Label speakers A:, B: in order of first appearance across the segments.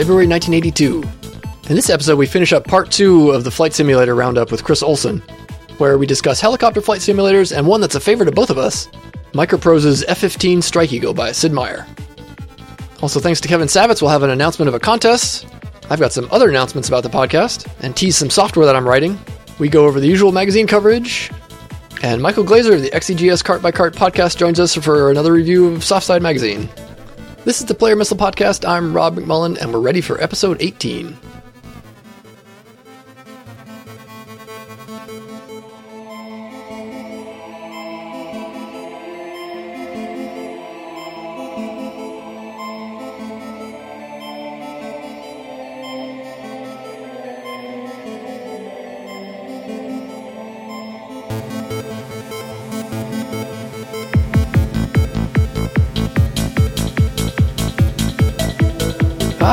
A: February 1982. In this episode, we finish up part two of the Flight Simulator Roundup with Chris Olson, where we discuss helicopter flight simulators and one that's a favorite of both of us Microprose's F 15 Strike Eagle by Sid Meier. Also, thanks to Kevin Savetz, we'll have an announcement of a contest. I've got some other announcements about the podcast and tease some software that I'm writing. We go over the usual magazine coverage. And Michael Glazer of the XEGS Cart by Cart podcast joins us for another review of Softside Magazine. This is the Player Missile Podcast. I'm Rob McMullen, and we're ready for episode 18.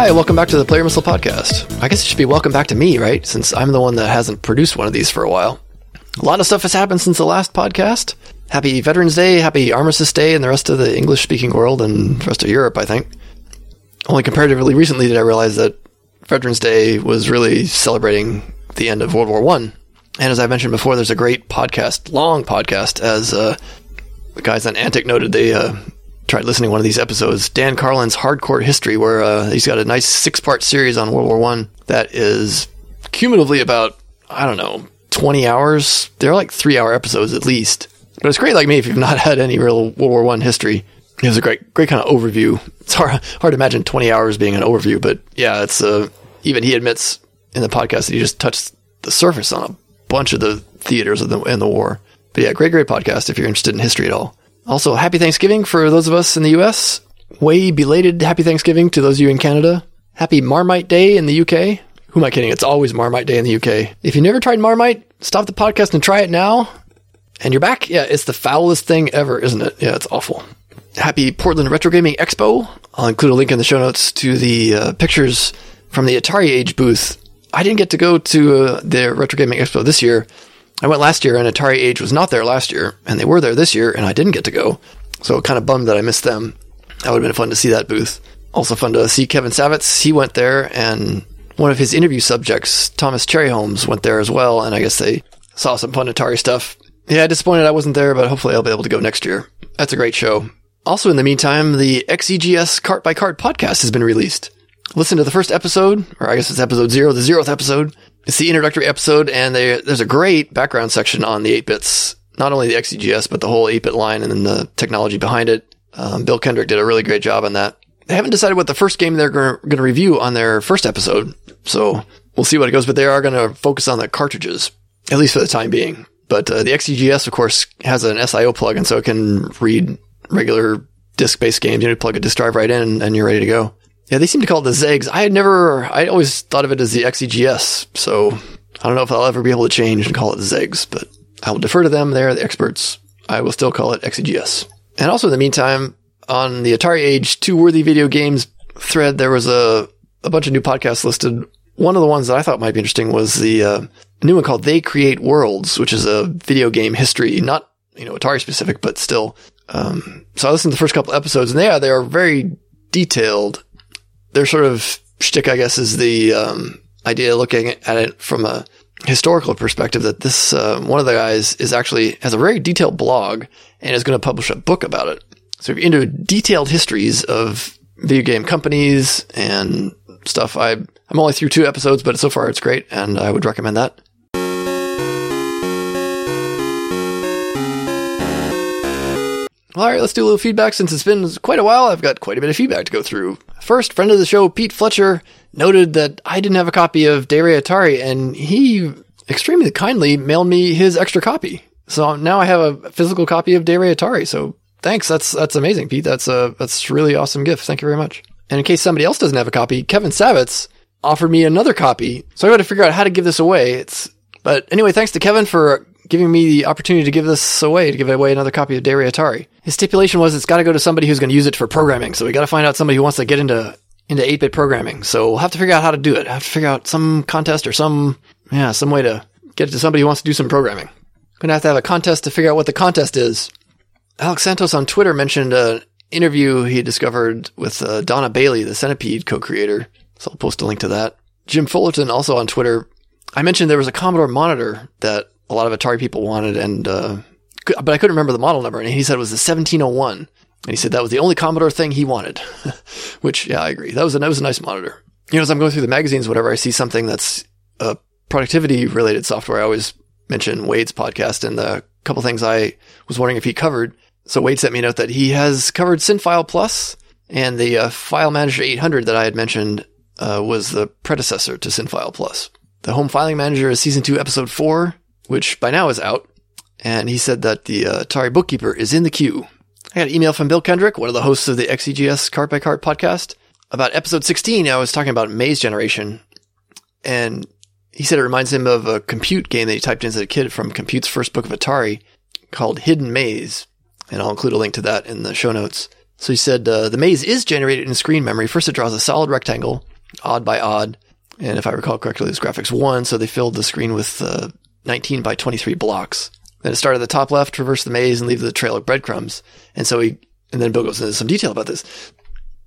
A: Hi, welcome back to the Player Missile Podcast. I guess it should be welcome back to me, right? Since I'm the one that hasn't produced one of these for a while. A lot of stuff has happened since the last podcast. Happy Veterans Day, happy Armistice Day, and the rest of the English speaking world and rest of Europe, I think. Only comparatively recently did I realize that Veterans Day was really celebrating the end of World War One. And as I mentioned before, there's a great podcast, long podcast, as uh, the guys on Antic noted, they uh, tried listening to one of these episodes, Dan Carlin's Hardcore History, where uh, he's got a nice six part series on World War One that is cumulatively about I don't know twenty hours. They're like three hour episodes at least. But it's great, like me, if you've not had any real World War One history. It was a great, great kind of overview. It's hard, hard to imagine twenty hours being an overview, but yeah, it's uh, even he admits in the podcast that he just touched the surface on a bunch of the theaters of the in the war. But yeah, great, great podcast if you're interested in history at all. Also, happy Thanksgiving for those of us in the US. Way belated happy Thanksgiving to those of you in Canada. Happy Marmite Day in the UK. Who am I kidding? It's always Marmite Day in the UK. If you never tried Marmite, stop the podcast and try it now. And you're back? Yeah, it's the foulest thing ever, isn't it? Yeah, it's awful. Happy Portland Retro Gaming Expo. I'll include a link in the show notes to the uh, pictures from the Atari Age booth. I didn't get to go to uh, the Retro Gaming Expo this year I went last year and Atari Age was not there last year, and they were there this year, and I didn't get to go. So kind of bummed that I missed them. That would have been fun to see that booth. Also fun to see Kevin Savetz. He went there, and one of his interview subjects, Thomas Cherryhomes, went there as well, and I guess they saw some fun Atari stuff. Yeah, disappointed I wasn't there, but hopefully I'll be able to go next year. That's a great show. Also, in the meantime, the XEGS Cart by Cart podcast has been released. Listen to the first episode, or I guess it's episode zero, the zeroth episode, it's the introductory episode, and they, there's a great background section on the 8 bits, not only the XEGS, but the whole 8 bit line and then the technology behind it. Um, Bill Kendrick did a really great job on that. They haven't decided what the first game they're going to review on their first episode, so we'll see what it goes, but they are going to focus on the cartridges, at least for the time being. But uh, the XEGS, of course, has an SIO plug, and so it can read regular disk based games. You know, plug a disk drive right in, and you're ready to go. Yeah, they seem to call it the Zegs. I had never, I always thought of it as the XEGS. So I don't know if I'll ever be able to change and call it the Zegs, but I will defer to them. They're the experts. I will still call it XEGS. And also in the meantime, on the Atari Age two worthy video games thread, there was a, a bunch of new podcasts listed. One of the ones that I thought might be interesting was the uh, new one called They Create Worlds, which is a video game history, not, you know, Atari specific, but still. Um, so I listened to the first couple episodes and yeah, they are very detailed their sort of shtick, I guess, is the um, idea looking at it from a historical perspective that this uh, one of the guys is actually has a very detailed blog and is going to publish a book about it. So if you're into detailed histories of video game companies and stuff, I I'm only through two episodes, but so far it's great, and I would recommend that. All right, let's do a little feedback since it's been quite a while. I've got quite a bit of feedback to go through. First, friend of the show, Pete Fletcher, noted that I didn't have a copy of Ray Atari, and he extremely kindly mailed me his extra copy. So now I have a physical copy of Ray Atari. So thanks. That's that's amazing, Pete. That's a that's really awesome gift. Thank you very much. And in case somebody else doesn't have a copy, Kevin Savetz offered me another copy. So I got to figure out how to give this away. It's but anyway, thanks to Kevin for giving me the opportunity to give this away, to give away another copy of De Re Atari. His stipulation was it's got to go to somebody who's going to use it for programming. So we got to find out somebody who wants to get into into 8-bit programming. So we'll have to figure out how to do it. I have to figure out some contest or some yeah, some way to get it to somebody who wants to do some programming. Going to have to have a contest to figure out what the contest is. Alex Santos on Twitter mentioned an interview he discovered with uh, Dona Bailey, the Centipede co-creator. So I'll post a link to that. Jim Fullerton also on Twitter. I mentioned there was a Commodore monitor that a lot of Atari people wanted, and uh, but I couldn't remember the model number. And he said it was the 1701, and he said that was the only Commodore thing he wanted. Which, yeah, I agree. That was a that was a nice monitor. You know, as I'm going through the magazines, whatever I see something that's uh, productivity related software, I always mention Wade's podcast and the couple things I was wondering if he covered. So Wade sent me a note that he has covered SynFile Plus and the uh, File Manager 800 that I had mentioned uh, was the predecessor to SynFile Plus. The Home Filing Manager is season two, episode four, which by now is out. And he said that the uh, Atari Bookkeeper is in the queue. I got an email from Bill Kendrick, one of the hosts of the XEGS Cart by Cart podcast. About episode 16, I was talking about Maze Generation. And he said it reminds him of a compute game that he typed in as a kid from Compute's first book of Atari called Hidden Maze. And I'll include a link to that in the show notes. So he said uh, the maze is generated in screen memory. First, it draws a solid rectangle, odd by odd. And if I recall correctly, this graphics one, so they filled the screen with uh, 19 by 23 blocks. Then it started at the top left, traverse the maze, and leave the trail of breadcrumbs. And so he, and then Bill goes into some detail about this.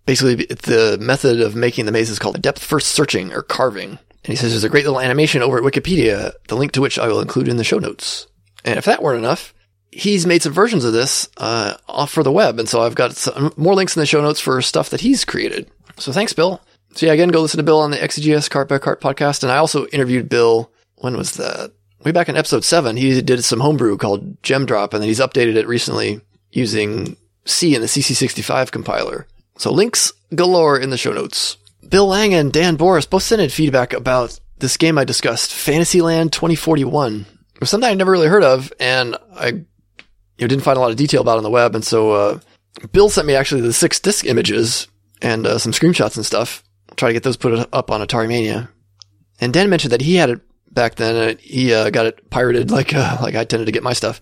A: Basically, the method of making the maze is called depth first searching or carving. And he says there's a great little animation over at Wikipedia, the link to which I will include in the show notes. And if that weren't enough, he's made some versions of this uh, off for the web, and so I've got some, more links in the show notes for stuff that he's created. So thanks, Bill. So yeah, again, go listen to Bill on the XEGS Cart by Cart podcast, and I also interviewed Bill. When was that? Way back in episode seven, he did some homebrew called Gem Drop, and then he's updated it recently using C in the CC65 compiler. So links galore in the show notes. Bill Lang and Dan Boris both sent in feedback about this game I discussed, Fantasyland 2041. It was something I never really heard of, and I you know, didn't find a lot of detail about on the web. And so, uh, Bill sent me actually the six disc images and uh, some screenshots and stuff. I'll try to get those put up on Atari Mania. And Dan mentioned that he had it back then. And he uh, got it pirated like uh, like I tended to get my stuff.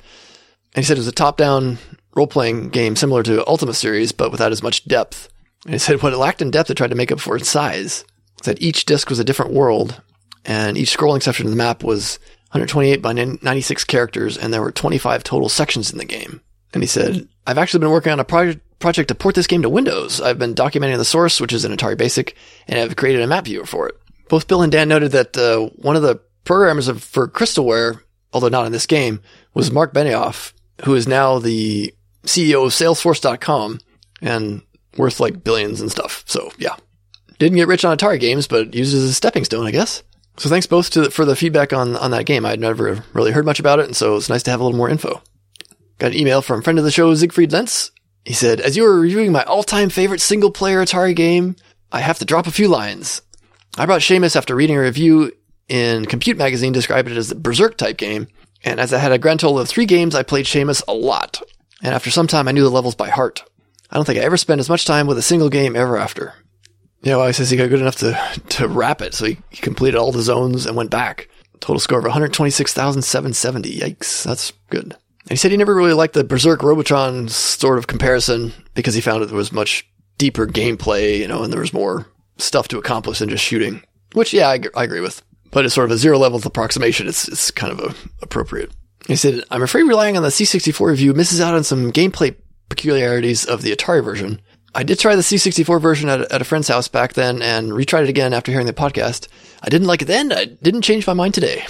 A: And he said it was a top down role playing game similar to Ultima series, but without as much depth. And he said what it lacked in depth, it tried to make up for its size. He said each disc was a different world, and each scrolling section of the map was 128 by 96 characters, and there were 25 total sections in the game. And he said, I've actually been working on a project project to port this game to Windows. I've been documenting the source, which is an Atari Basic, and I've created a map viewer for it. Both Bill and Dan noted that uh, one of the programmers for Crystalware, although not in this game, was Marc Benioff, who is now the CEO of Salesforce.com and worth like billions and stuff. So yeah, didn't get rich on Atari games, but used as a stepping stone, I guess. So thanks both to the, for the feedback on, on that game. I'd never really heard much about it, and so it's nice to have a little more info. Got an email from friend of the show, Siegfried Lentz. He said, as you were reviewing my all-time favorite single-player Atari game, I have to drop a few lines. I brought Shamus after reading a review in Compute Magazine described it as a Berserk type game, and as I had a grand total of three games, I played Shamus a lot. And after some time, I knew the levels by heart. I don't think I ever spent as much time with a single game ever after. Yeah, well, he says he got good enough to, to wrap it, so he, he completed all the zones and went back. Total score of 126,770. Yikes, that's good. And he said he never really liked the Berserk Robotron sort of comparison because he found that there was much deeper gameplay, you know, and there was more stuff to accomplish than just shooting. Which, yeah, I, I agree with. But it's sort of a zero level approximation. It's, it's kind of a, appropriate. He said, I'm afraid relying on the C64 review misses out on some gameplay peculiarities of the Atari version. I did try the C64 version at, at a friend's house back then and retried it again after hearing the podcast. I didn't like it then. I didn't change my mind today.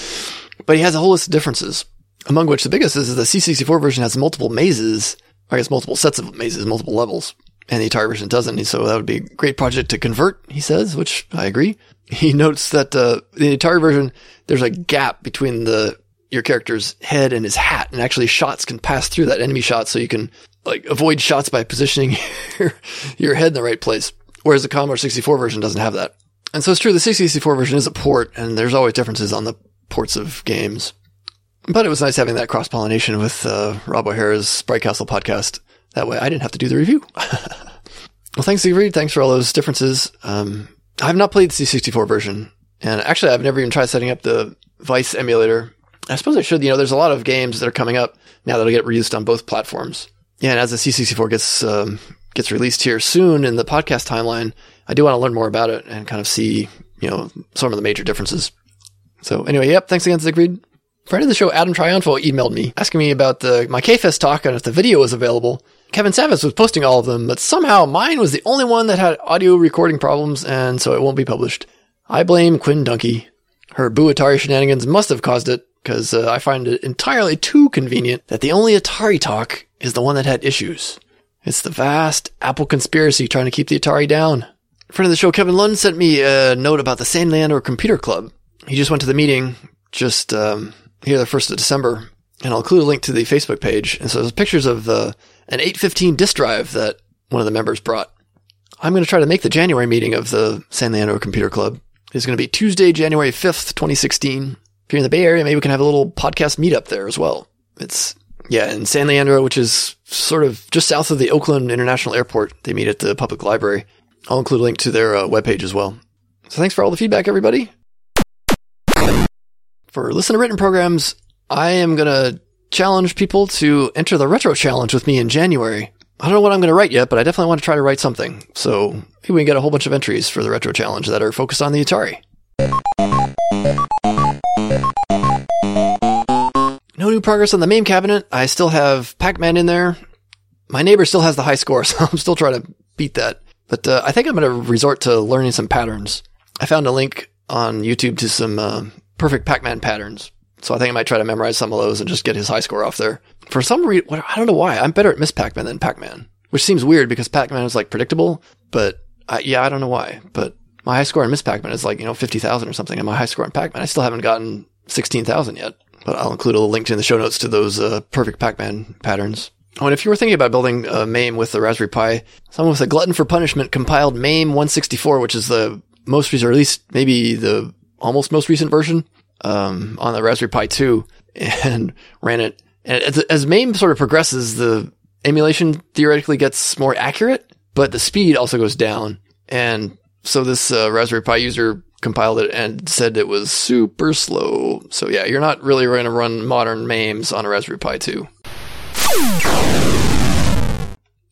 A: but he has a whole list of differences, among which the biggest is that the C64 version has multiple mazes, I guess multiple sets of mazes, multiple levels, and the Atari version doesn't. So that would be a great project to convert, he says, which I agree. He notes that uh, the Atari version, there's a gap between the your character's head and his hat, and actually shots can pass through that enemy shot, so you can like avoid shots by positioning your, head in the right place. Whereas the Commodore 64 version doesn't have that. And so it's true, the 64 version is a port, and there's always differences on the ports of games. But it was nice having that cross pollination with uh, Rob O'Hara's Sprite Castle podcast. That way I didn't have to do the review. well, thanks, Siegfried. Thanks for all those differences. Um, I have not played the C64 version. And actually, I've never even tried setting up the Vice emulator. I suppose I should. You know, there's a lot of games that are coming up now that'll get released on both platforms. Yeah, and as the C64 gets um, gets released here soon in the podcast timeline, I do want to learn more about it and kind of see, you know, some of the major differences. So anyway, yep, thanks again, Siegfried. Friend of the show, Adam Trionfo, emailed me asking me about the my KFest talk and if the video was available. Kevin Savetz was posting all of them, but somehow mine was the only one that had audio recording problems, and so it won't be published. I blame Quinn Dunki. Her Boo Atari shenanigans must have caused it, because uh, I find it entirely too convenient that the only Atari talk is the one that had issues. It's the vast Apple conspiracy trying to keep the Atari down. Friend of the show, Kevin Lund, sent me a note about the San Leandro Computer Club. He just went to the meeting just um, here the 1st of December, and I'll include a link to the Facebook page. And so there's pictures of uh, an 815 disk drive that one of the members brought. I'm going to try to make the January meeting of the San Leandro Computer Club. It's going to be Tuesday, January 5th, 2016. If you're in the Bay Area, maybe we can have a little podcast meetup there as well. It's yeah, in San Leandro, which is sort of just south of the Oakland International Airport. They meet at the public library. I'll include a link to their uh, webpage as well. So thanks for all the feedback, everybody. For listen to written programs, I am going to challenge people to enter the retro challenge with me in January. I don't know what I'm going to write yet, but I definitely want to try to write something. So maybe we can get a whole bunch of entries for the retro challenge that are focused on the Atari. No new progress on the MAME cabinet. I still have Pac-Man in there. My neighbor still has the high score, so I'm still trying to beat that. But uh, I think I'm going to resort to learning some patterns. I found a link on YouTube to some uh, perfect Pac-Man patterns. So I think I might try to memorize some of those and just get his high score off there. For some reason, I don't know why. I'm better at Miss Pac-Man than Pac-Man, which seems weird because Pac-Man is like predictable. But I, yeah, I don't know why. But my high score in Miss Pac-Man is like, you know, 50,000 or something. And my high score in Pac-Man, I still haven't gotten 16,000 yet but I'll include a link in the show notes to those uh, perfect Pac-Man patterns. Oh, and if you were thinking about building a MAME with the Raspberry Pi, someone with a glutton for punishment compiled MAME 164, which is the most recent, or at least maybe the almost most recent version, um, on the Raspberry Pi 2 and ran it. And as, as MAME sort of progresses, the emulation theoretically gets more accurate, but the speed also goes down. And so this uh, Raspberry Pi user compiled it and said it was super slow. So yeah, you're not really going to run modern MAMEs on a Raspberry Pi 2.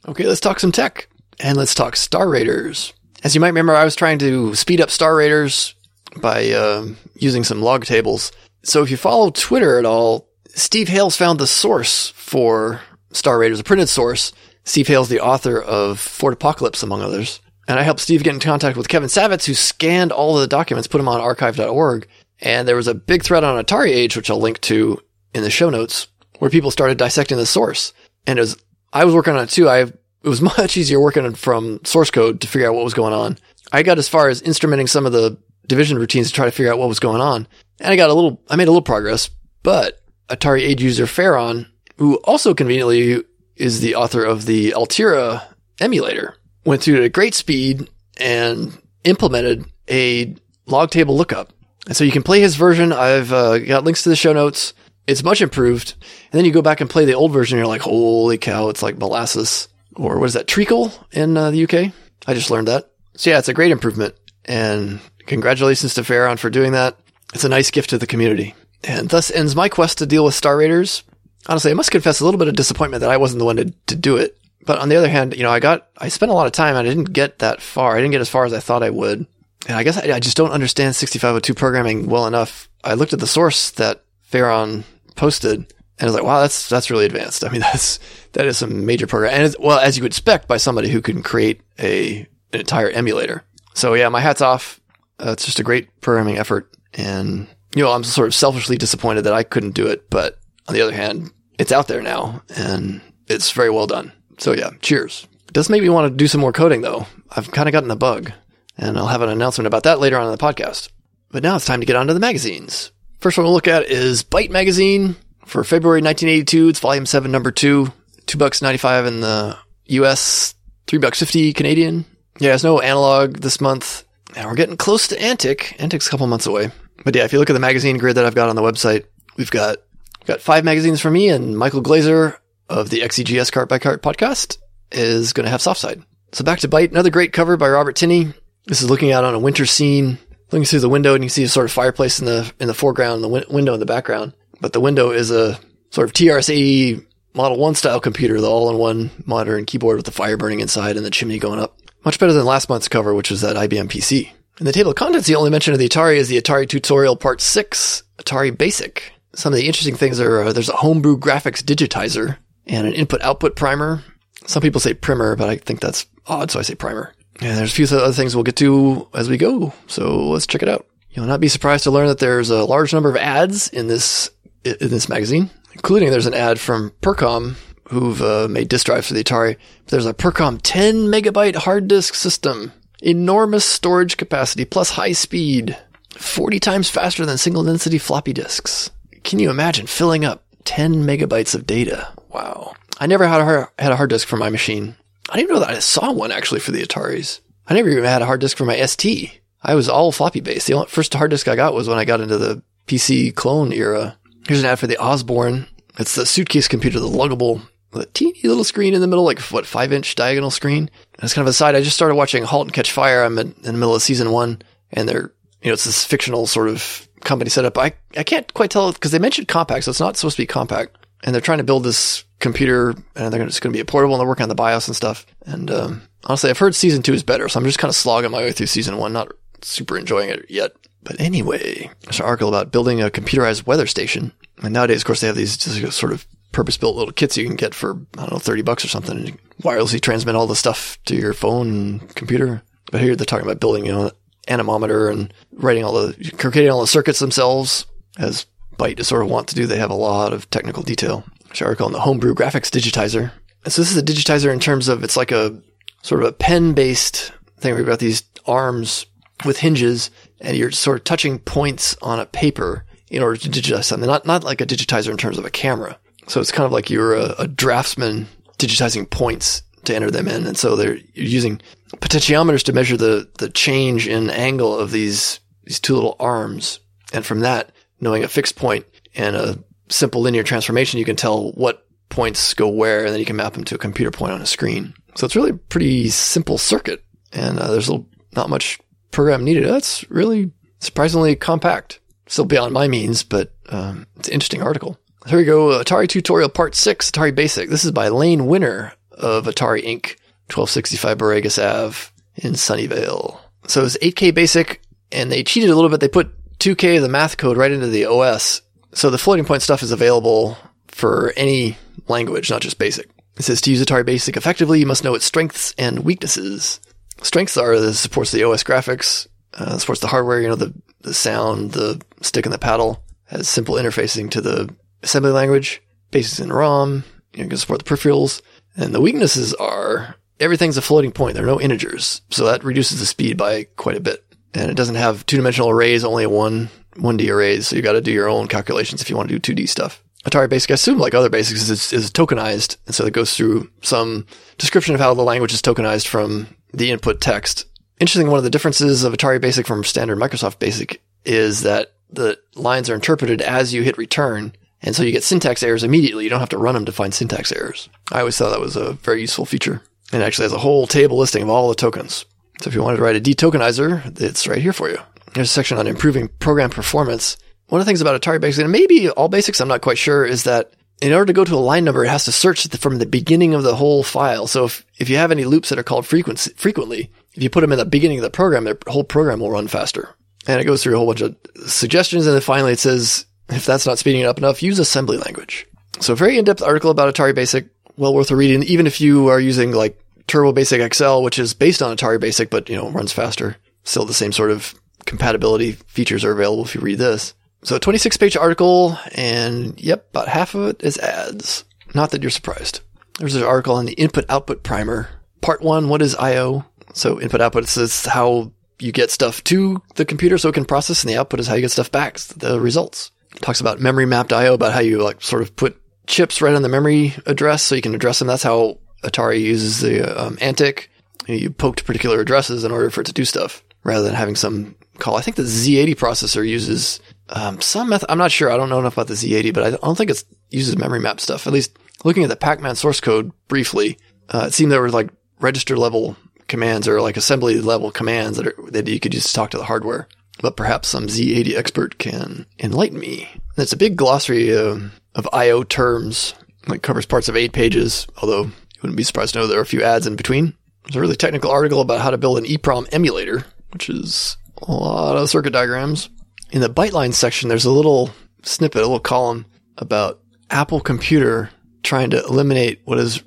A: Okay, let's talk some tech. And let's talk Star Raiders. As you might remember, I was trying to speed up Star Raiders by uh, using some log tables. So if you follow Twitter at all, Steve Hales found the source for Star Raiders, a printed source. Steve Hales, the author of Fort Apocalypse, among others. And I helped Steve get in contact with Kevin Savetz, who scanned all of the documents, put them on archive.org. And there was a big thread on Atari Age, which I'll link to in the show notes, where people started dissecting the source. And was, I was working on it too. I, it was much easier working from source code to figure out what was going on. I got as far as instrumenting some of the division routines to try to figure out what was going on. And I got a little, I made a little progress, but Atari Age user Phaeron, who also conveniently is the author of the Altirra emulator, went through at a great speed and implemented a log table lookup. And so you can play his version. I've uh, got links to the show notes. It's much improved. And then you go back and play the old version. And you're like, holy cow, it's like molasses or what is that? Treacle in uh, the UK. I just learned that. So yeah, it's a great improvement and congratulations to Phaeron for doing that. It's a nice gift to the community. And thus ends my quest to deal with Star Raiders. Honestly, I must confess a little bit of disappointment that I wasn't the one to, to do it. But on the other hand, you know, I got, I spent a lot of time and I didn't get that far. I didn't get as far as I thought I would. And I guess I, I just don't understand 6502 programming well enough. I looked at the source that Phaeron posted and I was like, wow, that's, that's really advanced. I mean, that's, that is some major program. And well, as you would expect by somebody who can create a, an entire emulator. So yeah, my hat's off. Uh, it's just a great programming effort. And, you know, I'm sort of selfishly disappointed that I couldn't do it. But on the other hand, it's out there now and it's very well done. So yeah, cheers. It does make me want to do some more coding though. I've kind of gotten the bug and I'll have an announcement about that later on in the podcast. But now it's time to get on to the magazines. First one we'll look at is Byte Magazine for February 1982. It's volume 7, number 2. 2 bucks 95 in the US, 3 bucks 50 Canadian. Yeah, there's no analog this month. And we're getting close to Antic. Antic's a couple months away. But yeah, if you look at the magazine grid that I've got on the website, we've got, we've got five magazines for me and Michael Glazer of the XEGS Cart by Cart podcast is going to have Softside. So back to Byte, another great cover by Robert Tinney. This is looking out on a winter scene, looking through the window, and you see a sort of fireplace in the in the foreground, the win- window in the background. But the window is a sort of TRS-80 Model 1 style computer, the all-in-one monitor and keyboard with the fire burning inside and the chimney going up. Much better than last month's cover, which was that IBM PC. In the table of contents, the only mention of the Atari is the Atari Tutorial Part 6, Atari Basic. Some of the interesting things are uh, there's a homebrew graphics digitizer and an input output primer. Some people say primer, but I think that's odd, so I say primer. And there's a few other things we'll get to as we go, so let's check it out. You'll not be surprised to learn that there's a large number of ads in this in this magazine, including there's an ad from Percom who've uh, made disk drives for the Atari. There's a Percom 10 megabyte hard disk system, enormous storage capacity plus high speed, 40 times faster than single density floppy disks. Can you imagine filling up 10 megabytes of data? Wow. I never had a hard, had a hard disk for my machine. I didn't know that I saw one actually for the Ataris. I never even had a hard disk for my ST. I was all floppy based. The only, first hard disk I got was when I got into the PC clone era. Here's an ad for the Osborne. It's the suitcase computer, the luggable, the teeny little screen in the middle, like what five inch diagonal screen. As kind of a side, I just started watching *Halt and Catch Fire*. I'm in, in the middle of season one, and they're you know it's this fictional sort of company setup. I I can't quite tell because they mentioned Compaq, so it's not supposed to be Compaq. And they're trying to build this computer, and they're just going to be a portable, and they're working on the BIOS and stuff. And um, honestly, I've heard season two is better, so I'm just kind of slogging my way through season one, not super enjoying it yet. But anyway, there's an article about building a computerized weather station. And nowadays, of course, they have these just sort of purpose built little kits you can get for, I don't know, 30 bucks or something and you wirelessly transmit all the stuff to your phone and computer. But here they're talking about building, you know, anemometer and writing all the, creating all the circuits themselves as Byte is sort of want to do. They have a lot of technical detail. There's an article on the homebrew graphics digitizer. So this is a digitizer in terms of it's like a sort of a pen based thing where you've got these arms with hinges and you're sort of touching points on a paper in order to digitize something. Not, not like a digitizer in terms of a camera. So it's kind of like you're a, a draftsman digitizing points to enter them in. And so they're using potentiometers to measure the, the change in angle of these, these two little arms. And from that, knowing a fixed point and a simple linear transformation, you can tell what points go where and then you can map them to a computer point on a screen. So it's really a pretty simple circuit and uh, there's not much program needed. That's really surprisingly compact. Still beyond my means, but um, it's an interesting article. Here we go. Atari Tutorial Part 6, Atari Basic. This is by Lane Winner of Atari Inc., 1265 Borregas Ave in Sunnyvale. So it's 8K Basic, and they cheated a little bit. They put 2K of the math code right into the OS. So the floating point stuff is available for any language, not just Basic. It says to use Atari Basic effectively, you must know its strengths and weaknesses. Strengths are that it supports the OS graphics, uh, supports the hardware, you know, the, the sound, the stick and the paddle, has simple interfacing to the assembly language, basics in ROM, you can support the peripherals. And the weaknesses are everything's a floating point. There are no integers. So that reduces the speed by quite a bit. And it doesn't have two dimensional arrays, only one, 1D arrays. So you got to do your own calculations if you want to do 2D stuff. Atari Basic, I assume, like other basics, is, is tokenized. And so it goes through some description of how the language is tokenized from the input text. Interesting, one of the differences of Atari Basic from standard Microsoft Basic is that the lines are interpreted as you hit return and so you get syntax errors immediately. You don't have to run them to find syntax errors. I always thought that was a very useful feature. And it actually has a whole table listing of all the tokens. So if you wanted to write a detokenizer, it's right here for you. There's a section on improving program performance. One of the things about Atari Basics, and maybe all basics, I'm not quite sure, is that in order to go to a line number, it has to search from the beginning of the whole file. So if, if you have any loops that are called frequency, frequently, if you put them in the beginning of the program, the whole program will run faster. And it goes through a whole bunch of suggestions. And then finally it says, if that's not speeding it up enough, use assembly language. So very in-depth article about Atari Basic, well worth a reading, even if you are using like Turbo Basic XL, which is based on Atari Basic, but you know, runs faster. Still the same sort of compatibility features are available if you read this. So a 26 page article, and yep, about half of it is ads. Not that you're surprised. There's an article on the input output primer. Part one, what is I.O.? So input output says how you get stuff to the computer so it can process, and the output is how you get stuff back, the results talks about memory mapped IO, about how you like sort of put chips right on the memory address so you can address them. That's how Atari uses the um, Antic. You poke to particular addresses in order for it to do stuff rather than having some call. I think the Z80 processor uses um, some method. I'm not sure. I don't know enough about the Z80, but I don't think it uses memory map stuff. At least looking at the Pac-Man source code briefly, uh, it seemed there were like register level commands or like assembly level commands that, are, that you could to talk to the hardware but perhaps some Z80 expert can enlighten me. It's a big glossary uh, of I.O. terms, like covers parts of eight pages, although you wouldn't be surprised to know there are a few ads in between. There's a really technical article about how to build an EEPROM emulator, which is a lot of circuit diagrams. In the byteline section, there's a little snippet, a little column about Apple Computer trying to eliminate what is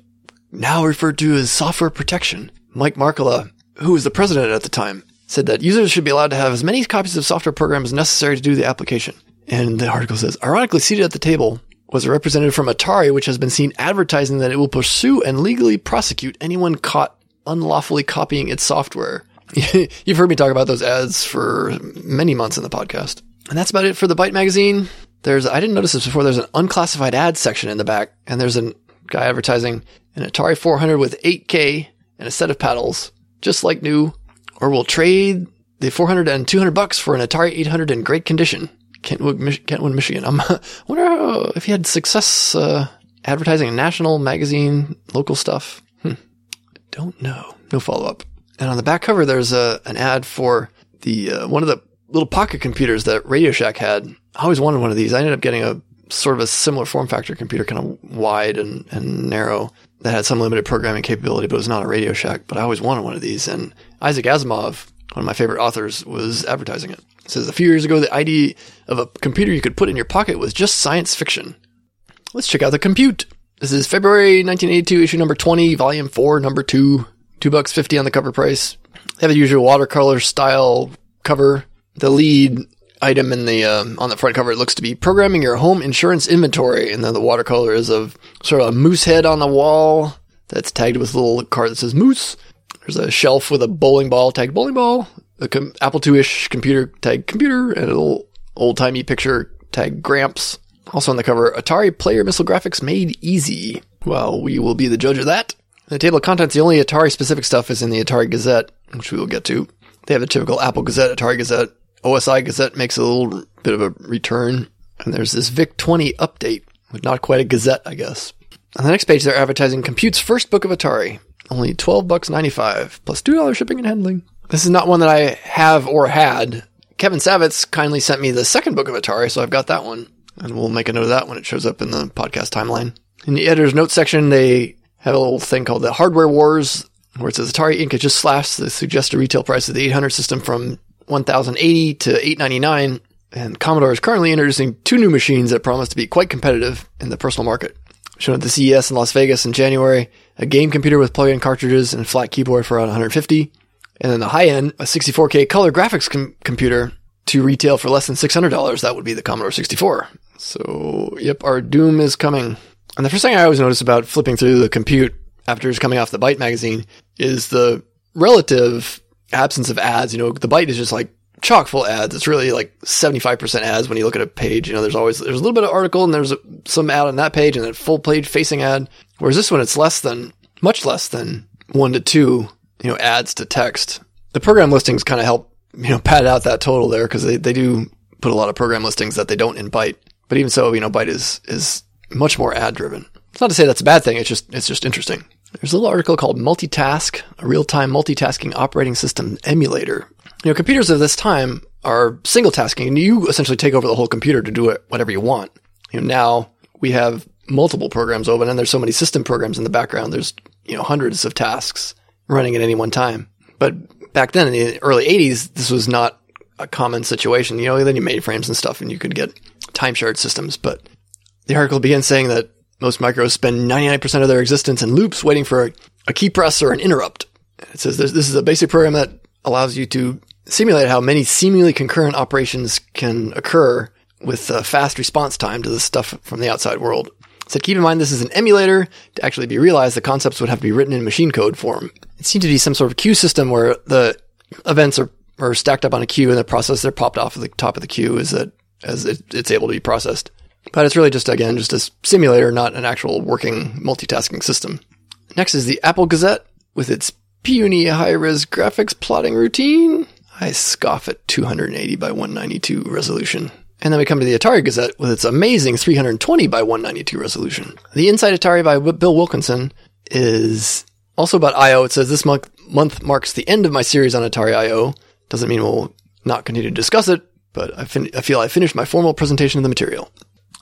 A: now referred to as software protection. Mike Markkula, who was the president at the time, said that users should be allowed to have as many copies of software programs necessary to do the application. And the article says, ironically, seated at the table was a representative from Atari, which has been seen advertising that it will pursue and legally prosecute anyone caught unlawfully copying its software. You've heard me talk about those ads for many months in the podcast. And that's about it for the Byte magazine. There's, I didn't notice this before, there's an unclassified ad section in the back, and there's a guy advertising an Atari 400 with 8K and a set of paddles, just like new, or we'll trade the 400 and 200 bucks for an Atari 800 in great condition. Kentwood, Mich- Kentwood Michigan. I'm, I wonder if he had success uh, advertising national magazine, local stuff. Hmm. Don't know. No follow up. And on the back cover, there's a an ad for the uh, one of the little pocket computers that Radio Shack had. I always wanted one of these. I ended up getting a sort of a similar form factor computer, kind of wide and, and narrow that had some limited programming capability, but it was not a Radio Shack. But I always wanted one of these. And Isaac Asimov, one of my favorite authors, was advertising it. It says a few years ago, the idea of a computer you could put in your pocket was just science fiction. Let's check out the compute. This is February 1982, issue number 20, volume 4, number 2. Two bucks fifty on the cover price. They have the usual watercolor style cover. The lead item in the um, on the front cover looks to be programming your home insurance inventory, and then the watercolor is of sort of a moose head on the wall that's tagged with a little card that says moose. There's a shelf with a bowling ball tagged bowling ball, a com- Apple II-ish computer tagged computer, and a little old timey picture tagged Gramps. Also on the cover, Atari Player Missile Graphics made easy. Well, we will be the judge of that. The table of contents, the only Atari specific stuff is in the Atari Gazette, which we will get to. They have the typical Apple Gazette, Atari Gazette. OSI Gazette makes a little bit of a return. And there's this VIC 20 update with not quite a Gazette, I guess. On the next page, they're advertising Compute's first book of Atari. Only 12 bucks 95 plus $2 shipping and handling. This is not one that I have or had. Kevin Savetz kindly sent me the second book of Atari, so I've got that one. And we'll make a note of that when it shows up in the podcast timeline. In the editor's notes section, they have a little thing called the Hardware Wars, where it says Atari Inc. has just slashed the suggested retail price of the 800 system from 1,080 to 899, and Commodore is currently introducing two new machines that promise to be quite competitive in the personal market. Shown at the CES in Las Vegas in January, a game computer with plug-in cartridges and flat keyboard for around 150, and then the high end, a 64K color graphics com- computer to retail for less than $600. That would be the Commodore 64. So, yep, our doom is coming. And the first thing I always notice about flipping through the compute after it's coming off the Byte magazine is the relative absence of ads. You know, the Byte is just like chock full ads. It's really like 75% ads when you look at a page. You know, there's always, there's a little bit of article and there's some ad on that page and then full page facing ad. Whereas this one, it's less than, much less than one to two, you know, ads to text. The program listings kind of help, you know, pad out that total there because they, they do put a lot of program listings that they don't in Byte. But even so, you know, Byte is, is much more ad driven. It's not to say that's a bad thing. It's just, it's just interesting. There's a little article called Multitask, a real-time multitasking operating system emulator. You know, computers of this time are single tasking and you essentially take over the whole computer to do it whatever you want. You know, now we have multiple programs open and there's so many system programs in the background. There's, you know, hundreds of tasks running at any one time. But back then in the early 80s, this was not a common situation. You know, then you mainframes and stuff and you could get time shared systems. But the article begins saying that most micros spend 99% of their existence in loops waiting for a, a key press or an interrupt. It says this, this is a basic program that allows you to simulate how many seemingly concurrent operations can occur with a fast response time to the stuff from the outside world. Said keep in mind this is an emulator. To actually be realized, the concepts would have to be written in machine code form. It seemed to be some sort of queue system where the events are, are stacked up on a queue and the process they're popped off of the top of the queue is that as it, it's able to be processed. But it's really just, again, just a simulator, not an actual working multitasking system. Next is the Apple Gazette with its puny high-res graphics plotting routine. I scoff at 280 by 192 resolution. And then we come to the Atari Gazette with its amazing 320 by 192 resolution. The Inside Atari by Bill Wilkinson is also about I.O. It says this month, month marks the end of my series on Atari I.O. Doesn't mean we'll not continue to discuss it, but I, fin- I feel I finished my formal presentation of the material.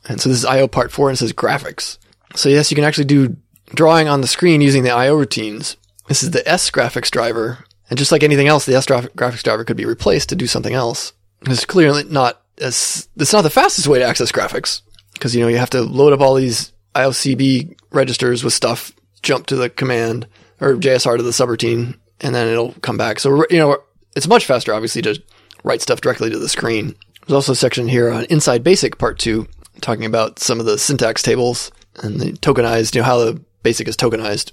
A: And so this is I.O. part four and it says graphics. So yes, you can actually do drawing on the screen using the I.O. routines. This is the S graphics driver. And just like anything else, the S graphics driver could be replaced to do something else. It's clearly not as, it's not the fastest way to access graphics. Cause, you know, you have to load up all these IOCB registers with stuff jump to the command or JSR to the subroutine, and then it'll come back. So you know it's much faster, obviously, to write stuff directly to the screen. There's also a section here on Inside Basic Part Two, talking about some of the syntax tables and the tokenized, you know, how the basic is tokenized,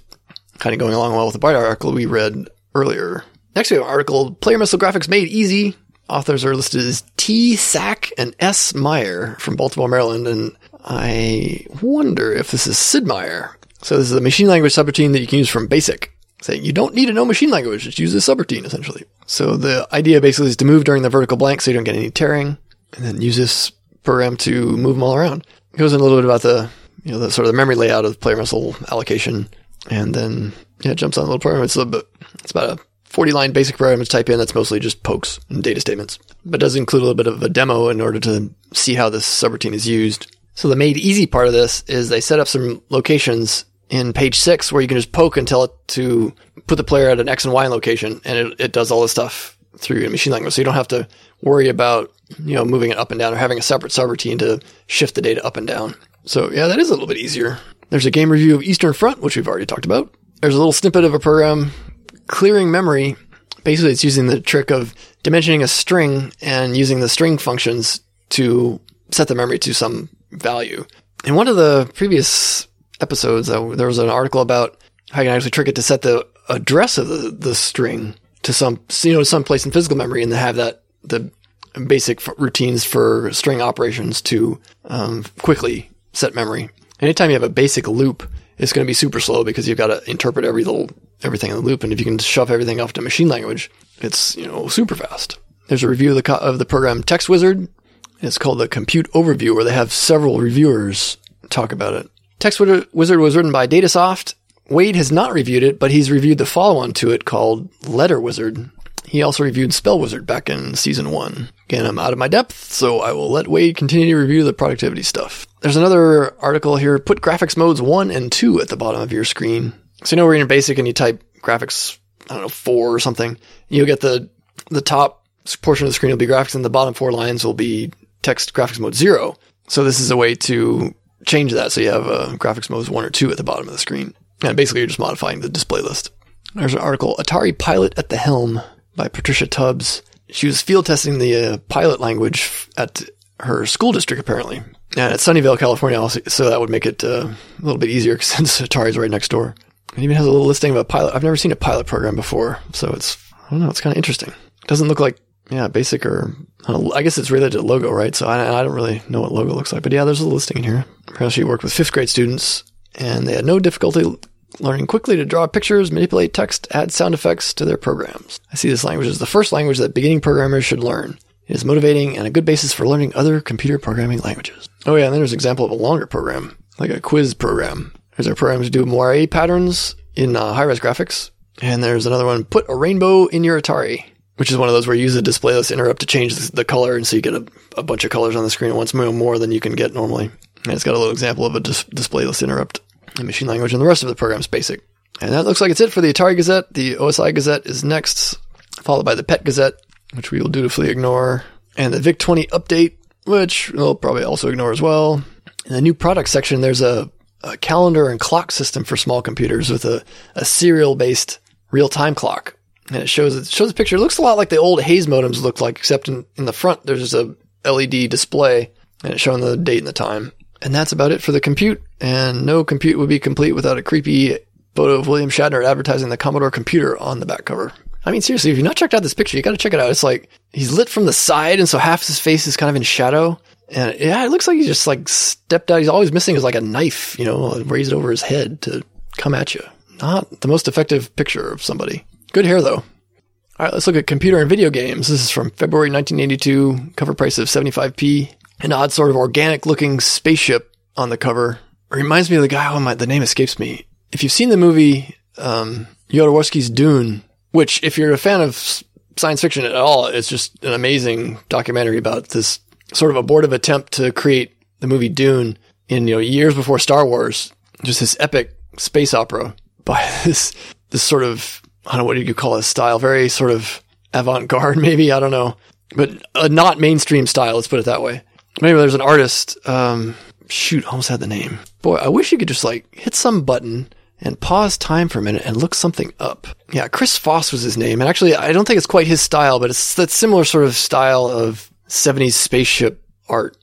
A: kind of going along well with the Byte article we read earlier. Next, we have an article, Player Missile Graphics Made Easy. Authors are listed as T. Sack and S. Meyer from Baltimore, Maryland, and I wonder if this is Sid Meier. So this is a machine language subroutine that you can use from BASIC. Saying you don't need to know machine language, just use this subroutine essentially. So the idea basically is to move during the vertical blank so you don't get any tearing, and then use this program to move them all around. It goes in a little bit about the you know the sort of the memory layout of player missile allocation, and then yeah, it jumps on a little program. It's a bit, it's about a 40 line basic program to type in that's mostly just pokes and data statements, but does include a little bit of a demo in order to see how this subroutine is used. So the made easy part of this is they set up some locations in page six where you can just poke and tell it to put the player at an X and Y location and it, it does all this stuff through machine language. So you don't have to worry about, you know, moving it up and down or having a separate subroutine to shift the data up and down. So yeah, that is a little bit easier. There's a game review of Eastern Front, which we've already talked about. There's a little snippet of a program clearing memory. Basically, it's using the trick of dimensioning a string and using the string functions to set the memory to some value. In one of the previous episodes, uh, there was an article about how you can actually trick it to set the address of the, the string to some, you know, some place in physical memory and have that, the basic f- routines for string operations to um, quickly set memory. Anytime you have a basic loop, it's going to be super slow because you've got to interpret every little everything in the loop. And if you can shove everything off to machine language, it's you know super fast. There's a review of the co- of the program Text Wizard. It's called the Compute Overview, where they have several reviewers talk about it. Text Wizard was written by Datasoft. Wade has not reviewed it, but he's reviewed the follow-on to it called Letter Wizard. He also reviewed Spell Wizard back in season one. Again, I'm out of my depth, so I will let Wade continue to review the productivity stuff. There's another article here. Put graphics modes one and two at the bottom of your screen. So you know, we're in basic and you type graphics, I don't know, four or something. You'll get the, the top portion of the screen will be graphics and the bottom four lines will be text graphics mode zero. So this is a way to change that. So you have uh, graphics modes one or two at the bottom of the screen. And basically you're just modifying the display list. There's an article, Atari Pilot at the Helm by Patricia Tubbs. She was field testing the uh, pilot language at her school district, apparently. And at Sunnyvale, California, so that would make it uh, a little bit easier since Atari's right next door. It even has a little listing of a pilot. I've never seen a pilot program before, so it's, I don't know, it's kind of interesting. It doesn't look like, yeah, basic or, I, guess it's related to logo, right? So I, I don't really know what logo looks like, but yeah, there's a listing in here. Apparently she worked with fifth grade students and they had no difficulty learning quickly to draw pictures, manipulate text, add sound effects to their programs. I see this language as the first language that beginning programmers should learn. It is motivating and a good basis for learning other computer programming languages. Oh yeah, and then there's an example of a longer program, like a quiz program. There's a program to do moire patterns in uh, high-res graphics. And there's another one, put a rainbow in your Atari, which is one of those where you use a display list interrupt to change the color, and so you get a, a bunch of colors on the screen at once, more than you can get normally. And it's got a little example of a dis- display list interrupt in machine language, and the rest of the program is basic. And that looks like it's it for the Atari Gazette. The OSI Gazette is next, followed by the PET Gazette, which we will dutifully ignore, and the VIC 20 update, which we'll probably also ignore as well. In the new product section, there's a, a calendar and clock system for small computers with a, a serial based real time clock. And it shows it shows a picture. It looks a lot like the old Hayes modems looked like, except in, in the front there's just a LED display and it's showing the date and the time. And that's about it for the compute. And no compute would be complete without a creepy photo of William Shatner advertising the Commodore computer on the back cover. I mean, seriously, if you've not checked out this picture, you got to check it out. It's like he's lit from the side, and so half his face is kind of in shadow. And yeah, it looks like he just like stepped out. He's always missing is like a knife, you know, raised over his head to come at you. Not the most effective picture of somebody. Good hair though. All right, let's look at computer and video games. This is from February 1982. Cover price of 75p. An odd sort of organic looking spaceship on the cover. Reminds me of the guy. Oh my, the name escapes me. If you've seen the movie um, Jodorowsky's Dune, which if you're a fan of science fiction at all, it's just an amazing documentary about this sort of abortive attempt to create the movie Dune in you know years before Star Wars. Just this epic space opera by this this sort of I don't know what you call it style, very sort of avant garde maybe I don't know, but a not mainstream style. Let's put it that way. Maybe there's an artist. Um, shoot, almost had the name. Boy, I wish you could just like hit some button and pause time for a minute and look something up. Yeah, Chris Foss was his name. And actually, I don't think it's quite his style, but it's that similar sort of style of 70s spaceship art.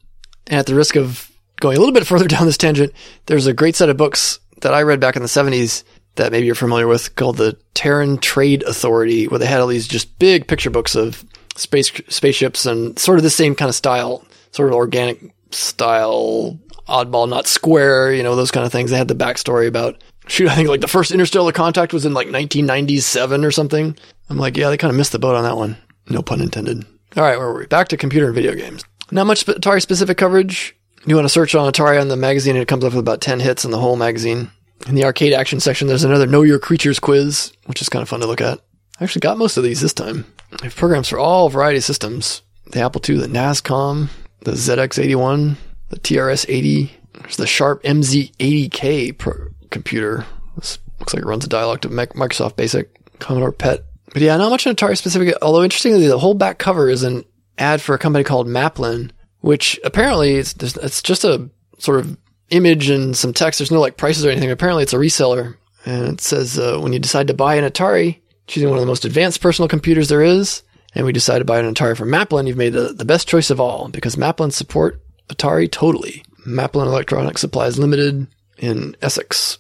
A: And at the risk of going a little bit further down this tangent, there's a great set of books that I read back in the 70s that maybe you're familiar with called the Terran Trade Authority, where they had all these just big picture books of space spaceships and sort of the same kind of style, sort of organic style, oddball, not square, you know, those kind of things. They had the backstory about shoot, I think like the first interstellar contact was in like 1997 or something. I'm like, yeah, they kind of missed the boat on that one. No pun intended. All right, where were we? Back to computer and video games. Not much Atari specific coverage. You want to search on Atari on the magazine, and it comes up with about 10 hits in the whole magazine. In the arcade action section, there's another Know Your Creatures quiz, which is kind of fun to look at. I actually got most of these this time. I have programs for all variety of systems. The Apple II, the NASCOM, the ZX81, the TRS-80. There's the Sharp MZ80K pro- computer. This looks like it runs a dialog to Microsoft Basic, Commodore PET. But yeah, not much Atari specific, although interestingly, the whole back cover is an ad for a company called Maplin, which apparently it's, it's just a sort of image and some text. There's no like prices or anything. Apparently it's a reseller. And it says, uh, when you decide to buy an Atari, choosing one of the most advanced personal computers there is, and we decide to buy an Atari from Maplin, you've made the, the best choice of all because Maplin support Atari totally. Maplin Electronics Supplies Limited in Essex.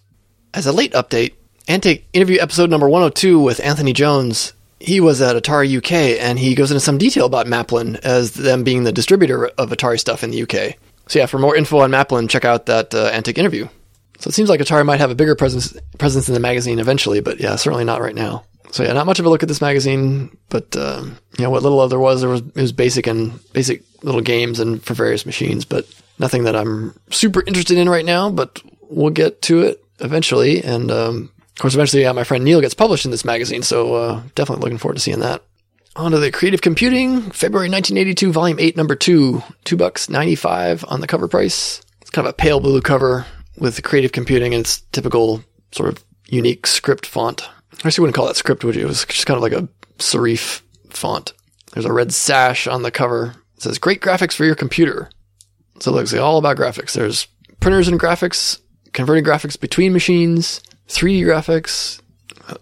A: As a late update, Antic interview episode number 102 with Anthony Jones. He was at Atari UK and he goes into some detail about Maplin as them being the distributor of Atari stuff in the UK. So yeah, for more info on Maplin, check out that uh, Antic interview. So it seems like Atari might have a bigger presence presence in the magazine eventually, but yeah, certainly not right now. So yeah, not much of a look at this magazine, but uh, you know what little there was, there was it was basic and basic little games and for various machines, but nothing that I'm super interested in right now. But we'll get to it eventually, and um, of course, eventually, yeah, my friend Neil gets published in this magazine, so uh, definitely looking forward to seeing that. On to the Creative Computing, February 1982, Volume 8, Number 2, 2 bucks 95 on the cover price. It's kind of a pale blue cover with Creative Computing and its typical sort of unique script font. I you wouldn't call that script, would you? It was just kind of like a serif font. There's a red sash on the cover. It says, Great graphics for your computer. So it looks like all about graphics. There's printers and graphics, converting graphics between machines, 3D graphics,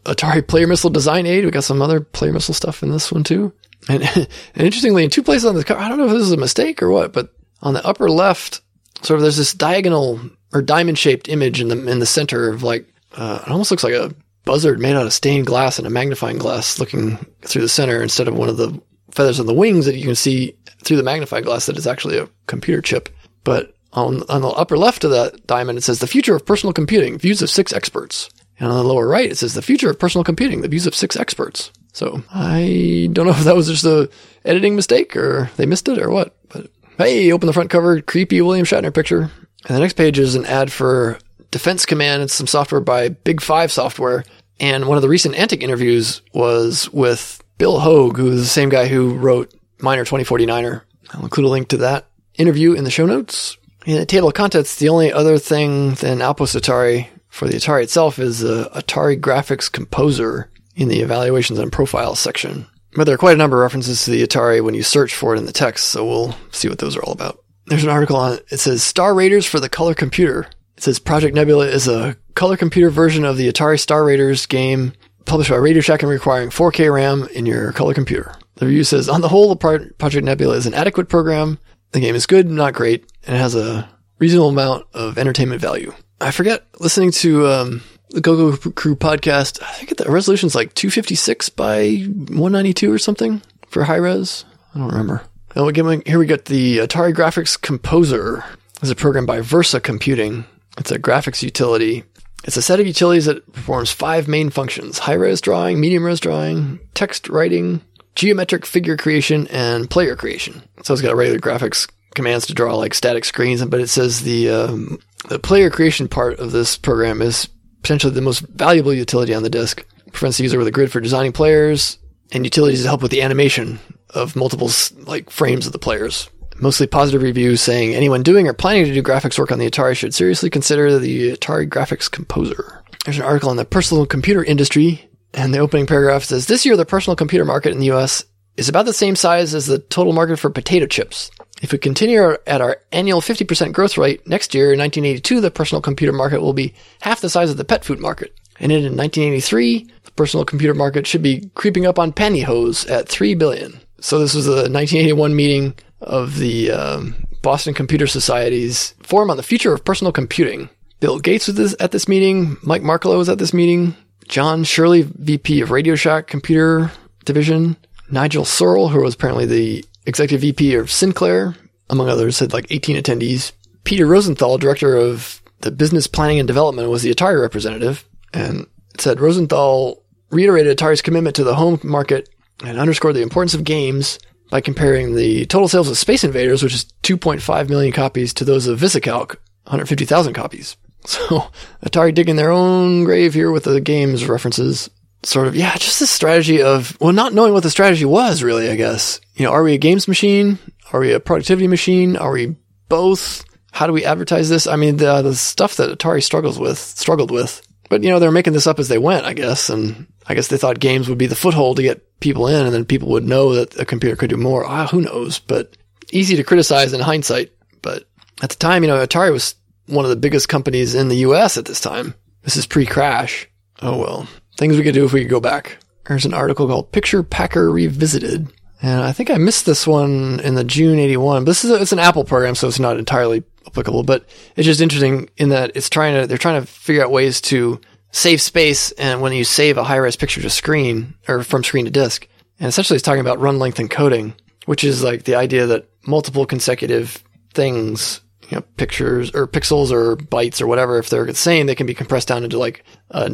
A: Atari Player Missile Design Aid. We got some other Player Missile stuff in this one too. And, and interestingly, in two places on the cover, I don't know if this is a mistake or what, but on the upper left, sort of there's this diagonal or diamond shaped image in the in the center of like uh, it almost looks like a buzzard made out of stained glass and a magnifying glass looking through the center instead of one of the feathers on the wings that you can see through the magnifying glass that is actually a computer chip. But on, on the upper left of that diamond, it says the future of personal computing, views of six experts. And on the lower right, it says the future of personal computing, the views of six experts. So I don't know if that was just a editing mistake or they missed it or what, but hey, open the front cover, creepy William Shatner picture. And the next page is an ad for Defense Command. It's some software by Big Five Software. And one of the recent Antic interviews was with Bill Hogue, who's the same guy who wrote Miner 2049er. I'll include a link to that interview in the show notes. In the table of contents, the only other thing than Outpost Atari for the Atari itself is the Atari Graphics Composer in the Evaluations and Profiles section. But there are quite a number of references to the Atari when you search for it in the text, so we'll see what those are all about. There's an article on it. It says Star Raiders for the Color Computer. It says Project Nebula is a color computer version of the Atari Star Raiders game published by Radio Shack and requiring 4K RAM in your color computer. The review says, on the whole, Project Nebula is an adequate program. The game is good, not great, and it has a reasonable amount of entertainment value. I forget listening to um, the CoCo Crew podcast. I think the resolution's like 256 by 192 or something for high res. I don't remember. And here we get the Atari Graphics Composer. It's a program by Versa Computing. It's a graphics utility. It's a set of utilities that performs five main functions high res drawing, medium res drawing, text writing, geometric figure creation, and player creation. So it's got regular graphics commands to draw like static screens, but it says the, um, the player creation part of this program is potentially the most valuable utility on the disk. It provides the user with a grid for designing players and utilities to help with the animation of multiple like frames of the players mostly positive reviews saying anyone doing or planning to do graphics work on the Atari should seriously consider the Atari Graphics Composer. There's an article on the personal computer industry, and the opening paragraph says this year the personal computer market in the US is about the same size as the total market for potato chips. If we continue at our annual 50% growth rate next year, in 1982, the personal computer market will be half the size of the pet food market. And in 1983, the personal computer market should be creeping up on pantyhose at 3 billion. So this was a 1981 meeting of the um, Boston Computer Society's Forum on the Future of Personal Computing. Bill Gates was this, at this meeting. Mike Markkula was at this meeting. John Shirley, VP of Radio Shack Computer Division. Nigel Searle, who was apparently the executive VP of Sinclair, among others, had like 18 attendees. Peter Rosenthal, director of the business planning and development, was the Atari representative. And said Rosenthal reiterated Atari's commitment to the home market and underscored the importance of games by comparing the total sales of Space Invaders, which is 2.5 million copies, to those of VisiCalc, 150,000 copies. So Atari digging their own grave here with the games references. Sort of, yeah, just this strategy of, well, not knowing what the strategy was really, I guess. You know, are we a games machine? Are we a productivity machine? Are we both? How do we advertise this? I mean, the, the stuff that Atari struggles with, struggled with. But, you know, they're making this up as they went, I guess. And I guess they thought games would be the foothold to get people in and then people would know that a computer could do more. Ah, who knows? But easy to criticize in hindsight. But at the time, you know, Atari was one of the biggest companies in the US at this time. This is pre crash. Oh well. Things we could do if we could go back. There's an article called Picture Packer Revisited. And I think I missed this one in the June 81. But this is a, it's an Apple program, so it's not entirely applicable, but it's just interesting in that it's trying to, they're trying to figure out ways to save space. And when you save a high res picture to screen or from screen to disk, and essentially it's talking about run length encoding, which is like the idea that multiple consecutive things you know, pictures or pixels or bytes or whatever, if they're the same, they can be compressed down into like uh,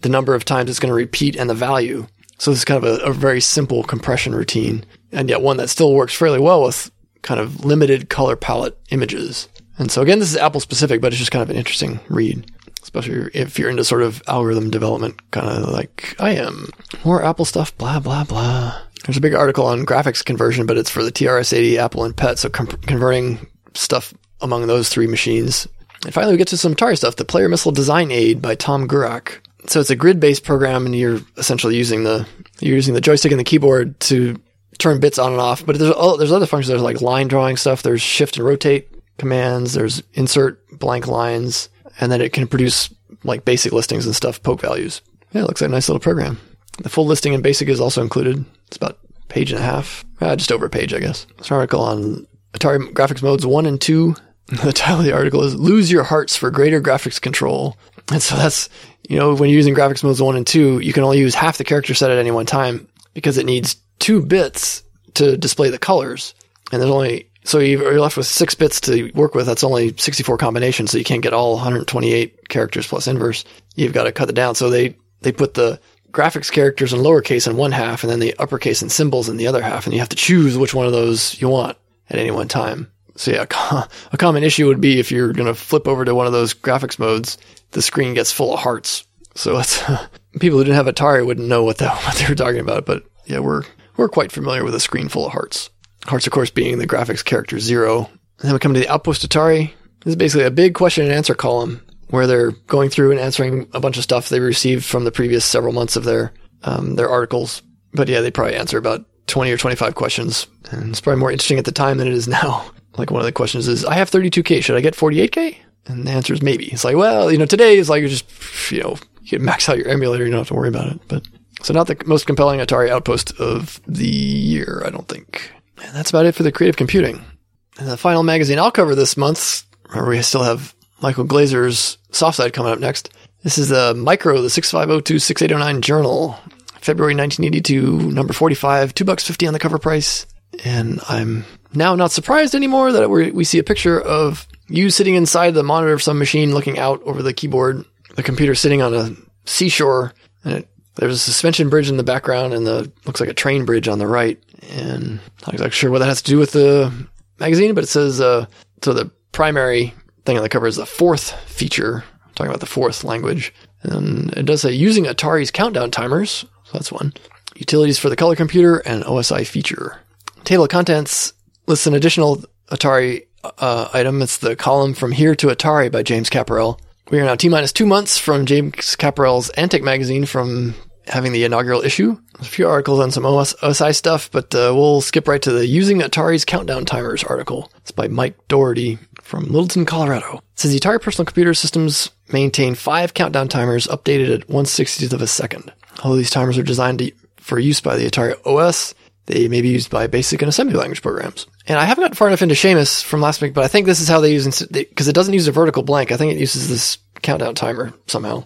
A: the number of times it's going to repeat and the value. So this is kind of a, a, very simple compression routine, and yet one that still works fairly well with kind of limited color palette images. And so again, this is Apple specific, but it's just kind of an interesting read, especially if you're into sort of algorithm development, kind of like I am. More Apple stuff, blah blah blah. There's a big article on graphics conversion, but it's for the TRS-80, Apple, and PET. So com- converting stuff among those three machines. And finally, we get to some Atari stuff. The Player Missile Design Aid by Tom Gurak. So it's a grid-based program, and you're essentially using the you're using the joystick and the keyboard to turn bits on and off. But there's oh, there's other functions. There's like line drawing stuff. There's shift and rotate commands. There's insert blank lines, and then it can produce like basic listings and stuff, poke values. Yeah, it looks like a nice little program. The full listing in basic is also included. It's about page and a half, uh, just over a page, I guess. It's an article on Atari graphics modes one and two the title of the article is Lose Your Hearts for Greater Graphics Control. And so that's, you know, when you're using graphics modes one and two, you can only use half the character set at any one time because it needs two bits to display the colors. And there's only, so you're left with six bits to work with. That's only 64 combinations. So you can't get all 128 characters plus inverse. You've got to cut it down. So they, they put the graphics characters in lowercase in one half and then the uppercase and symbols in the other half. And you have to choose which one of those you want at any one time. So yeah, a common issue would be if you're going to flip over to one of those graphics modes, the screen gets full of hearts. So it's people who didn't have Atari wouldn't know what, the, what they were talking about. But yeah, we're we're quite familiar with a screen full of hearts. Hearts, of course, being the graphics character zero. And then we come to the Outpost Atari. This is basically a big question and answer column where they're going through and answering a bunch of stuff they received from the previous several months of their um, their articles. But yeah, they probably answer about 20 or 25 questions. And it's probably more interesting at the time than it is now. Like one of the questions is, I have 32K. Should I get 48K? And the answer is maybe. It's like, well, you know, today is like you just, you know, you can max out your emulator. You don't have to worry about it. But so not the most compelling Atari outpost of the year, I don't think. And that's about it for the creative computing. And the final magazine I'll cover this month. Remember, we still have Michael Glazer's Softside coming up next. This is the Micro, the 6502-6809 Journal, February 1982, number 45, two bucks fifty on the cover price. And I'm now not surprised anymore that we see a picture of you sitting inside the monitor of some machine looking out over the keyboard, the computer sitting on a seashore, and it, there's a suspension bridge in the background and the looks like a train bridge on the right. And I'm not exactly sure what that has to do with the magazine, but it says uh, so the primary thing on the cover is the Forth feature, talking about the Forth language. And it does say using Atari's countdown timers, so that's one. Utilities for the color computer and OSI feature. Table of contents lists an additional Atari uh, item. It's the column From Here to Atari by James Capparell. We are now T minus two months from James Capparell's Antic magazine from having the inaugural issue. A few articles on some OS, OSI stuff, but uh, we'll skip right to the Using Atari's Countdown Timers article. It's by Mike Doherty from Littleton, Colorado. It says the Atari personal computer systems maintain five countdown timers updated at 160th of a second. Although these timers are designed to, for use by the Atari OS, they may be used by basic and assembly language programs. And I haven't gotten far enough into Shamus from last week, but I think this is how they use because it doesn't use a vertical blank. I think it uses this countdown timer somehow.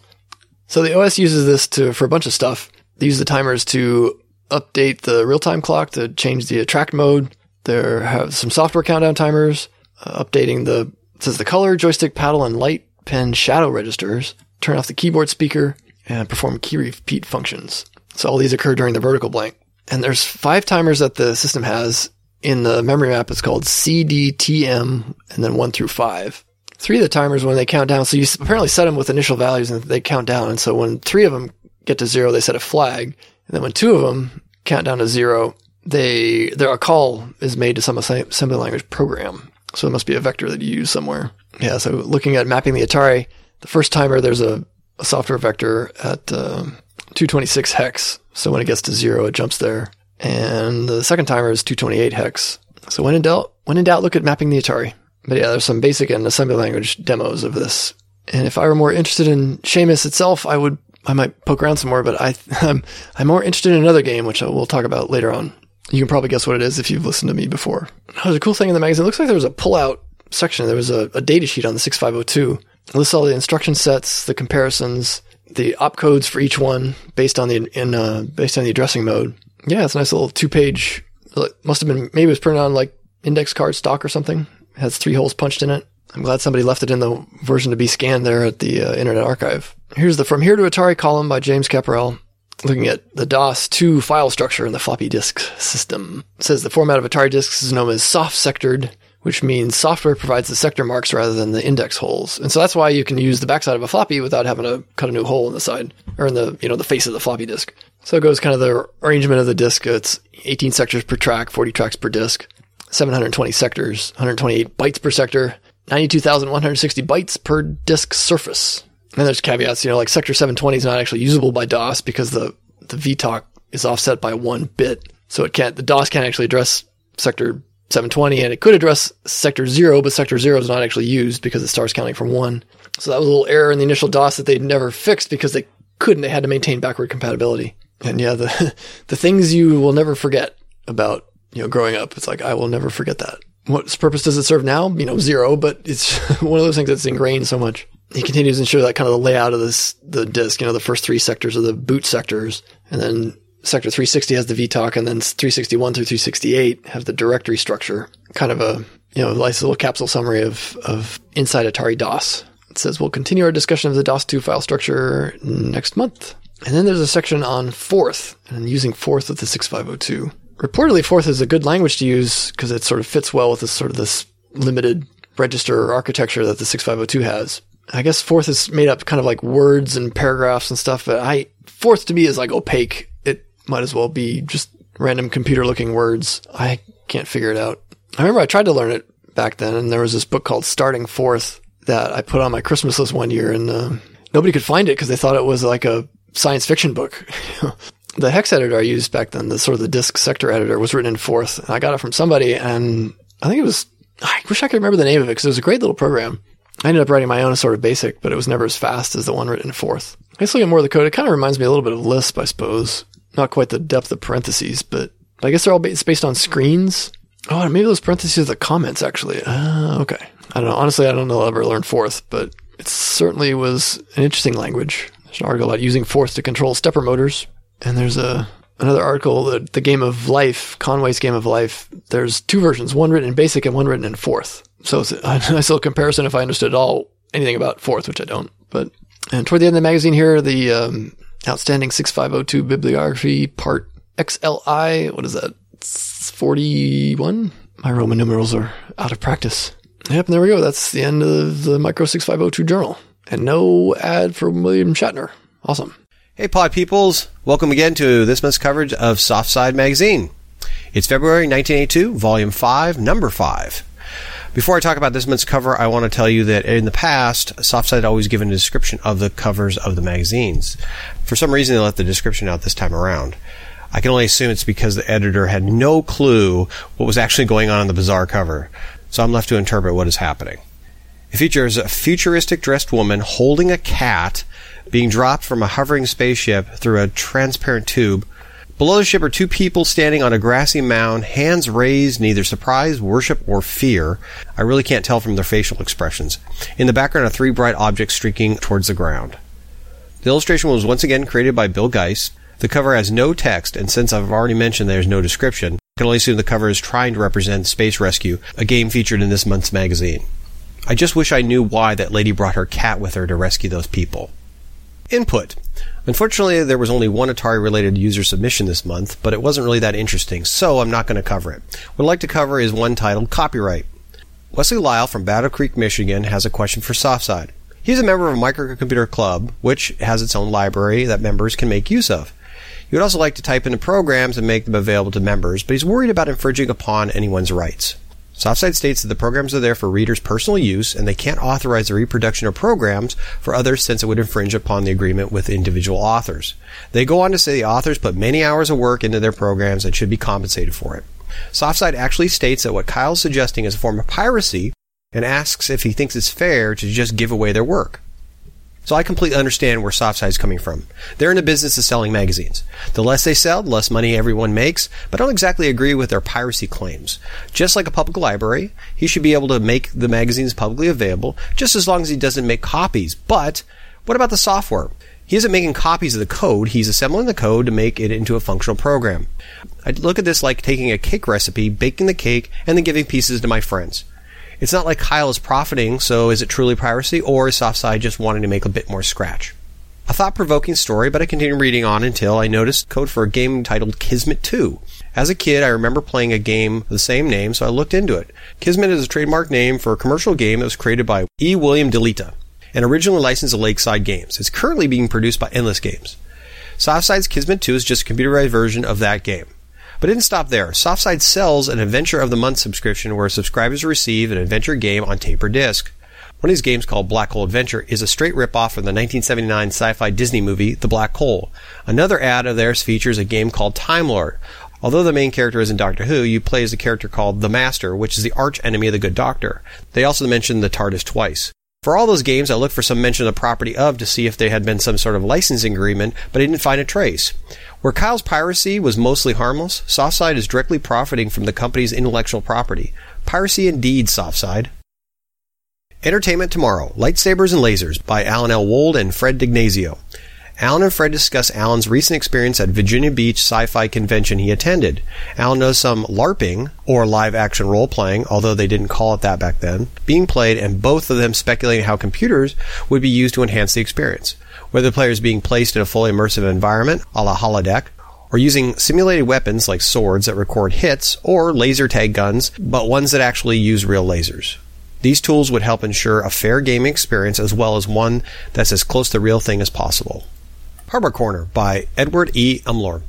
A: So the OS uses this to, for a bunch of stuff. They use the timers to update the real-time clock, to change the attract mode. There have some software countdown timers, uh, updating the, says the color, joystick, paddle, and light pen shadow registers, turn off the keyboard speaker, and perform key repeat functions. So all these occur during the vertical blank. And there's five timers that the system has. In the memory map, it's called CDTM, and then one through five. Three of the timers, when they count down, so you apparently set them with initial values and they count down. And so when three of them get to zero, they set a flag. And then when two of them count down to zero, they, their a call is made to some assembly language program. So it must be a vector that you use somewhere. Yeah. So looking at mapping the Atari, the first timer, there's a, a software vector at, uh, 226 hex. So when it gets to zero, it jumps there. And the second timer is 228 hex. So when in doubt, when in doubt, look at mapping the Atari. But yeah, there's some basic and assembly language demos of this. And if I were more interested in Shamus itself, I would, I might poke around some more, but I, I'm, I'm more interested in another game, which we'll talk about later on. You can probably guess what it is if you've listened to me before. There's a cool thing in the magazine. It looks like there was a pull-out section. There was a, a data sheet on the 6502. It lists all the instruction sets, the comparisons, the opcodes for each one based on the in uh, based on the addressing mode. Yeah, it's a nice little two page. Must have been maybe it was printed on like index card stock or something. Has three holes punched in it. I'm glad somebody left it in the version to be scanned there at the uh, Internet Archive. Here's the From Here to Atari column by James Capparell, looking at the DOS 2 file structure in the floppy disk system. It says the format of Atari disks is known as soft sectored which means software provides the sector marks rather than the index holes. And so that's why you can use the backside of a floppy without having to cut a new hole in the side or in the, you know, the face of the floppy disk. So it goes kind of the arrangement of the disk. It's 18 sectors per track, 40 tracks per disk, 720 sectors, 128 bytes per sector, 92,160 bytes per disk surface. And there's caveats, you know, like sector 720 is not actually usable by DOS because the, the VTOC is offset by one bit. So it can't, the DOS can't actually address sector 720 and it could address sector zero, but sector zero is not actually used because it starts counting from one. So that was a little error in the initial DOS that they'd never fixed because they couldn't. They had to maintain backward compatibility. And yeah, the, the things you will never forget about, you know, growing up. It's like, I will never forget that. What purpose does it serve now? You know, zero, but it's one of those things that's ingrained so much. He continues and shows that kind of the layout of this, the disk, you know, the first three sectors are the boot sectors and then Sector 360 has the VTOC, and then 361 through 368 have the directory structure. Kind of a you know nice little capsule summary of of inside Atari DOS. It says we'll continue our discussion of the DOS2 file structure next month. And then there's a section on Forth and using Forth with the 6502. Reportedly, Forth is a good language to use because it sort of fits well with this sort of this limited register architecture that the 6502 has. I guess Forth is made up kind of like words and paragraphs and stuff, but I Forth to me is like opaque It might as well be just random computer looking words. I can't figure it out. I remember I tried to learn it back then, and there was this book called Starting Forth that I put on my Christmas list one year, and uh, nobody could find it because they thought it was like a science fiction book. the hex editor I used back then, the sort of the disk sector editor, was written in Forth, I got it from somebody, and I think it was. I wish I could remember the name of it because it was a great little program. I ended up writing my own sort of basic, but it was never as fast as the one written in Forth. I guess looking more of the code, it kind of reminds me a little bit of Lisp, I suppose not quite the depth of parentheses, but I guess they're all based, based on screens. Oh, maybe those parentheses are the comments actually. Uh, okay. I don't know. Honestly, I don't know I'll ever learn Forth, but it certainly was an interesting language. There's an article about using Forth to control stepper motors. And there's a, another article, the, the game of life, Conway's game of life. There's two versions, one written in basic and one written in Forth. So it's a nice little comparison if I understood all anything about Forth, which I don't. But and toward the end of the magazine here, the um, Outstanding 6502 Bibliography Part XLI. What is that? 41? My Roman numerals are out of practice. Yep, and there we go. That's the end of the Micro 6502 journal. And no ad for William Shatner. Awesome.
B: Hey, Pod Peoples. Welcome again to this month's coverage of Softside Magazine. It's February 1982, Volume 5, Number 5. Before I talk about this month's cover, I want to tell you that in the past, Softside had always given a description of the covers of the magazines. For some reason, they left the description out this time around. I can only assume it's because the editor had no clue what was actually going on in the bizarre cover. So I'm left to interpret what is happening. It features a futuristic dressed woman holding a cat being dropped from a hovering spaceship through a transparent tube. Below the ship are two people standing on a grassy mound, hands raised, neither surprise, worship, or fear. I really can't tell from their facial expressions. In the background are three bright objects streaking towards the ground. The illustration was once again created by Bill Geist. The cover has no text, and since I've already mentioned there's no description, I can only assume the cover is trying to represent Space Rescue, a game featured in this month's magazine. I just wish I knew why that lady brought her cat with her to rescue those people. Input. Unfortunately, there was only one Atari related user submission this month, but it wasn't really that interesting, so I'm not going to cover it. What I'd like to cover is one titled Copyright. Wesley Lyle from Battle Creek, Michigan has a question for Softside. He's a member of a microcomputer club, which has its own library that members can make use of. He would also like to type into programs and make them available to members, but he's worried about infringing upon anyone's rights. Softside states that the programs are there for readers' personal use and they can't authorize the reproduction of programs for others since it would infringe upon the agreement with individual authors. They go on to say the authors put many hours of work into their programs and should be compensated for it. Softside actually states that what Kyle's suggesting is a form of piracy and asks if he thinks it's fair to just give away their work. So I completely understand where Softside is coming from. They're in the business of selling magazines. The less they sell, the less money everyone makes, but I don't exactly agree with their piracy claims. Just like a public library, he should be able to make the magazines publicly available, just as long as he doesn't make copies. But what about the software? He isn't making copies of the code, he's assembling the code to make it into a functional program. I look at this like taking a cake recipe, baking the cake, and then giving pieces to my friends. It's not like Kyle is profiting, so is it truly piracy, or is Softside just wanting to make a bit more scratch? A thought provoking story, but I continued reading on until I noticed code for a game titled Kismet 2. As a kid, I remember playing a game of the same name, so I looked into it. Kismet is a trademark name for a commercial game that was created by E. William DeLita and originally licensed to Lakeside Games. It's currently being produced by Endless Games. Softside's Kismet 2 is just a computerized version of that game. But it didn't stop there. Softside sells an Adventure of the Month subscription where subscribers receive an adventure game on tape or disc. One of these games called Black Hole Adventure is a straight ripoff from the 1979 sci-fi Disney movie The Black Hole. Another ad of theirs features a game called Time Lord. Although the main character is in Doctor Who, you play as a character called The Master, which is the arch enemy of the Good Doctor. They also mention the TARDIS twice. For all those games, I looked for some mention of the property of to see if there had been some sort of licensing agreement, but I didn't find a trace. Where Kyle's piracy was mostly harmless, Softside is directly profiting from the company's intellectual property. Piracy indeed, Softside. Entertainment Tomorrow Lightsabers and Lasers by Alan L. Wold and Fred D'Ignazio. Alan and Fred discuss Alan's recent experience at Virginia Beach sci-fi convention he attended. Alan knows some LARPing, or live action role playing, although they didn't call it that back then, being played, and both of them speculating how computers would be used to enhance the experience whether the player is being placed in a fully immersive environment, a la holodeck, or using simulated weapons like swords that record hits, or laser tag guns, but ones that actually use real lasers. These tools would help ensure a fair gaming experience as well as one that's as close to the real thing as possible. Hardware Corner by Edward E. Umlor.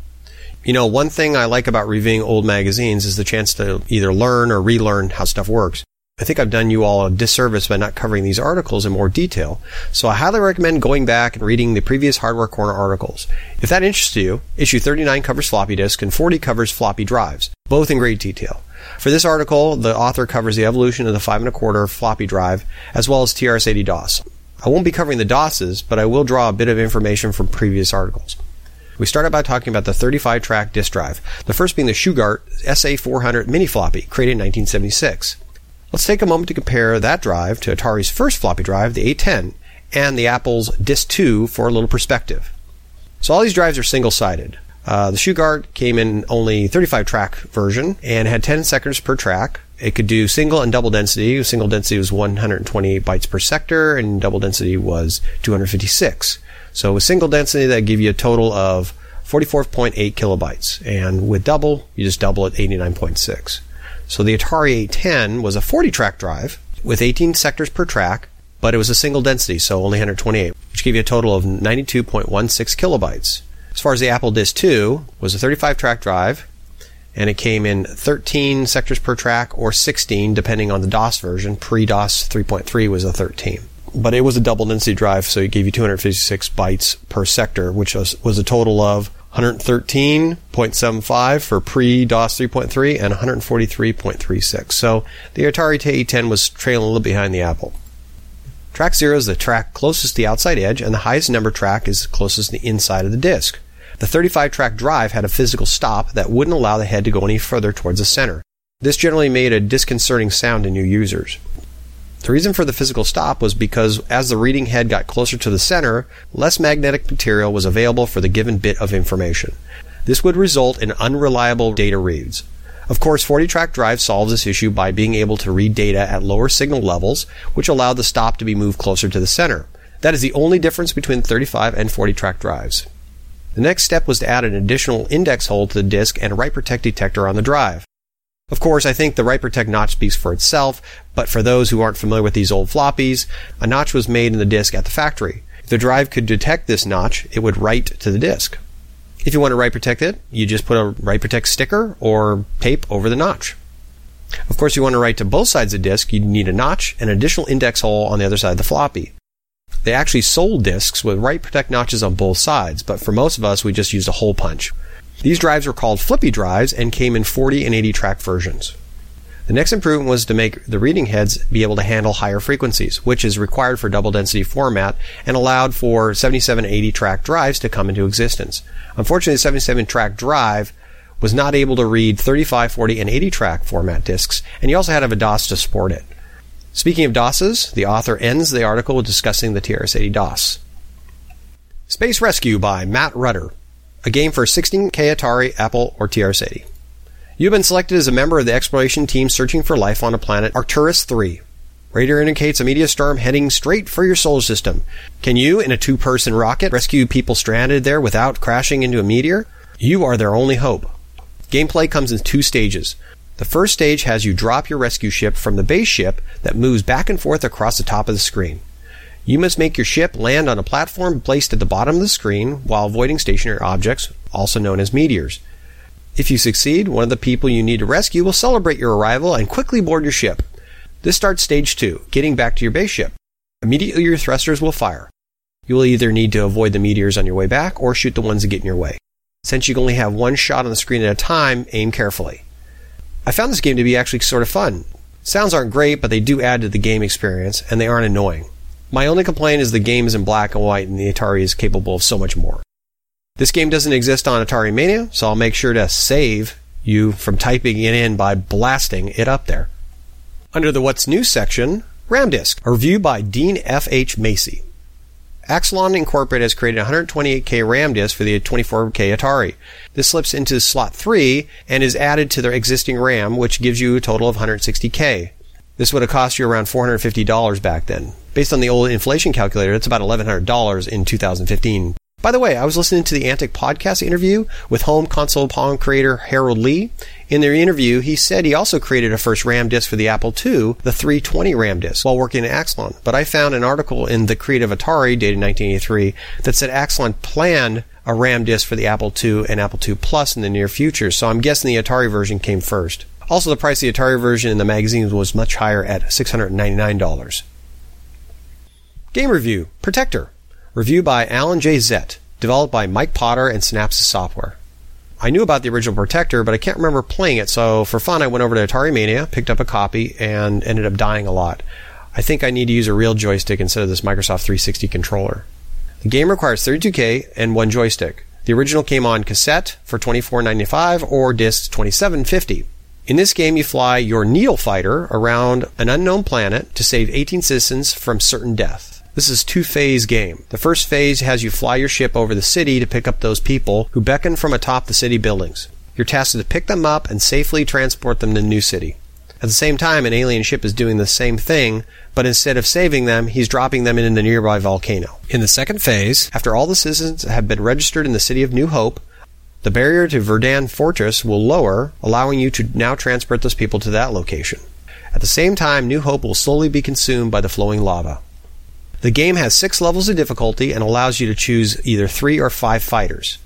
B: You know, one thing I like about reviewing old magazines is the chance to either learn or relearn how stuff works. I think I've done you all a disservice by not covering these articles in more detail, so I highly recommend going back and reading the previous Hardware Corner articles. If that interests you, issue 39 covers floppy disk and 40 covers floppy drives, both in great detail. For this article, the author covers the evolution of the 5 and a quarter floppy drive, as well as TRS-80 DOS. I won't be covering the DOSes, but I will draw a bit of information from previous articles. We start out by talking about the 35 track disk drive, the first being the Shugart SA400 mini floppy, created in 1976. Let's take a moment to compare that drive to Atari's first floppy drive, the 810, and the Apple's Disk 2 for a little perspective. So all these drives are single-sided. Uh, the Shugart came in only 35 track version and had 10 sectors per track. It could do single and double density. Single density was 128 bytes per sector, and double density was 256. So with single density, that give you a total of 44.8 kilobytes, and with double, you just double it 89.6. So the Atari 810 was a 40 track drive with 18 sectors per track, but it was a single density, so only 128, which gave you a total of 92.16 kilobytes. As far as the Apple Disk II was a 35 track drive, and it came in 13 sectors per track or 16 depending on the DOS version. Pre-DOS 3.3 was a 13. But it was a double density drive, so it gave you 256 bytes per sector, which was, was a total of 113.75 for pre-DOS 3.3 and 143.36. So the Atari 810 was trailing a little behind the Apple. Track 0 is the track closest to the outside edge, and the highest number track is closest to the inside of the disk. The 35 track drive had a physical stop that wouldn't allow the head to go any further towards the center. This generally made a disconcerting sound to new users. The reason for the physical stop was because as the reading head got closer to the center, less magnetic material was available for the given bit of information. This would result in unreliable data reads. Of course, 40 track drive solves this issue by being able to read data at lower signal levels, which allowed the stop to be moved closer to the center. That is the only difference between 35 and 40 track drives. The next step was to add an additional index hole to the disk and a write protect detector on the drive. Of course, I think the write protect notch speaks for itself, but for those who aren't familiar with these old floppies, a notch was made in the disk at the factory. If the drive could detect this notch, it would write to the disk. If you want to write protect it, you just put a write protect sticker or tape over the notch. Of course, you want to write to both sides of the disk, you need a notch and an additional index hole on the other side of the floppy. They actually sold disks with write protect notches on both sides, but for most of us, we just used a hole punch. These drives were called flippy drives and came in 40 and 80 track versions. The next improvement was to make the reading heads be able to handle higher frequencies, which is required for double density format and allowed for 77 80 track drives to come into existence. Unfortunately, the 77 track drive was not able to read 35, 40, and 80 track format disks, and you also had to have a DOS to support it. Speaking of DOSes, the author ends the article discussing the TRS-80 DOS. Space Rescue by Matt Rudder a game for 16K Atari, Apple, or TRS-80. You've been selected as a member of the exploration team searching for life on a planet Arcturus 3. Radar indicates a meteor storm heading straight for your solar system. Can you, in a two-person rocket, rescue people stranded there without crashing into a meteor? You are their only hope. Gameplay comes in two stages. The first stage has you drop your rescue ship from the base ship that moves back and forth across the top of the screen. You must make your ship land on a platform placed at the bottom of the screen while avoiding stationary objects, also known as meteors. If you succeed, one of the people you need to rescue will celebrate your arrival and quickly board your ship. This starts stage two, getting back to your base ship. Immediately your thrusters will fire. You will either need to avoid the meteors on your way back or shoot the ones that get in your way. Since you only have one shot on the screen at a time, aim carefully. I found this game to be actually sort of fun. Sounds aren't great, but they do add to the game experience, and they aren't annoying. My only complaint is the game is in black and white and the Atari is capable of so much more. This game doesn't exist on Atari Mania, so I'll make sure to save you from typing it in by blasting it up there. Under the What's New section, Ramdisk, a review by Dean F. H. Macy. Axlon Incorporated has created a 128K RAM disk for the 24K Atari. This slips into slot 3 and is added to their existing RAM, which gives you a total of 160K. This would have cost you around $450 back then. Based on the old inflation calculator, it's about $1,100 in 2015. By the way, I was listening to the Antic podcast interview with home console Pong creator Harold Lee. In their interview, he said he also created a first RAM disk for the Apple II, the 320 RAM disk, while working at Axlon. But I found an article in the Creative Atari dated 1983 that said Axlon planned a RAM disk for the Apple II and Apple II Plus in the near future, so I'm guessing the Atari version came first. Also, the price of the Atari version in the magazines was much higher at $699. Game Review Protector. Review by Alan J. Zett. Developed by Mike Potter and Synapse Software. I knew about the original Protector, but I can't remember playing it, so for fun I went over to Atari Mania, picked up a copy, and ended up dying a lot. I think I need to use a real joystick instead of this Microsoft 360 controller. The game requires 32K and one joystick. The original came on cassette for $24.95 or disc $27.50. In this game, you fly your Needle Fighter around an unknown planet to save 18 citizens from certain death. This is a two-phase game. The first phase has you fly your ship over the city to pick up those people who beckon from atop the city buildings. Your task is to pick them up and safely transport them to new city. At the same time, an alien ship is doing the same thing, but instead of saving them, he's dropping them in the nearby volcano. In the second phase, after all the citizens have been registered in the city of New Hope, the barrier to Verdan Fortress will lower, allowing you to now transport those people to that location. At the same time, New Hope will slowly be consumed by the flowing lava. The game has six levels of difficulty and allows you to choose either three or five fighters.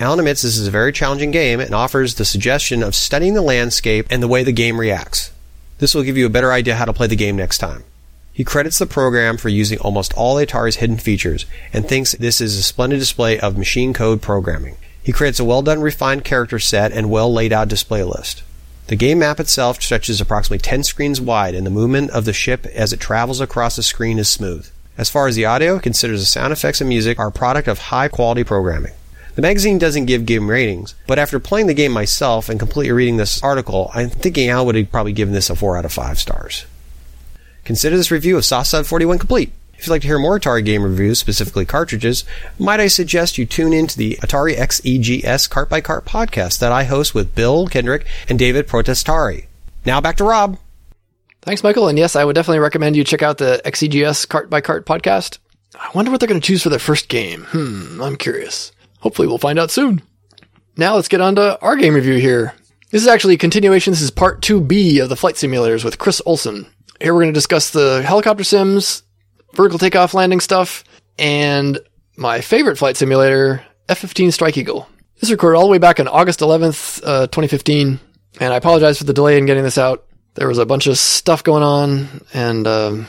B: Alan admits this is a very challenging game and offers the suggestion of studying the landscape and the way the game reacts. This will give you a better idea how to play the game next time. He credits the program for using almost all Atari's hidden features and thinks this is a splendid display of machine code programming. He creates a well done refined character set and well laid out display list. The game map itself stretches approximately 10 screens wide and the movement of the ship as it travels across the screen is smooth. As far as the audio, it considers the sound effects and music are a product of high quality programming. The magazine doesn't give game ratings, but after playing the game myself and completely reading this article, I'm thinking Al would have probably given this a 4 out of 5 stars. Consider this review of Softside 41 complete. If you'd like to hear more Atari game reviews, specifically cartridges, might I suggest you tune in to the Atari XEGS Cart by Cart podcast that I host with Bill Kendrick and David Protestari. Now back to Rob.
A: Thanks, Michael. And yes, I would definitely recommend you check out the XEGS Cart by Cart podcast. I wonder what they're going to choose for their first game. Hmm, I'm curious. Hopefully, we'll find out soon. Now let's get on to our game review here. This is actually a continuation. This is part 2B of the flight simulators with Chris Olson. Here we're going to discuss the helicopter sims, vertical takeoff landing stuff, and my favorite flight simulator, F-15 Strike Eagle. This recorded all the way back on August 11th, uh, 2015, and I apologize for the delay in getting this out. There was a bunch of stuff going on, and um,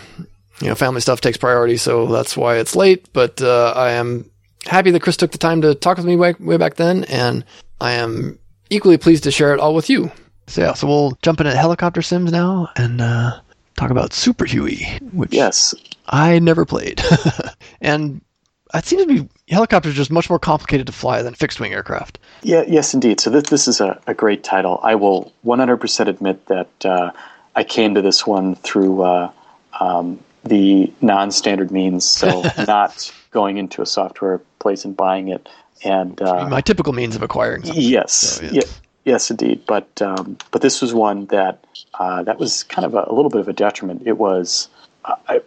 A: you know, family stuff takes priority, so that's why it's late. But uh, I am happy that Chris took the time to talk with me way, way back then, and I am equally pleased to share it all with you. So yeah, so we'll jump into helicopter sims now and uh, talk about Super Huey, which
C: Yes.
A: I never played. and it seems to be helicopters are just much more complicated to fly than fixed wing aircraft.
C: Yeah, yes, indeed. So this, this is a, a great title. I will 100% admit that uh, I came to this one through uh, um, the non-standard means, so not going into a software place and buying it. And uh,
A: My typical means of acquiring something.
C: Yes,
A: So, yeah.
C: Yes, indeed. But um, but this was one that uh, that was kind of a, a little bit of a detriment. It was uh,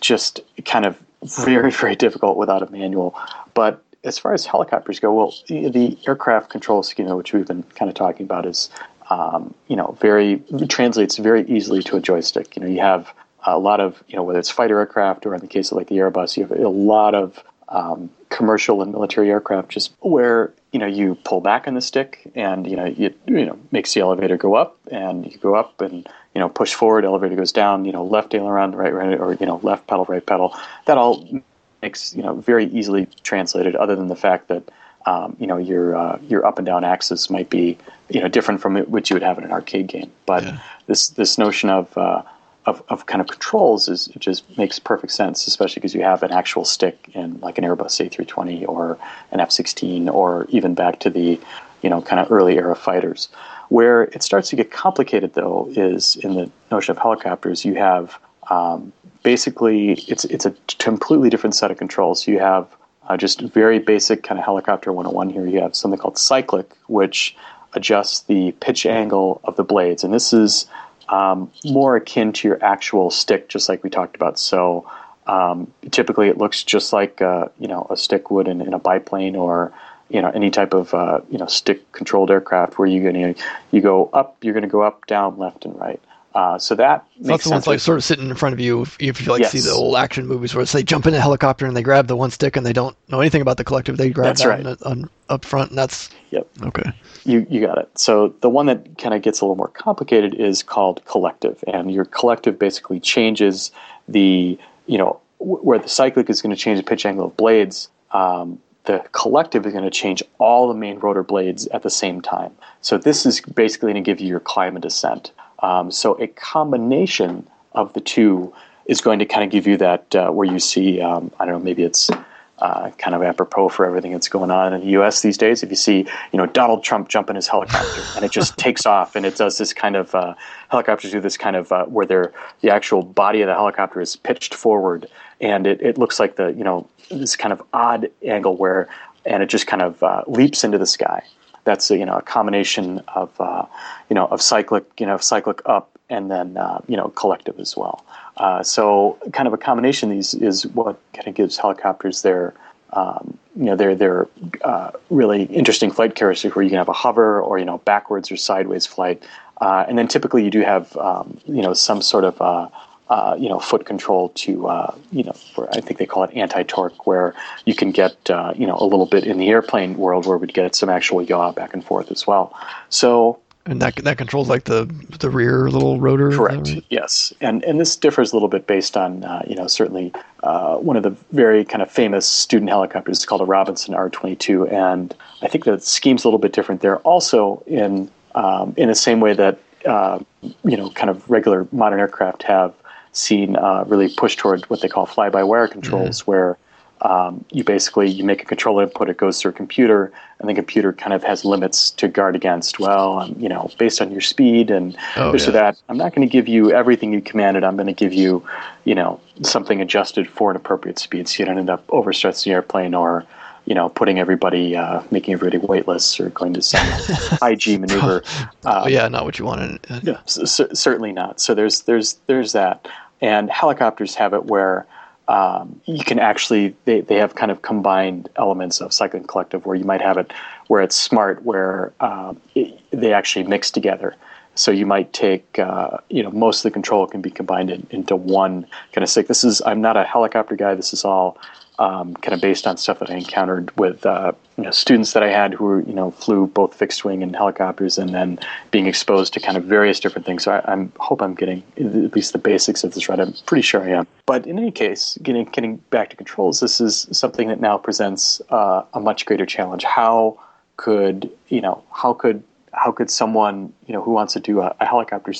C: just kind of very very difficult without a manual. But as far as helicopters go, well, the, the aircraft control schema, which we've been kind of talking about, is um, you know very translates very easily to a joystick. You know, you have a lot of you know whether it's fighter aircraft or in the case of like the Airbus, you have a lot of um, commercial and military aircraft just where you know you pull back on the stick and you know you you know makes the elevator go up and you go up and you know push forward elevator goes down you know left aileron right right or you know left pedal right pedal. That all makes you know very easily translated other than the fact that um, you know your uh, your up and down axis might be you know different from what you would have in an arcade game. But this this notion of uh, of, of kind of controls is it just makes perfect sense, especially because you have an actual stick in like an Airbus A320 or an F-16 or even back to the you know kind of early era fighters. Where it starts to get complicated though is in the notion of helicopters. You have um, basically it's it's a completely different set of controls. You have uh, just very basic kind of helicopter 101 here. You have something called cyclic, which adjusts the pitch angle of the blades, and this is um, more akin to your actual stick, just like we talked about. So um, typically, it looks just like uh, you know a stick would in, in a biplane or you know any type of uh, you know stick controlled aircraft where you're to you go up, you're going to go up, down, left, and right. Uh, so that
A: So that's
C: makes
A: the ones
C: sense.
A: like sort of sitting in front of you. If, if you like see the old action movies where it's they jump in a helicopter and they grab the one stick and they don't know anything about the collective, they grab
C: That's
A: that
C: right.
A: on, on, up front, and that's
C: Yep.
A: okay.
C: You, you got it. So the one that kind of gets a little more complicated is called collective, and your collective basically changes the you know wh- where the cyclic is going to change the pitch angle of blades. Um, the collective is going to change all the main rotor blades at the same time. So this is basically going to give you your climb and descent. Um, so a combination of the two is going to kind of give you that uh, where you see um, I don't know maybe it's uh, kind of apropos for everything that's going on in the U.S. these days. If you see, you know, Donald Trump jump in his helicopter and it just takes off, and it does this kind of uh, helicopters do this kind of uh, where the actual body of the helicopter is pitched forward, and it, it looks like the you know this kind of odd angle where, and it just kind of uh, leaps into the sky. That's a, you know a combination of uh, you know of cyclic you know cyclic up and then uh, you know collective as well. Uh, so kind of a combination of these is what kind of gives helicopters their um, you know their their uh, really interesting flight characteristics where you can have a hover or you know backwards or sideways flight, uh, and then typically you do have um, you know some sort of uh, uh, you know, foot control to, uh, you know, where I think they call it anti-torque, where you can get, uh, you know, a little bit in the airplane world where we'd get some actual yaw back and forth as well. So
A: and that that controls like the the rear little rotor.
C: Correct. Right? Yes, and and this differs a little bit based on uh, you know certainly uh, one of the very kind of famous student helicopters is called a Robinson R22, and I think the scheme's a little bit different there. Also in um, in the same way that uh, you know kind of regular modern aircraft have seen uh, really push toward what they call fly-by-wire controls, mm-hmm. where um, you basically you make a control input, it goes through a computer, and the computer kind of has limits to guard against. Well, um, you know, based on your speed and oh, this yeah. or that, I'm not going to give you everything you commanded. I'm going to give you, you know, something adjusted for an appropriate speed, so you don't end up overstressing the airplane or you know, putting everybody, uh, making everybody weightless or going to some IG maneuver.
A: Um, yeah, not what you wanted.
C: Yeah, c- certainly not. So there's there's there's that, and helicopters have it where um, you can actually they, they have kind of combined elements of cycling collective where you might have it where it's smart where um, it, they actually mix together. So you might take uh, you know most of the control can be combined in, into one kind of stick. This is i'm not a helicopter guy. This is all um, kind of based on stuff that I encountered with uh, you know, students that I had who were, you know flew both fixed wing and helicopters, and then being exposed to kind of various different things. So I, I hope I'm getting at least the basics of this right. I'm pretty sure I am. But in any case, getting getting back to controls, this is something that now presents uh, a much greater challenge. How could you know? How could how could someone you know who wants to do a, a helicopter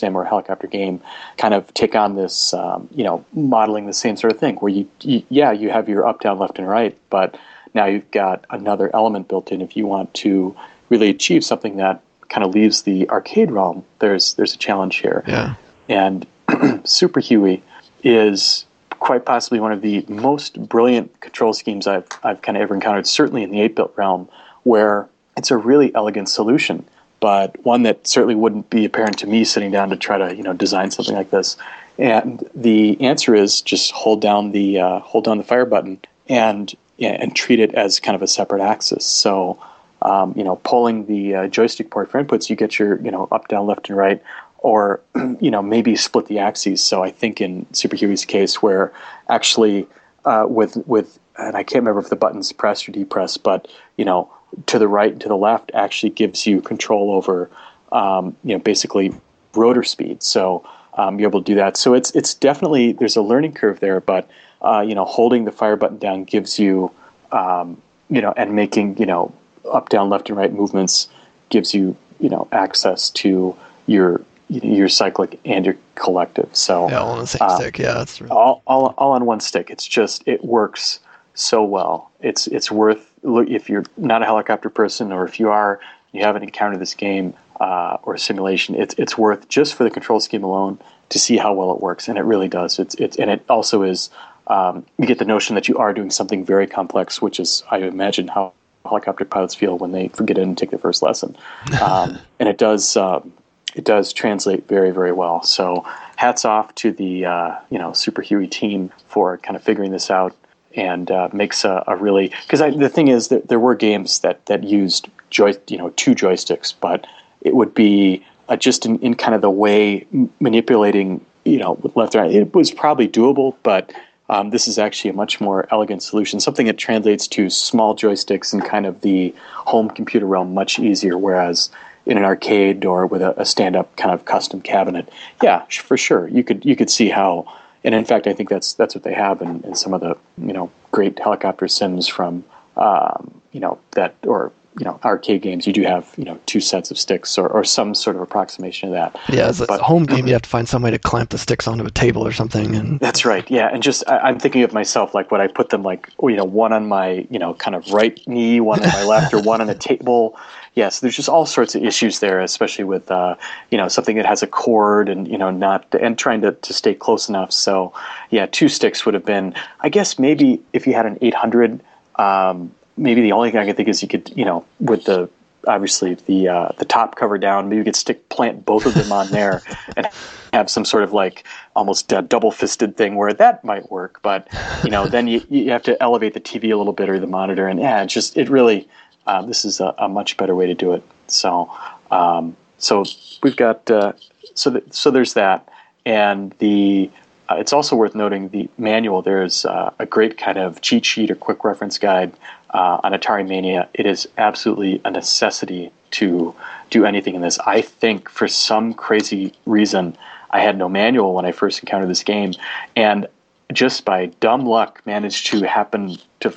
C: sim or helicopter game kind of take on this, um, you know, modeling the same sort of thing where you, you, yeah, you have your up, down, left, and right, but now you've got another element built in. If you want to really achieve something that kind of leaves the arcade realm, there's there's a challenge here.
A: Yeah.
C: And Super Huey is quite possibly one of the most brilliant control schemes I've I've kind of ever encountered, certainly in the 8-bit realm, where it's a really elegant solution but one that certainly wouldn't be apparent to me sitting down to try to you know design something like this. And the answer is just hold down the uh, hold down the fire button and and treat it as kind of a separate axis. So um, you know, pulling the uh, joystick port for inputs, you get your you know up, down, left, and right, or you know maybe split the axes. So I think in Super Huey's case, where actually uh, with with and I can't remember if the button's pressed or depressed, but you know to the right and to the left actually gives you control over, um, you know, basically rotor speed. So um, you're able to do that. So it's it's definitely there's a learning curve there, but uh, you know, holding the fire button down gives you, um, you know, and making you know up, down, left, and right movements gives you you know access to your your cyclic and your collective. So
A: yeah, all on the same uh, stick. Yeah, that's
C: really... all, all all on one stick. It's just it works so well. It's it's worth if you're not a helicopter person, or if you are, you haven't encountered this game uh, or simulation. It's it's worth just for the control scheme alone to see how well it works, and it really does. It's it's and it also is. Um, you get the notion that you are doing something very complex, which is, I imagine, how helicopter pilots feel when they forget it and take their first lesson. Um, and it does um, it does translate very very well. So hats off to the uh, you know Super Huey team for kind of figuring this out and uh, makes a, a really because the thing is that there were games that that used joy you know two joysticks, but it would be uh, just in, in kind of the way manipulating you know with left and right. It was probably doable, but um, this is actually a much more elegant solution, something that translates to small joysticks and kind of the home computer realm much easier. Whereas in an arcade or with a, a stand-up kind of custom cabinet, yeah, for sure, you could you could see how and in fact, I think that's that's what they have in, in some of the you know great helicopter sims from um, you know that or you know arcade games. You do have you know two sets of sticks or, or some sort of approximation of that.
A: Yeah, as a home game, you have to find some way to clamp the sticks onto a table or something. And
C: that's right. Yeah, and just I, am thinking of myself like would I put them like you know one on my you know kind of right knee, one on my left, or one on a table yes, there's just all sorts of issues there, especially with uh, you know something that has a cord and you know not and trying to, to stay close enough. So yeah, two sticks would have been. I guess maybe if you had an 800, um, maybe the only thing I could think is you could you know with the obviously the uh, the top cover down, maybe you could stick plant both of them on there and have some sort of like almost double fisted thing where that might work. But you know then you you have to elevate the TV a little bit or the monitor, and yeah, it just it really uh, this is a, a, much better way to do it. So, um, so we've got uh, so th- so there's that, and the uh, it's also worth noting the manual. There's uh, a great kind of cheat sheet or quick reference guide uh, on Atarimania. It is absolutely a necessity to do anything in this. I think for some crazy reason, I had no manual when I first encountered this game, and just by dumb luck, managed to happen to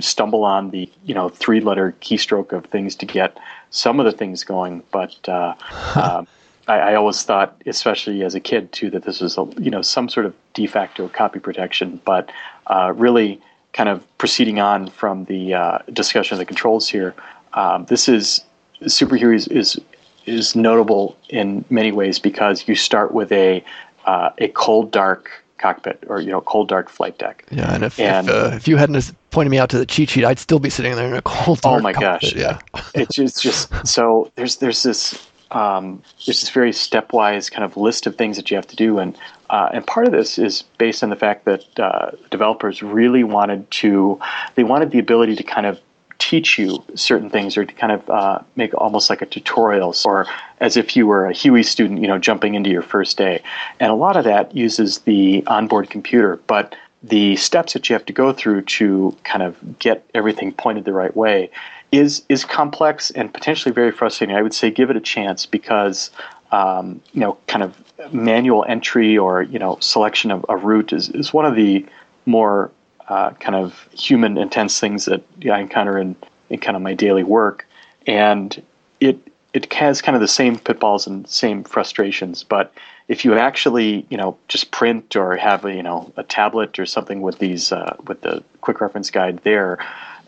C: stumble on the you know three letter keystroke of things to get some of the things going. But uh, uh, I, I, always thought, especially as a kid too, that this was a, you know some sort of de facto copy protection. But uh, really, kind of proceeding on from the uh, discussion of the controls here, um, this is Super Huey is, is is notable in many ways because you start with a uh, a cold dark cockpit or you know cold dark flight deck.
A: Yeah, and if and, if, uh, if, you hadn't pointed me out to the cheat sheet, I'd still be sitting there in a cold.
C: oh my
A: cockpit.
C: gosh! Yeah, it's just, just so there's there's this um, there's this very stepwise kind of list of things that you have to do, and uh, and part of this is based on the fact that uh, developers really wanted to they wanted the ability to kind of teach you certain things or to kind of uh, make almost like a tutorial or as if you were a Huey student, you know, jumping into your first day. And a lot of that uses the onboard computer, but the steps that you have to go through to kind of get everything pointed the right way is is complex and potentially very frustrating. I would say give it a chance because um, you know, kind of manual entry or you know selection of a route is, is one of the more uh, kind of human intense things that I encounter in, in kind of my daily work, and it it has kind of the same pitfalls and same frustrations. But if you actually you know just print or have a you know a tablet or something with these uh, with the quick reference guide there,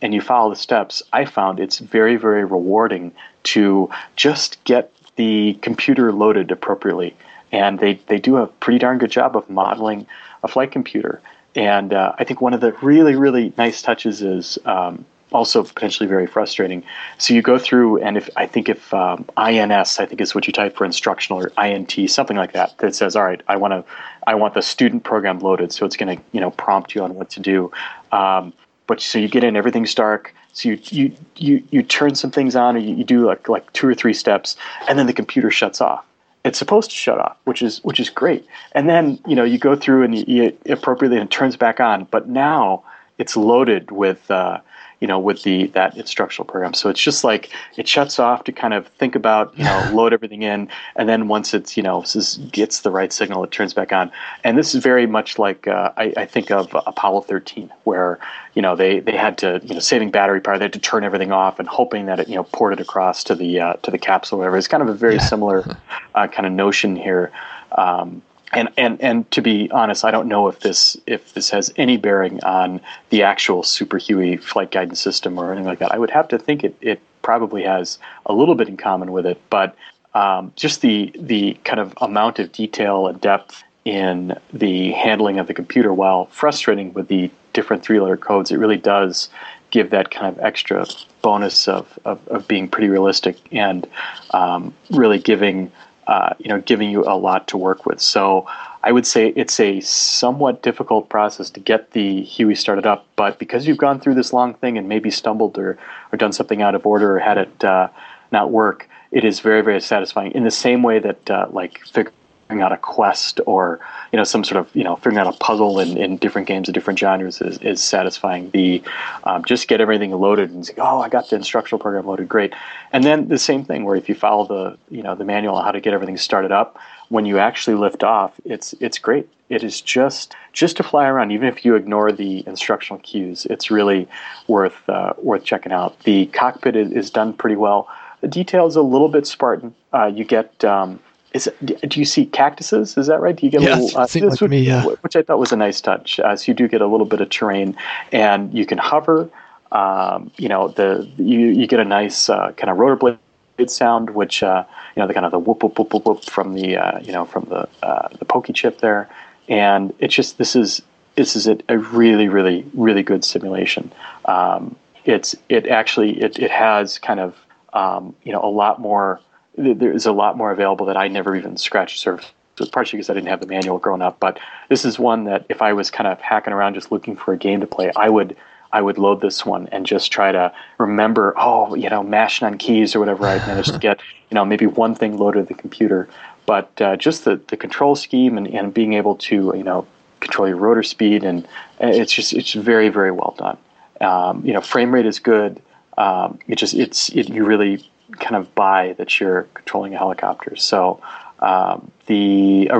C: and you follow the steps, I found it's very very rewarding to just get the computer loaded appropriately. And they, they do a pretty darn good job of modeling a flight computer. And uh, I think one of the really, really nice touches is um, also potentially very frustrating. So you go through, and if I think if um, INS, I think is what you type for instructional or INT, something like that, that says, all right, I want to, I want the student program loaded, so it's going to, you know, prompt you on what to do. Um, but so you get in, everything's dark. So you you you, you turn some things on, or you, you do like like two or three steps, and then the computer shuts off it's supposed to shut off, which is which is great. And then you know you go through and you, you appropriately and it turns back on. But now it's loaded with uh, you know, with the that instructional program. So it's just like it shuts off to kind of think about, you know, load everything in, and then once it's you know gets the right signal, it turns back on. And this is very much like uh, I, I, think of Apollo 13, where you know they they had to you know saving battery power, they had to turn everything off and hoping that it you know ported across to the uh, to the capsule, or whatever. It's kind of a very yeah. similar uh, kind of notion here. Um, and and and to be honest, I don't know if this if this has any bearing on the actual Super Huey flight guidance system or anything like that. I would have to think it it probably has a little bit in common with it, but um, just the the kind of amount of detail and depth in the handling of the computer, while frustrating with the different three letter codes, it really does give that kind of extra bonus of, of, of being pretty realistic and um, really giving uh, you know, giving you a lot to work with. So I would say it's a somewhat difficult process to get the Huey started up, but because you've gone through this long thing and maybe stumbled or, or done something out of order or had it uh, not work, it is very, very satisfying in the same way that uh, like figuring out a quest or you know some sort of you know figuring out a puzzle in, in different games of different genres is, is satisfying. The um, just get everything loaded and say oh i got the instructional program loaded. Great. And then the same thing where if you follow the you know the manual on how to get everything started up when you actually lift off it's it's great. It is just just to fly around. Even if you ignore the instructional cues it's really worth uh, worth checking out. The cockpit is, is, done pretty well. The detail is a little bit spartan. Uh, you get um, is it, do you see cactuses? Is that right? Do you get
A: yeah,
C: a little, uh,
A: like which, me, yeah.
C: which I thought was a nice touch. Uh, so you do get a little bit of terrain, and you can hover. Um, you know, the you you get a nice uh, kind of rotor blade sound, which uh, you know the kind of the whoop whoop whoop whoop, whoop from the uh, you know from the uh, the POKEY chip there, and it's just this is this is a, a really really really good simulation. Um, it's it actually it it has kind of um, you know a lot more there's a lot more available that I never even scratched the surface. Partially because I didn't have the manual growing up, but this is one that if I was kind of hacking around just looking for a game to play, I would I would load this one and just try to remember, oh, you know, mashing on keys or whatever I managed to get, you know, maybe one thing loaded to the computer. but uh, just the, the control scheme and, and being able to you know control your rotor speed and it's just it's very very well done. Um, you know, frame rate is good. Um, it just it's it, you really kind of buy that you're controlling a helicopter. So um, the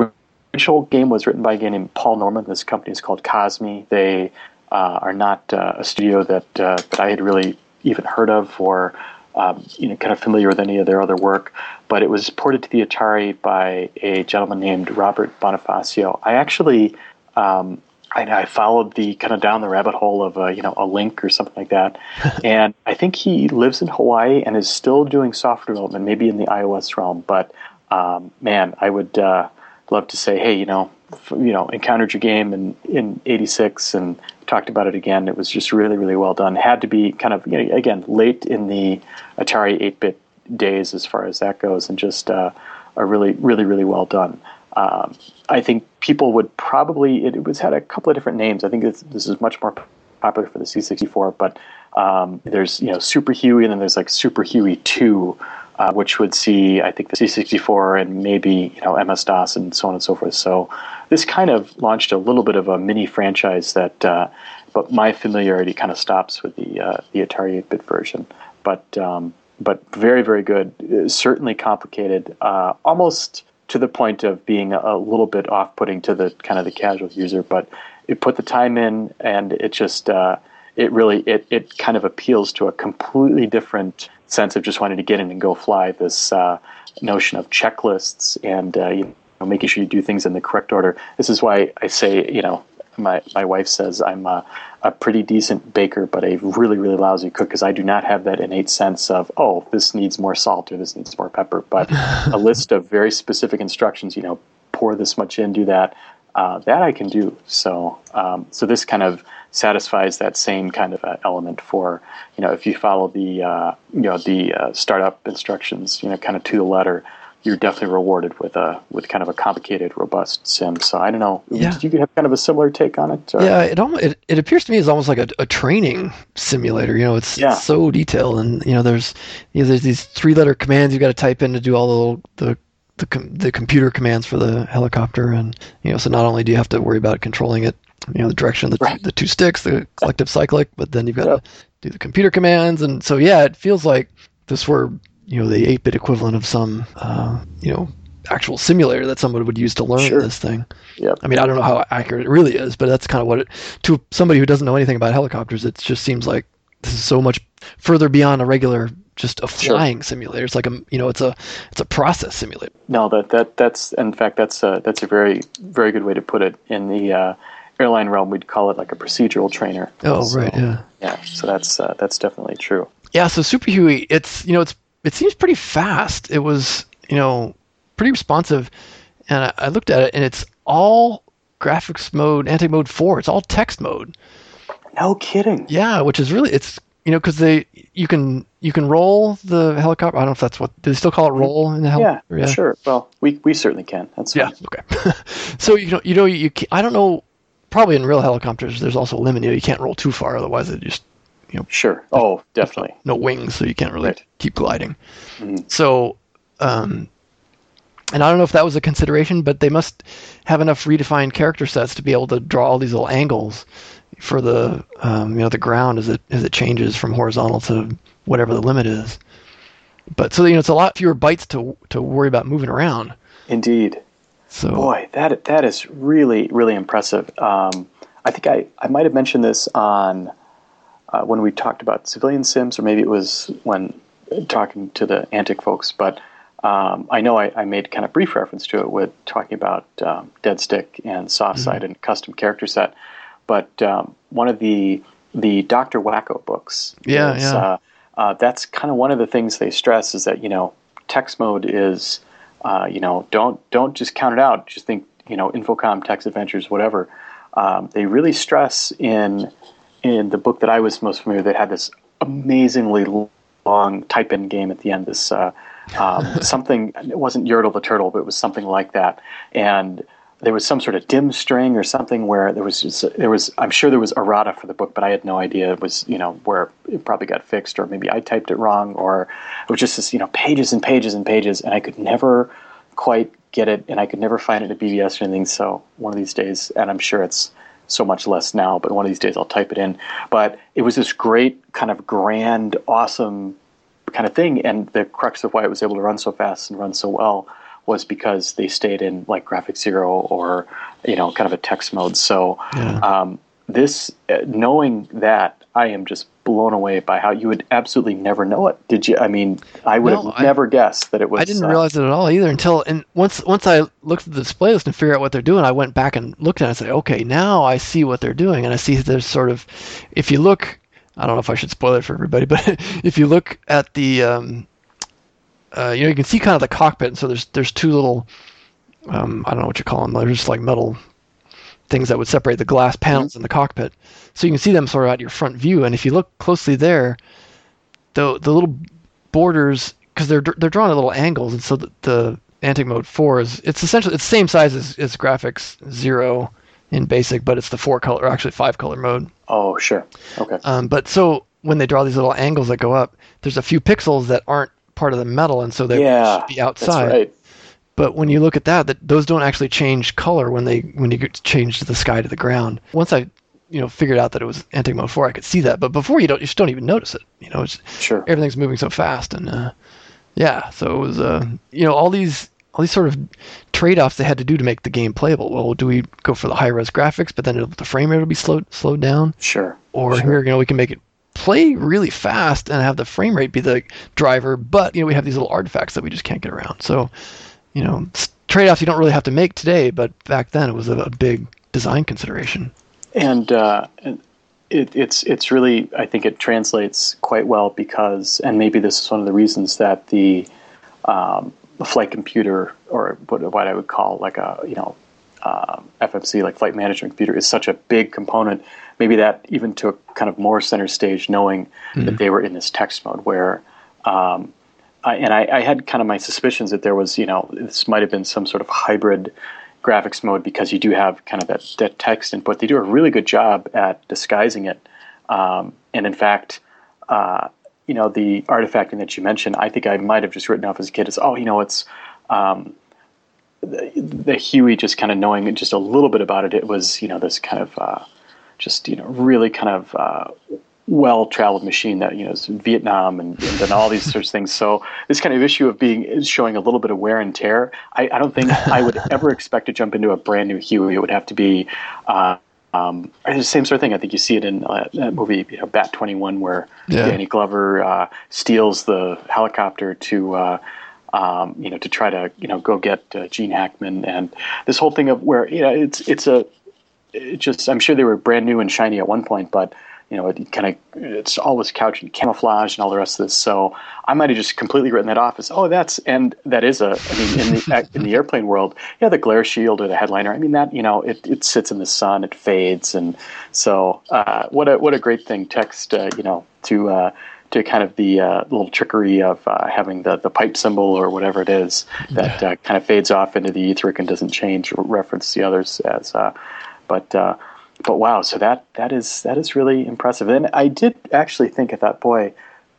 C: original game was written by a guy named Paul Norman. This company is called Cosmi. They uh, are not uh, a studio that uh, that I had really even heard of or um, you know kind of familiar with any of their other work. But it was ported to the Atari by a gentleman named Robert Bonifacio. I actually um, I, I, followed the kind of down the rabbit hole of a, you know a link or something like that, and I think he lives in Hawaii and is still doing software development, maybe in the iOS realm. But um, man, I would uh, love to say, hey, you know, f- you know, encountered your game in in '86 and talked about it again. It was just really really well done. Had to be kind of you know, again late in the Atari 8-bit days as far as that goes, and just uh, a really really really well done. Um, I think people would probably it was had a couple of different names. I think this, this is much more popular for the C64, but um, there's you know Super Huey and then there's like Super Huey Two, uh, which would see I think the C64 and maybe you know MS DOS and so on and so forth. So this kind of launched a little bit of a mini franchise that, uh, but my familiarity kind of stops with the uh, the Atari 8-bit version. But um, but very very good. Certainly complicated. Uh, almost to the point of being a little bit off-putting to the kind of the casual user, but it put the time in, and it just uh, it really it it kind of appeals to a completely different sense of just wanting to get in and go fly. This uh, notion of checklists and uh, you know, making sure you do things in the correct order. This is why I say you know my my wife says I'm a, a pretty decent baker, but a really really lousy cook because I do not have that innate sense of oh this needs more salt or this needs more pepper. But a list of very specific instructions, you know, pour this much in, do that. Uh, that I can do. So um, so this kind of satisfies that same kind of uh, element for you know if you follow the uh, you know the uh, startup instructions, you know, kind of to the letter you're definitely rewarded with a with kind of a complicated, robust sim. So I don't know. Yeah. Did you have kind of a similar take on it?
A: Or? Yeah, it almost it, it appears to me as almost like a, a training simulator. You know, it's, yeah. so detailed, and you know, there's you know, there's these three letter commands you've got to type in to do all the the the, com- the computer commands for the helicopter, and you know, so not only do you have to worry about controlling it, you know, the direction of the, right. the two sticks, the collective cyclic, but then you've got yep. to do the computer commands, and so yeah, it feels like this were you know the 8-bit equivalent of some uh, you know actual simulator that somebody would use to learn sure. this thing.
C: Yep.
A: I mean, I don't know how accurate it really is, but that's kind of what it to somebody who doesn't know anything about helicopters. It just seems like this is so much further beyond a regular just a flying sure. simulator. It's like a you know it's a it's a process simulator.
C: No, that that that's in fact that's a that's a very very good way to put it. In the uh, airline realm, we'd call it like a procedural trainer.
A: Oh so, right, yeah,
C: yeah. So that's uh, that's definitely true.
A: Yeah, so Super Huey, it's you know it's it seems pretty fast. It was, you know, pretty responsive. And I, I looked at it, and it's all graphics mode, Antic mode four. It's all text mode.
C: No kidding.
A: Yeah, which is really it's you know because they you can you can roll the helicopter. I don't know if that's what do they still call it roll in the helicopter?
C: Yeah, yeah. sure. Well, we we certainly can. That's
A: fine. yeah okay. so you know you know you can, I don't know. Probably in real helicopters, there's also a limit. You, know, you can't roll too far, otherwise it just you know,
C: sure. Oh, definitely.
A: No, wings, so you can't really right. keep gliding. Mm-hmm. So, um, and I don't know if that was a consideration, but they must have enough redefined character sets to be able to draw all these little angles for the um, you know the ground as it as it changes from horizontal to whatever the limit is. But so you know it's a lot fewer bytes to to worry about moving around.
C: Indeed. So boy, that that is really really impressive. Um, I think I I might have mentioned this on uh, when we talked about civilian sims, or maybe it was when talking to the Antic folks. But um, I know I, I, made kind of brief reference to it with talking about um, Dead Stick and Softside mm-hmm. and custom character set. But um, one of the the Doctor Wacko books,
A: yeah, is, yeah. Uh,
C: uh, that's kind of one of the things they stress is that you know text mode is uh, you know don't don't just count it out. Just think you know Infocom text adventures whatever. Um, they really stress in in the book that I was most familiar that had this amazingly long type in game at the end. This uh, um, something it wasn't Yertle the turtle, but it was something like that. And there was some sort of dim string or something where there was just, there was I'm sure there was errata for the book, but I had no idea it was you know where it probably got fixed or maybe I typed it wrong or it was just this you know pages and pages and pages, and I could never quite get it, and I could never find it at BBS or anything. So one of these days, and I'm sure it's so much less now, but one of these days I'll type it in. But it was this great kind of grand, awesome kind of thing, and the crux of why it was able to run so fast and run so well was because they stayed in like graphic zero or you know kind of a text mode. So
A: Yeah.
C: um, this uh, knowing that I am just blown away by how you would absolutely never know it. Did you? I mean, I would
A: No,
C: have
A: I-
C: never guessed that it was.
A: I didn't
C: uh,
A: realize it at all either until and once once I looked at the display list and figured out what they're doing, I went back and looked at it and I said, okay, now I see what they're doing, and I see there's sort of, if you look, I don't know if I should spoil it for everybody, but if you look at the, um, uh, you know, you can see kind of the cockpit, and so there's there's two little, um, I don't know what you call them, they're just like metal things that would separate the glass panels in the cockpit, so you can see them sort of at your front view, and if you look closely there, the the little borders because they're they're drawn at little angles, and so the, the Antic Mode Four is it's essentially it's the same size as, as Graphics Zero in Basic, but it's the four color, or actually five color mode.
C: Oh, sure. Okay.
A: Um, but so when they draw these little angles that go up, there's a few pixels that aren't part of the metal, and so they
C: yeah,
A: should be outside.
C: That's right.
A: But when you look at that, that those don't actually change color when they when you change the sky to the ground. Once I you know figured out that it was Antic-mode Four, I could see that. But before you don't you just don't even notice it. You know, it's,
C: Sure.
A: everything's moving so fast and uh, yeah so it was uh, you know all these all these sort of trade-offs they had to do to make the game playable well do we go for the high-res graphics but then it'll, the frame rate will be slowed slowed down
C: Sure.
A: or
C: sure.
A: here you know we can make it play really fast and have the frame rate be the driver but you know we have these little artifacts that we just can't get around so you know trade-offs you don't really have to make today but back then it was a, a big design consideration
C: and uh, and it, it's it's really I think it translates quite well because and maybe this is one of the reasons that the um, the flight computer or what, what I would call like a you know um, FMC like flight management computer is such a big component. Maybe that even took kind of more center stage, knowing that they were in this text mode where. Um, I, and I, I had kind of my suspicions that there was, you know, this might have been some sort of hybrid graphics mode because you do have kind of that, that text input. They do a really good job at disguising it. Um, and in fact, uh, you know, the artifacting that you mentioned, I think I might have just written off as a kid as, oh, you know, it's um, the, the Huey just kind of knowing just a little bit about it. It was, you know, this kind of uh, just, you know, really kind of uh, well traveled machine that, you know, is Vietnam and, and done all these sorts of things. So this kind of issue of being is showing a little bit of wear and tear, I, I don't think I would ever expect to jump into a brand new Huey. It would have to be. Uh, um, the same sort of thing. I think you see it in uh, that movie, you know, Bat Twenty One, where
A: Yeah.
C: Danny Glover uh, steals the helicopter to, uh, um, you know, to try to, you know, go get uh, Gene Hackman, and this whole thing of where, you know, it's it's a, it just I'm sure they were brand new and shiny at one point, but you know, it kind of it's all this couch and camouflage and all the rest of this. So I might have just completely written that off as, oh, that's and that is a. I mean, in the in the airplane world, yeah, the glare shield or the headliner. I mean, that you know, it, it sits in the sun, it fades, and so uh, what a what a great thing text, uh, you know, to. Uh, to kind of the uh, little trickery of uh, having the, the pipe symbol or whatever it is that uh, kind of fades off into the etheric and doesn't change or reference the others as. Uh, but uh, but wow, so that that is that is really impressive. And I did actually think, I thought, boy,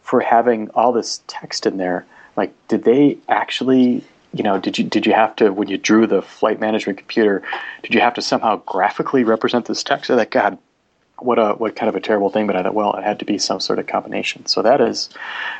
C: for having all this text in there, like, did they actually? You know, did you did you have to when you drew the flight management computer? Did you have to somehow graphically represent this text? I thought, God, what a what kind of a terrible thing. But I thought, well, it had to be some sort of combination. So that is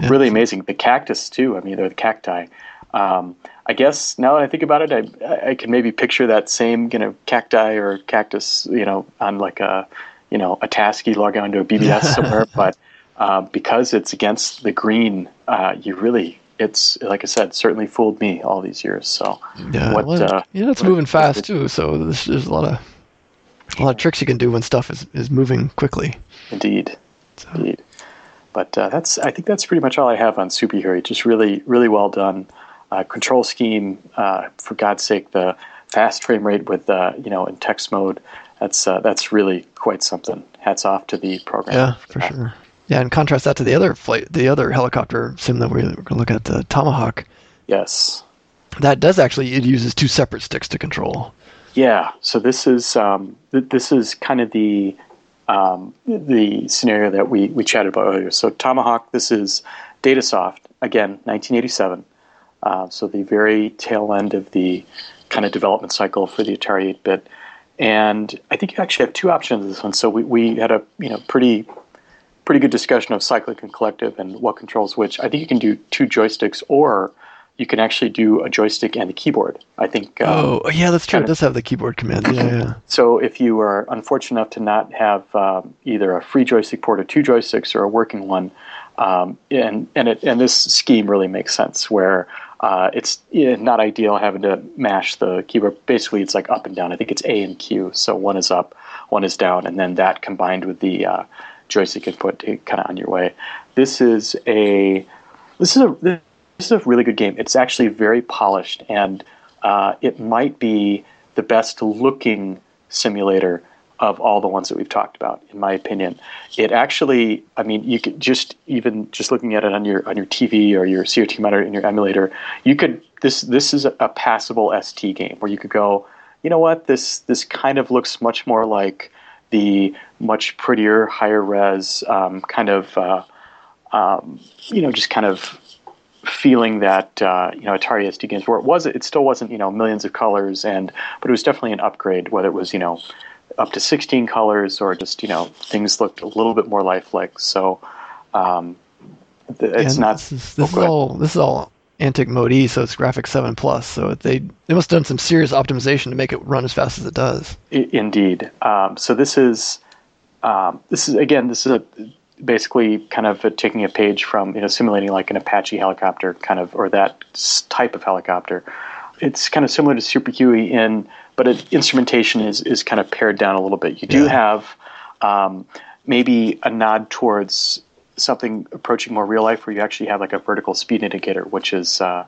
C: really amazing. The cactus too. I mean, they're the cacti. Um, I guess now that I think about it, I I can maybe picture that same you know cacti or cactus, you know, on like a you know ATASCII log on to a BBS somewhere, but uh, because it's against the green, uh, you really it's like I said, certainly fooled me all these years. So
A: Yeah,
C: what,
A: well,
C: uh,
A: yeah, it's
C: what-
A: moving fast too. So there's, there's a lot of a lot of tricks you can do when stuff is, is moving quickly.
C: Indeed, indeed. But uh, that's I think that's pretty much all I have on Super Huey. Just really, really well done. Uh, control scheme, uh, for God's sake, the fast frame rate with uh, you know in text mode. That's uh, that's really quite something. Hats off to the program.
A: Yeah, for sure. Yeah, and contrast that to the other flight, the other helicopter sim that we're, we're going to look at, the Tomahawk.
C: Yes.
A: That does actually it uses two separate sticks to control.
C: Yeah. So this is um, th- this is kind of the um, the scenario that we, we chatted about earlier. So Tomahawk, this is Datasoft again, 1987. Uh, so the very tail end of the kind of development cycle for the Atari 8-bit. And I think you actually have two options in this one. So we, we had a you know pretty pretty good discussion of cyclic and collective and what controls which. I think you can do two joysticks or you can actually do a joystick and a keyboard. I think.
A: Um, oh, yeah, that's true. It does have the keyboard command. Yeah, yeah.
C: So if you are unfortunate enough to not have um, either a free joystick port or two joysticks or a working one, um, and and it and this scheme really makes sense where uh, it's not ideal having to mash the keyboard. Basically, it's like up and down. I think it's A and Q. So one is up, one is down, and then that combined with the uh, joystick input to kind of on your way. This is a this is a this is a really good game. It's actually very polished, and uh, it might be the best looking simulator of all the ones that we've talked about, in my opinion. It actually, I mean, you could just even just looking at it on your on your TV or your CRT monitor in your emulator, you could this this is a passable ST game where you could go, you know what, this this kind of looks much more like the much prettier, higher res um, kind of, uh, um, you know, just kind of feeling that uh, you know Atari ST games where it was it still wasn't you know millions of colors and but it was definitely an upgrade whether it was you know up to 16 colors or just you know things looked a little bit more lifelike. So um, it's not
A: this is, this oh, is all this is all Antic Mode E so it's graphics 7 plus. So they they must have done some serious optimization to make it run as fast as it does.
C: Indeed. Um, so this is um, this is again this is a basically kind of taking a page from you know simulating like an Apache helicopter kind of or that type of helicopter. It's kind of similar to Super Huey in, but it, instrumentation is is kind of pared down a little bit. You do yeah. have um, maybe a nod towards something approaching more real life, where you actually have like a vertical speed indicator, which is uh,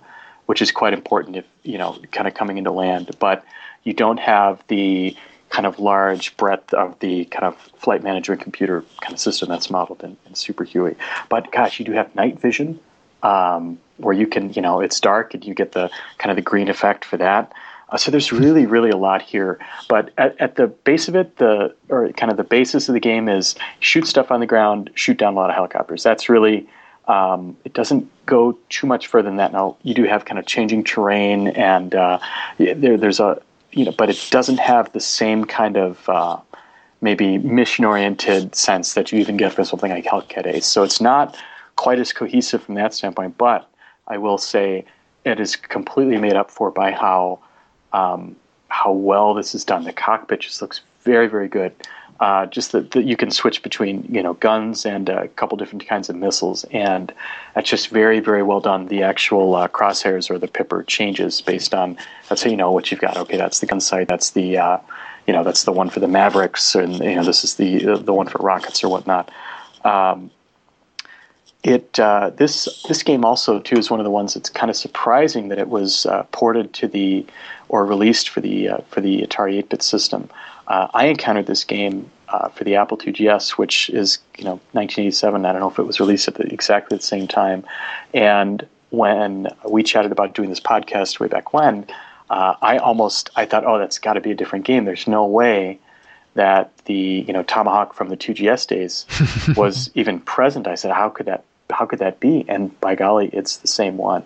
C: which is quite important if you know kind of coming into land, but you don't have the kind of large breadth of the kind of flight management computer kind of system that's modeled in, in Super Huey. But gosh, you do have night vision um, where you can, you know, it's dark and you get the kind of the green effect for that. Uh, so there's really, really a lot here. But at, at the base of it, the or kind of the basis of the game is shoot stuff on the ground, shoot down a lot of helicopters. That's really um, it doesn't go too much further than that. Now you do have kind of changing terrain, and uh, there, there's a you know, but it doesn't have the same kind of uh, maybe mission-oriented sense that you even get from something like Hellcat. So it's not quite as cohesive from that standpoint. But I will say it is completely made up for by how um, how well this is done. The cockpit just looks very, very good. Uh, just that, that you can switch between you know guns and a couple different kinds of missiles, and that's just very very well done. The actual uh, crosshairs or the pipper changes based on that's how you know what you've got. Okay, that's the gun sight. That's the uh, you know that's the one for the Mavericks, and you know this is the the one for rockets or whatnot. Um, it uh, this this game also too is one of the ones that's kind of surprising that it was uh, ported to the or released for the uh, for the Atari 8-bit system. Uh, I encountered this game uh, for the Apple IIgs, which is you know 1987. I don't know if it was released at the, exactly the same time. And when we chatted about doing this podcast way back when, uh, I almost I thought, oh, that's got to be a different game. There's no way that the you know Tomahawk from the IIgs days was even present. I said, how could that how could that be? And by golly, it's the same one.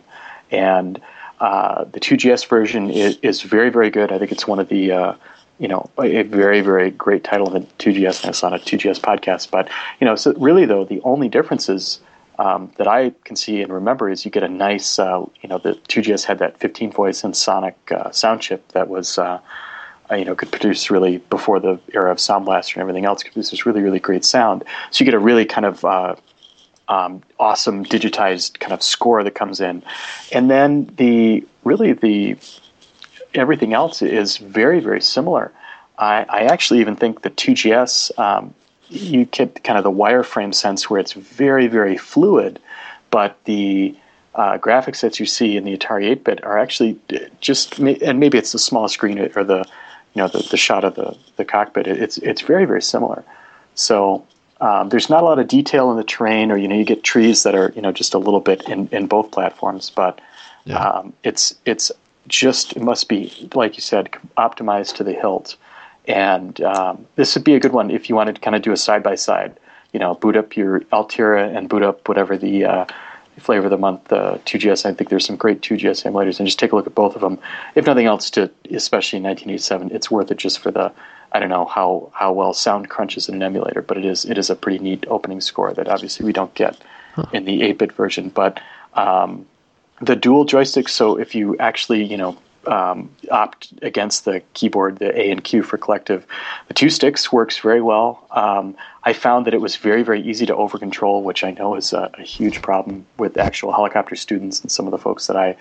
C: And uh, the IIgs version is, is, very, very good. I think it's one of the uh, you know, a very, very great title of the IIgs, and it's on a IIgs podcast. But, you know, so really, though, the only differences um, that I can see and remember is you get a nice, uh, you know, the IIgs had that 15 voice Ensoniq uh, sound chip that was, uh, uh, you know, could produce really, before the era of Sound Blaster and everything else, could produce this really, really great sound. So you get a really kind of um, awesome digitized kind of score that comes in. And then the, really the, everything else is very, very similar. I, I actually even think the IIgs, um, you get kind of the wireframe sense where it's very, very fluid, but the uh, graphics that you see in the Atari 8-bit are actually just, and maybe it's the small screen or the, you know, the, the shot of the, the cockpit. It's it's very, very similar. So um, there's not a lot of detail in the terrain, or you know, you get trees that are you know just a little bit in, in both platforms, but yeah. um, it's it's just it must be like you said optimized to the hilt and um, this would be a good one if you wanted to kind of do a side by side you know boot up your Altirra and boot up whatever the uh, flavor of the month, uh, IIgs. I think there's some great IIgs emulators, and just take a look at both of them. If nothing else, to especially in 1987, it's worth it just for the I don't know how, how well sound crunches in an emulator, but it is it is a pretty neat opening score that obviously we don't get huh. in the 8-bit version. But um, the dual joysticks, so if you actually you know um, opt against the keyboard, the A and Q for collective. The two sticks works very well. Um, I found that it was very, very easy to over control, which I know is a, a, huge problem with actual helicopter students and some of the folks that I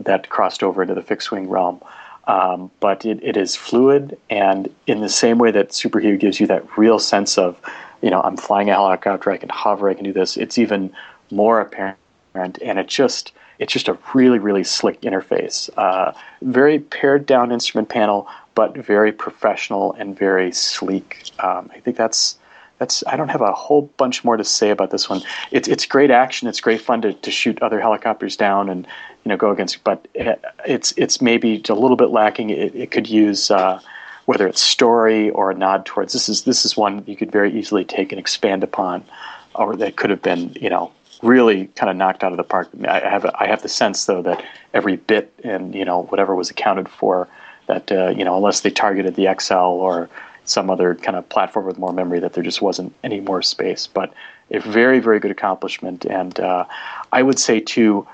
C: that crossed over into the fixed wing realm. Um, but it, it is fluid, and in the same way that Super Huey gives you that real sense of, you know, I'm flying a helicopter, I can hover, I can do this. It's even more apparent, and it just it's just a really, really slick interface. Uh, very pared down instrument panel, but very professional and very sleek. Um, I think that's that's. I don't have a whole bunch more to say about this one. It's it's great action. It's great fun to, to shoot other helicopters down and you know go against. But it's it's maybe a little bit lacking. It, it could use. Uh, whether it's story or a nod towards this is this is one you could very easily take and expand upon, or that could have been you know really kind of knocked out of the park. I have I have the sense though that every bit and you know whatever was accounted for that uh, you know unless they targeted the XL or some other kind of platform with more memory that there just wasn't any more space. But a very very good accomplishment, and uh, I would say too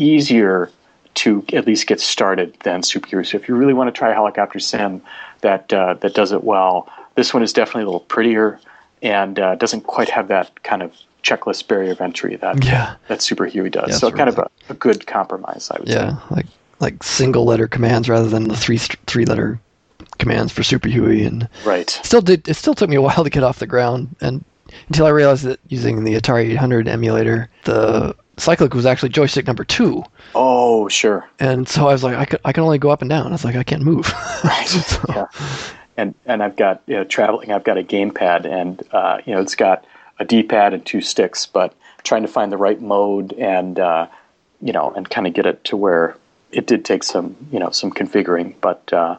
C: easier to at least get started than Super Huey. So if you really want to try a helicopter sim that uh, that does it well, this one is definitely a little prettier and uh, doesn't quite have that kind of checklist barrier of entry that yeah. that Super Huey does. Yeah, so kind of a, a, good compromise, I would
A: yeah,
C: say.
A: Yeah, like like single letter commands rather than the three three letter commands for Super Huey, and
C: right.
A: Still did it still took me a while to get off the ground, and until I realized that using the Atari 800 emulator, the cyclic was actually joystick number two.
C: Oh, sure.
A: And so I was like, I can, I can only go up and down. I was like, I can't move.
C: right. so. Yeah. And and I've got you know traveling. I've got a gamepad, and uh, you know it's got a D-pad and two sticks, but trying to find the right mode and uh, you know and kind of get it to where it did take some you know some configuring, but uh,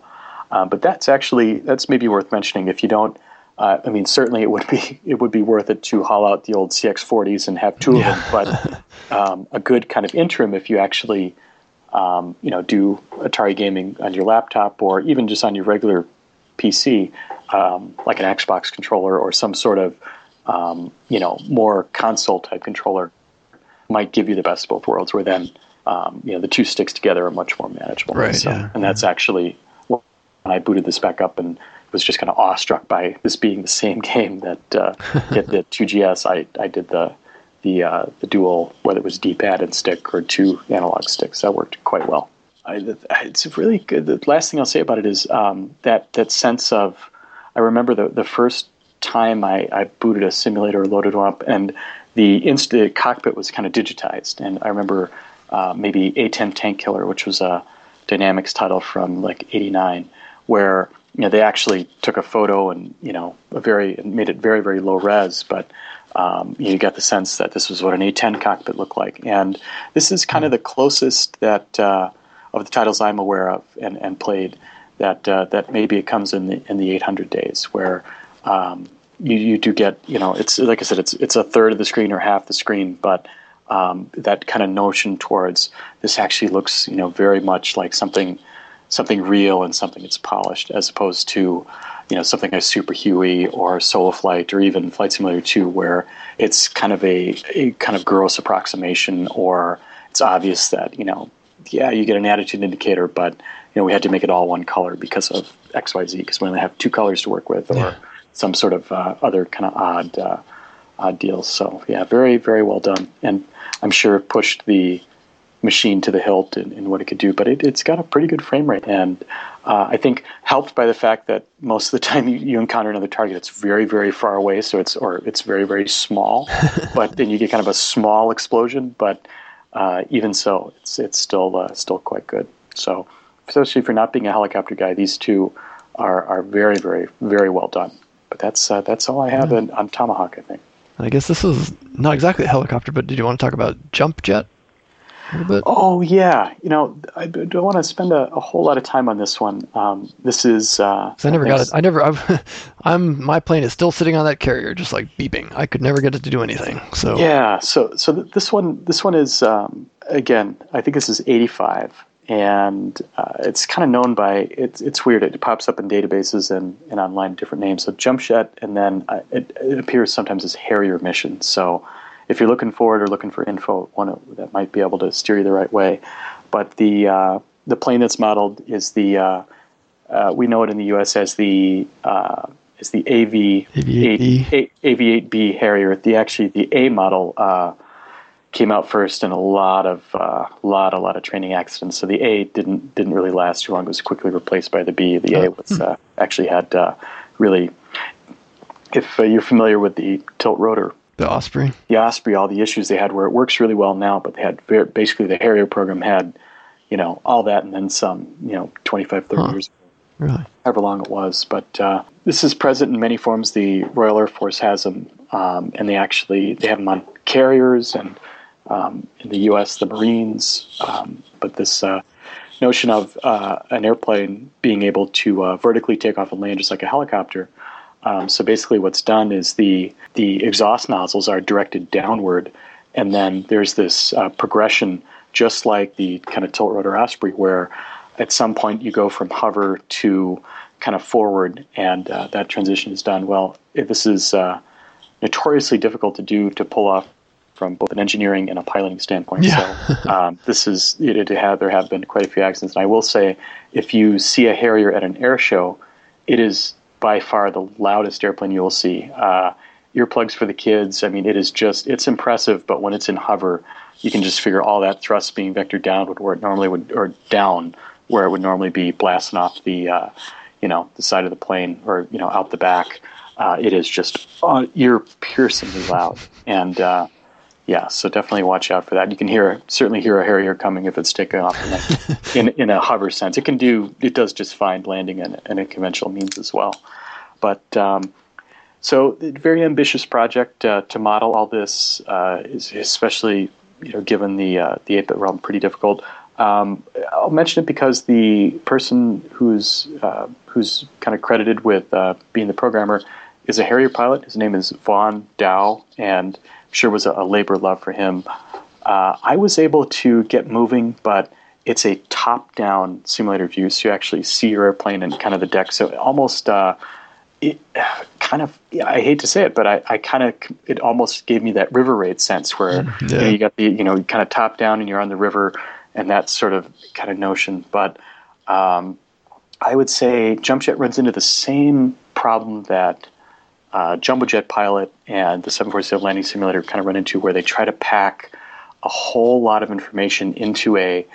C: uh, but that's actually that's maybe worth mentioning if you don't. Uh, I mean, certainly it would be it would be worth it to haul out the old CX40s and have two yeah. of them, but um, a good kind of interim if you actually um, you know do Atari gaming on your laptop or even just on your regular PC, um, like an Xbox controller or some sort of um, you know, more console type controller might give you the best of both worlds. Where then, um, you know, the two sticks together are much more manageable.
A: Right. So, yeah.
C: And that's actually when I booted this back up and was just kind of awestruck by this being the same game that uh, the IIgs. I I did the the uh, the dual, whether it was D-pad and stick or two analog sticks. That worked quite well. I, it's really good. The last thing I'll say about it is um, that that sense of. I remember the the first time I, I booted a simulator, loaded one up, and the inst- the cockpit was kind of digitized. And I remember uh, maybe A10 Tank Killer, which was a Dynamix title from like '89, where you know they actually took a photo and you know a very made it very very low res, but um, you get the sense that this was what an A10 cockpit looked like. And this is kind of the closest that uh, of the titles I'm aware of and, and played that uh, that maybe it comes in the in the 800 days where um, you, you do get you know it's like I said it's it's a third of the screen or half the screen, but um, that kind of notion towards this actually looks you know very much like something something real and something that's polished as opposed to you know something like Super Huey or Solo Flight or even Flight Simulator 2 where it's kind of a, a kind of gross approximation or it's obvious that you know yeah you get an attitude indicator but you know we had to make it all one color because of XYZ because we only have two colors to work with or yeah some sort of uh, other kind of odd uh, odd deals. So yeah, very very well done, and I'm sure it pushed the machine to the hilt in, in what it could do. But it, has got a pretty good frame rate, and uh, I think helped by the fact that most of the time you, you, encounter another target, it's very very far away, so it's or it's very very small. but then you get kind of a small explosion, but uh, even so, it's it's still uh, still quite good. So especially for not being a helicopter guy, these two are are very very very well done. But that's uh, that's all I have yeah. on Tomahawk, I think.
A: I guess this is not exactly a helicopter, but did you want to talk about Jump Jet?
C: Oh yeah, you know I don't want to spend a, a, whole lot of time on this one. Um, this is uh,
A: I never got it. I never. i am my plane is still sitting on that carrier, just like beeping. I could never get it to do anything. So
C: yeah, so so this one this one is um, again. I think this is 85, and uh, it's kind of known by it's it's weird. It pops up in databases and, and online different names. So Jumpjet, and then uh, it, it appears sometimes as Harrier mission. So if you're looking forward or looking for info, one that might be able to steer you the right way. But the uh, the plane that's modeled is the uh, uh, we know it in the U.S. as the uh, is the AV AV8B. AV8B Harrier. The actually the A model uh, came out first, and a lot of uh, lot a lot of training accidents. So the A didn't didn't really last too long. It was quickly replaced by the B. The A oh. was actually had really. If you're familiar with the tilt rotor
A: the Osprey.
C: The Osprey, all the issues they had where it works really well now, but they had basically the Harrier program had, you know, all that and then some, you know, 25, 30 huh. years ago.
A: Really?
C: However long it was. But uh, this is present in many forms. The Royal Air Force has them, um, and they actually they have them on carriers and um, in the U.S. the Marines. Um, but this uh, notion of uh, an airplane being able to uh, vertically take off and land just like a helicopter um, so basically, what's done is the the exhaust nozzles are directed downward, and then there's this uh, progression, just like the kind of tilt rotor Osprey, where at some point you go from hover to kind of forward, and uh, that transition is done. Well, this is uh, notoriously difficult to do to pull off from both an engineering and a piloting standpoint. Yeah. So um, this is it, it have, there have been quite a few accidents, and I will say if you see a Harrier at an air show, it is by far the loudest airplane you will see. Uh, earplugs for the kids. I mean, it is just it's impressive. But when it's in hover, you can just figure all that thrust being vectored downward where it normally would, or down where it would normally be blasting off the, uh, you know, the side of the plane or you know out the back. Uh, it is just uh, ear piercingly loud, and uh, yeah, so definitely watch out for that. You can hear certainly hear a Harrier coming if it's taken off in, in, in a hover sense. It can do it does just fine landing in, in a conventional means as well. But um, so it's a very ambitious project uh, to model all this uh, is especially you know given the uh, the 8-bit realm pretty difficult. Um, I'll mention it because the person who's uh, who's kind of credited with uh, being the programmer is a Harrier pilot. His name is Vaughn Dow, and sure was a, a labor of love for him. Uh, I was able to get moving, but it's a top-down simulator view, so you actually see your airplane and kind of the deck. So almost, uh, it kind of, yeah, I hate to say it, but I, I kind of, it almost gave me that river raid sense where yeah. you, know, you got the, you know, kind of top down and you're on the river, and that sort of kind of notion. But um, I would say Jumpjet runs into the same problem that uh, Jumbo Jet Pilot and the 747 Landing Simulator kind of run into, where they try to pack a whole lot of information into a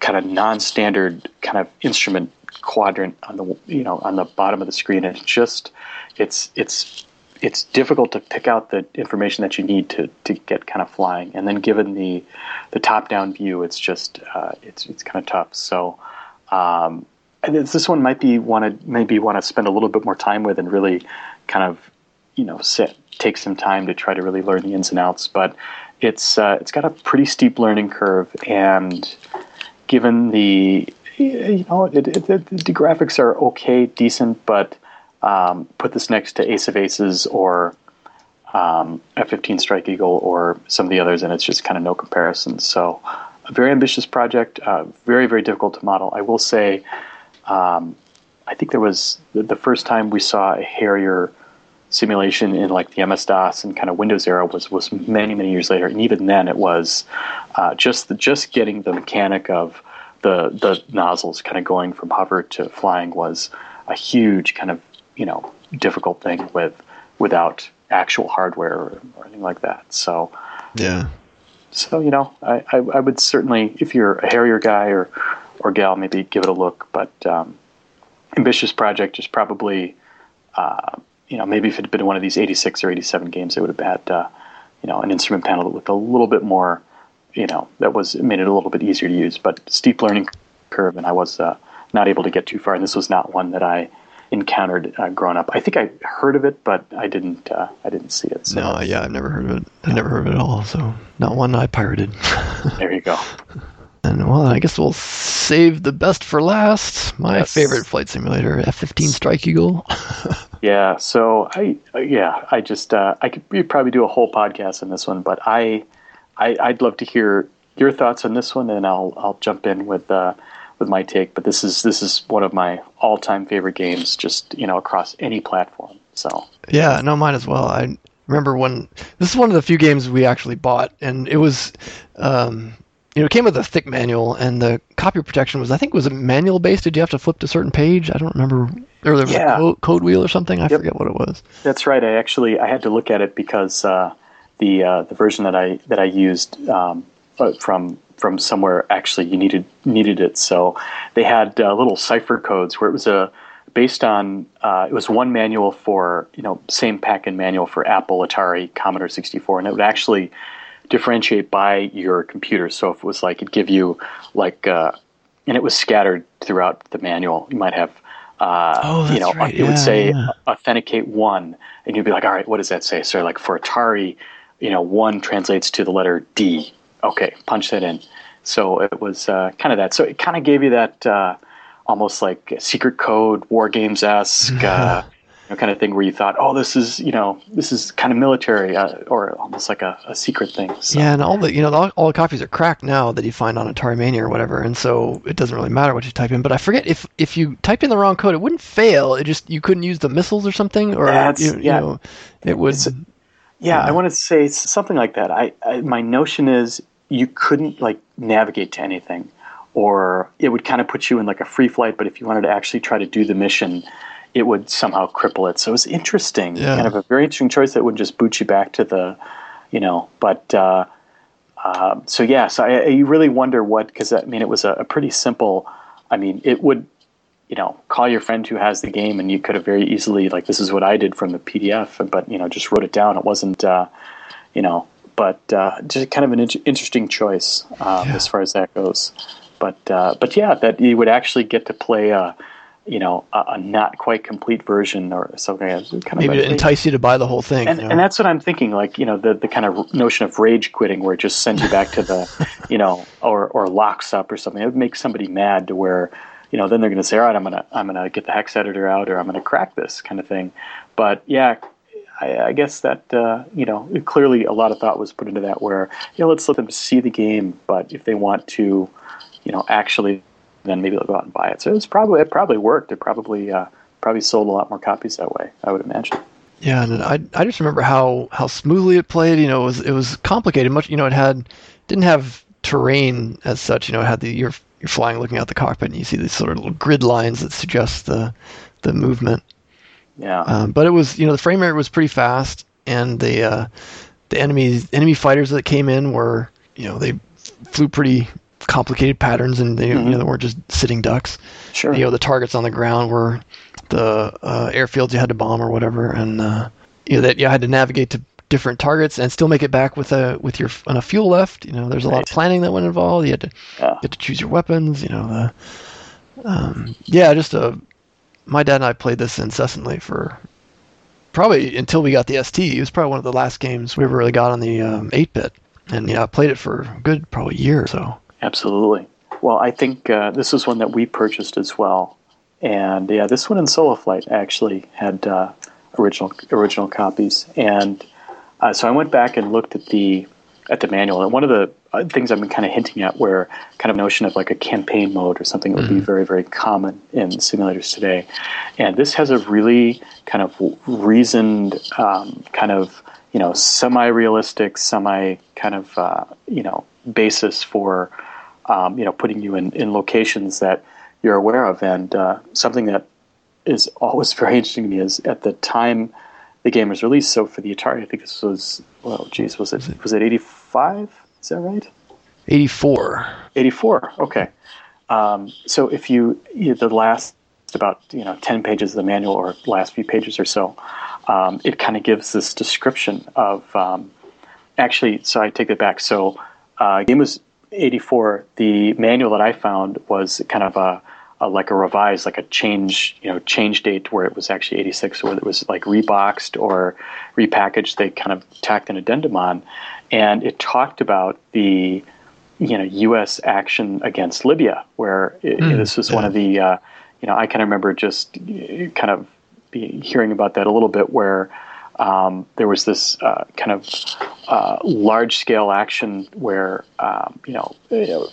C: kind of non-standard kind of instrument quadrant on the you know on the bottom of the screen, and it's just it's it's it's difficult to pick out the information that you need to, to get kind of flying. And then given the the top down view, it's just uh, it's it's kind of tough. So um, this one might be want to maybe want to spend a little bit more time with and really kind of you know sit, take some time to try to really learn the ins and outs. But it's uh, it's got a pretty steep learning curve, and given the you know it, it, it, the graphics are okay, decent, but um, put this next to Ace of Aces or um, F-15 Strike Eagle or some of the others, and it's just kind of no comparison. So, a very ambitious project, uh, very very difficult to model. I will say, um, I think there was the, the, first time we saw a Harrier simulation in like the MS DOS and kind of Windows era was was many many years later, and even then it was uh, just the, just getting the mechanic of the the nozzles kind of going from hover to flying was a huge kind of you know difficult thing with without actual hardware or, or anything like that. So
A: yeah.
C: So you know, I, I, I would certainly, if you're a Harrier guy or or gal, maybe give it a look. But um, ambitious project is probably uh, you know, maybe if it had been one of these 86 or 87 games, it would have had, uh, you know, an instrument panel that looked a little bit more, you know, that was made it a little bit easier to use. But steep learning curve, and I was uh, not able to get too far. And this was not one that I encountered uh, growing up. I think I heard of it, but I didn't. Uh, I didn't see it.
A: So. No, yeah, I've never heard of it. I've never heard of it at all. So not one I pirated.
C: there you go.
A: And well, I guess we'll save the best for last. My yes. favorite flight simulator, F-15 Strike Eagle.
C: yeah. So I, uh, yeah, I just uh, I could probably do a whole podcast on this one, but I, I, I'd love to hear your thoughts on this one, and I'll I'll jump in with uh, with my take. But this is this is one of my all time favorite games, just you know across any platform. So
A: yeah, no, mine as well. I remember when this is one of the few games we actually bought, and it was. Um, you know, it came with a thick manual, and the copy protection was, I think, was a manual based. Did you have to flip to a certain page? I don't remember. Or there was yeah. a code, code, wheel or something. I yep. forget what it was.
C: That's right. I actually I had to look at it because uh, the uh, the version that I that I used um, uh, from from somewhere actually you needed needed it. So they had uh, little cipher codes where it was a based on uh, it was one manual for you know same pack and manual for Apple, Atari, Commodore 64, and it would actually differentiate by your computer. So if it was like it'd give you like uh, and it was scattered throughout the manual. You might have uh,
A: oh,
C: you know
A: right.
C: it
A: yeah,
C: would say
A: yeah.
C: authenticate one, and you'd be like, all right, what does that say? So like for Atari, you know, one translates to the letter D. Okay, punch that in. So it was uh, kind of that. So it kind of gave you that uh, almost like secret code, war games esque. Know, kind of thing where you thought, oh, this is you know this is kind of military uh, or almost like a, a secret thing.
A: So. Yeah, and all the you know all, all, the copies are cracked now that you find on Atarimania or whatever, and so it doesn't really matter what you type in. But I forget if if you typed in the wrong code, it wouldn't fail. It just you couldn't use the missiles or something, or you, yeah. know, it would.
C: It's, yeah, I want to say something like that. I, I my notion is you couldn't like navigate to anything or it would kind of put you in like a free flight but if you wanted to actually try to do the mission it would somehow cripple it. So it was interesting, yeah. kind of a very interesting choice that would just boot you back to the, you know. But uh, uh, so yeah, so I, you really wonder what because I mean it was a, a, pretty simple. I mean it would, you know, call your friend who has the game, and you could have very easily like this is what I did from the PDF, but you know just wrote it down. It wasn't, uh, you know, but uh, just kind of an in- interesting choice um, yeah. as far as that goes. But uh, but yeah, that you would actually get to play. a you know, a, a, not quite complete version or something. Kind
A: of Maybe to entice you to buy the whole thing.
C: And,
A: you know?
C: and, that's what I'm thinking. Like, you know, the, the kind of notion of rage quitting where it just sends you back to the, you know, or, or locks up or something. It would make somebody mad to where, you know, then they're going to say, all right, I'm going to, I'm going to get the hex editor out or I'm going to crack this kind of thing. But yeah, I, I guess that, uh, you know, clearly a lot of thought was put into that where, you know, let's let them see the game. But if they want to, you know, actually then maybe they'll go out and buy it. So it's probably it probably worked. It probably uh, probably sold a lot more copies that way. I would imagine.
A: Yeah, and I I just remember how how smoothly it played. You know, it was it was complicated. Much you know, it had didn't have terrain as such. You know, it had the you're you're flying looking out the cockpit and you see these sort of little grid lines that suggest the the movement.
C: Yeah.
A: Um, but it was you know the frame rate was pretty fast and the uh, the enemy enemy fighters that came in were you know they flew pretty complicated patterns, and they, mm-hmm. you know, weren't just sitting ducks.
C: Sure.
A: You know, the targets on the ground were the uh, airfields you had to bomb or whatever, and uh, you know that you had to navigate to different targets and still make it back with a with your enough fuel left. You know, there's a right. lot of planning that went involved. You had to yeah. had to choose your weapons. You know, the um, yeah, just a. Uh, my dad and I played this incessantly for probably until we got the ST. It was probably one of the last games we ever really got on the um, 8-bit, and yeah, I played it for a good probably a year or so.
C: Absolutely. Well, I think uh, this was one that we purchased as well, and yeah, this one in Solo Flight actually had uh, original original copies, and uh, so I went back and looked at the at the manual, and one of the uh, things I've been kind of hinting at, where kind of notion of like a campaign mode or something would mm-hmm. be very very common in simulators today, and this has a really kind of reasoned um, kind of you know semi realistic, semi kind of uh, you know basis for um, you know, putting you in, in locations that you're aware of. And uh, something that is always very interesting to me is at the time the game was released. So for the Atari, I think this was well, geez, was it was it eighty five? Is that right?
A: Eighty four.
C: Eighty four. Okay. Um, so if you, you the last about you know ten pages of the manual or last few pages or so, um, it kind of gives this description of. Um, actually, so I take it back. So uh, game was 84, the manual that I found was kind of a, uh, like a revised, like a change, you know, change date where it was actually 86 or whether it was like reboxed or repackaged. They kind of tacked an addendum on, and it talked about the, you know, U.S. action against Libya, where it, mm, this was yeah. one of the, uh, you know, I kind of remember just kind of hearing about that a little bit where. Um, there was this uh, kind of uh, large scale action where um, you know, you know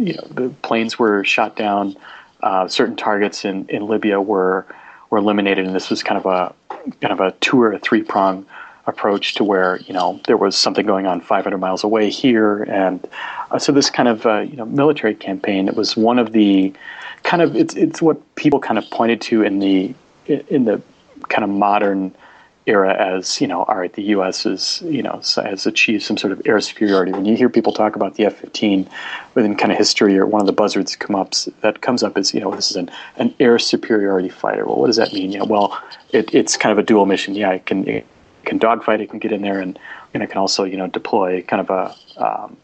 C: you know, the planes were shot down. Uh, certain targets in, in Libya were were eliminated, and this was kind of a kind of a two or a three prong approach to where you know there was something going on 500 miles away here, and uh, so this kind of uh, you know military campaign. It was one of the kind of it's it's what people kind of pointed to in the in the kind of modern era as you know, all right, the U.S. is you know has achieved some sort of air superiority. When you hear people talk about the F-15 within kind of history, or one of the buzzwords come up that comes up is you know this is an, an air superiority fighter. Well, what does that mean? Yeah, well, it, it's kind of a dual mission. Yeah, it can it can dogfight, it can get in there, and and it can also you know deploy kind of a um,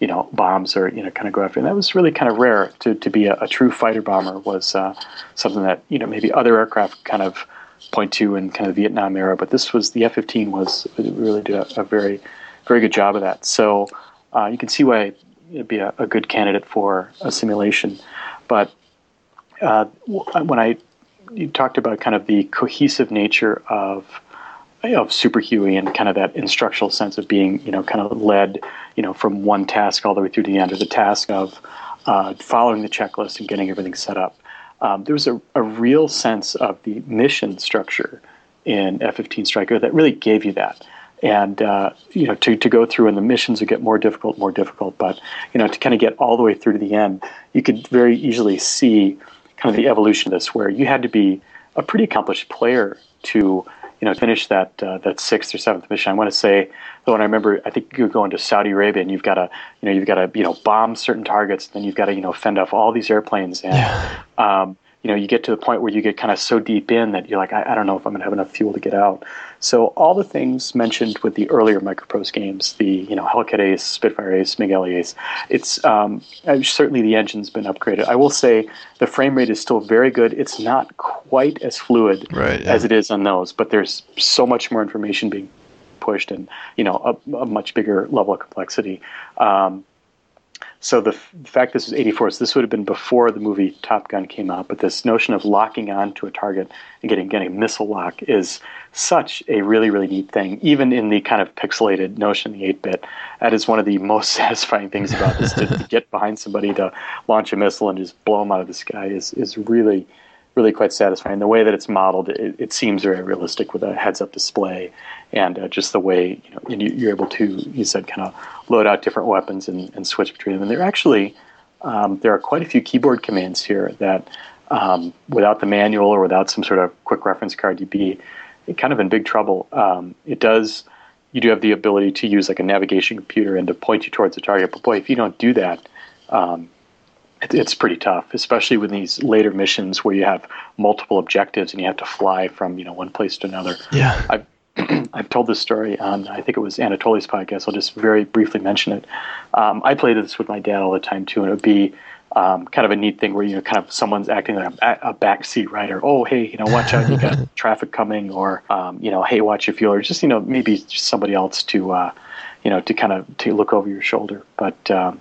C: you know bombs or you know kind of go after. And that was really kind of rare to to be a, a true fighter bomber was uh, something that you know maybe other aircraft kind of point to in kind of the Vietnam era, but this was the F-15 was really did a, a very very good job of that. So uh, you can see why it'd be a, a, good candidate for a simulation. But uh, when I you talked about kind of the cohesive nature of of Super Huey and kind of that instructional sense of being, you know, kind of led, you know, from one task all the way through to the end, or the task of uh, following the checklist and getting everything set up um, there was a, a real sense of the mission structure in F-15 Striker that really gave you that. And uh, you know, to, to go through and the missions would get more difficult, more difficult. But you know, to kind of get all the way through to the end, you could very easily see kind of the evolution of this, where you had to be a pretty accomplished player to you know, finish that uh, that sixth or seventh mission. I want to say, though, and I remember, I think you're going to Saudi Arabia, and you've got to, you know, you've got to, you know, bomb certain targets, and then you've got to, you know, fend off all these airplanes, and yeah. um, you know, you get to the point where you get kind of so deep in that you're like, I, I don't know if I'm going to have enough fuel to get out. So all the things mentioned with the earlier Microprose games, the you know Hellcat Ace, Spitfire Ace, MiG Alley Ace, it's um, uh, certainly the engine's been upgraded. I will say the frame rate is still very good. It's not quite as fluid
A: right, yeah.
C: as it is on those, but there's so much more information being pushed and you know a, a much bigger level of complexity. Um, so the, f- the fact this was 84, so this would have been before the movie Top Gun came out, but this notion of locking on to a target and getting, getting a missile lock is such a really, really neat thing. Even in the kind of pixelated notion, the 8-bit, that is one of the most satisfying things about this, to, to get behind somebody to launch a missile and just blow them out of the sky is, is really, really quite satisfying. The way that it's modeled, it, it seems very realistic with a heads-up display, and uh, just the way you know you're able to, you said, kind of load out different weapons and, and switch between them. And there actually um, there are quite a few keyboard commands here that, um, without the manual or without some sort of quick reference card, you'd be kind of in big trouble. Um, it does. You do have the ability to use like a navigation computer and to point you towards the target. But boy, if you don't do that, um, it, it's pretty tough, especially with these later missions where you have multiple objectives and you have to fly from you know one place to another.
A: Yeah,
C: I've I've told this story on I think it was Anatoly's podcast. I'll just very briefly mention it. Um, I played this with my dad all the time too, and it would be um, kind of a neat thing where you know kind of someone's acting like a, a backseat rider. Oh, hey, you know, watch out, you got traffic coming, or um, you know, hey, watch your fuel, or just you know, maybe somebody else to uh, you know to kind of to look over your shoulder. But um,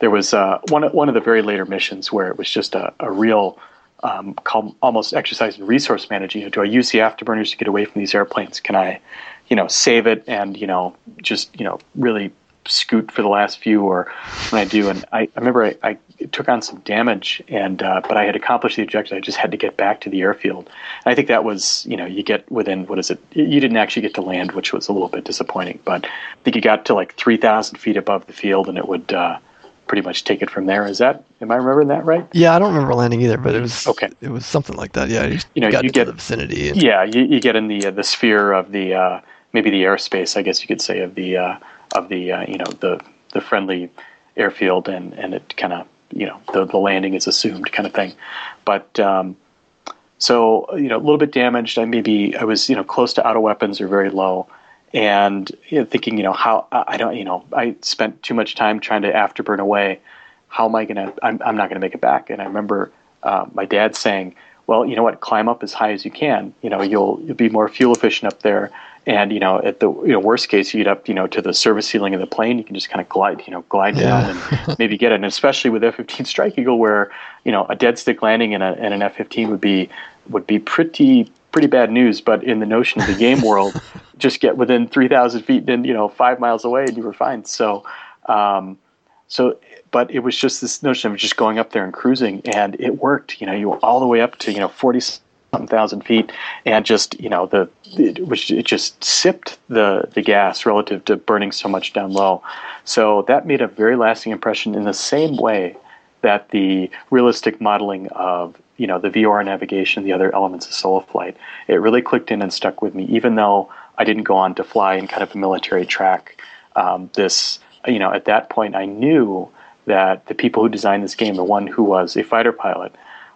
C: there was uh, one one of the very later missions where it was just a, a real um, almost exercise in resource managing. You know, do I use the afterburners to get away from these airplanes? Can I, you know, save it and you know just you know really scoot for the last few, or when I do? And I, I remember I, I, took on some damage, and uh, but I had accomplished the objective. I just had to get back to the airfield. And I think that was you know you get within what is it? You didn't actually get to land, which was a little bit disappointing. But I think you got to like three thousand feet above the field, and it would. Uh, pretty much take it from there. Is that am I remembering that right?
A: Yeah, I don't remember landing either, but it was okay. It was something like that. Yeah, you,
C: you know,
A: got
C: you get
A: the vicinity. And,
C: yeah, you, you get in the uh, the sphere of the uh, maybe the airspace, I guess you could say, of the uh, of the uh, you know the the friendly airfield, and and it kind of you know the the landing is assumed kind of thing, but. Um, so you know, a little bit damaged. I maybe I was you know close to auto weapons or very low and you know, thinking, you know, how I don't, you know, I spent too much time trying to afterburn away, how am I going to? I'm, I'm not to make it back. And I remember uh, my dad saying, "Well, you know what? Climb up as high as you can. You know, you'll you'll be more fuel efficient up there." And you know, at the you know worst case, you get up you know to the service ceiling of the plane. You can just kind of glide you know glide
A: Yeah.
C: down and maybe get it. And especially with F-15 Strike Eagle, where you know a dead stick landing in, a, in an F-15 would be would be pretty pretty bad news. But in the notion of the game world, just get within 3,000 feet and you know five miles away, and you were fine. So. Um, so, but it was just this notion of just going up there and cruising, and it worked. You know, you were all the way up to you know forty something thousand feet, and just you know the it, which it just sipped the the gas relative to burning so much down low. So that made a very lasting impression. In the same way that the realistic modeling of you know the VR navigation, the other elements of solo flight, it really clicked in and stuck with me. Even though I didn't go on to fly in kind of a military track, um, this you know at that point I knew that the people who designed this game, the one who was a fighter pilot,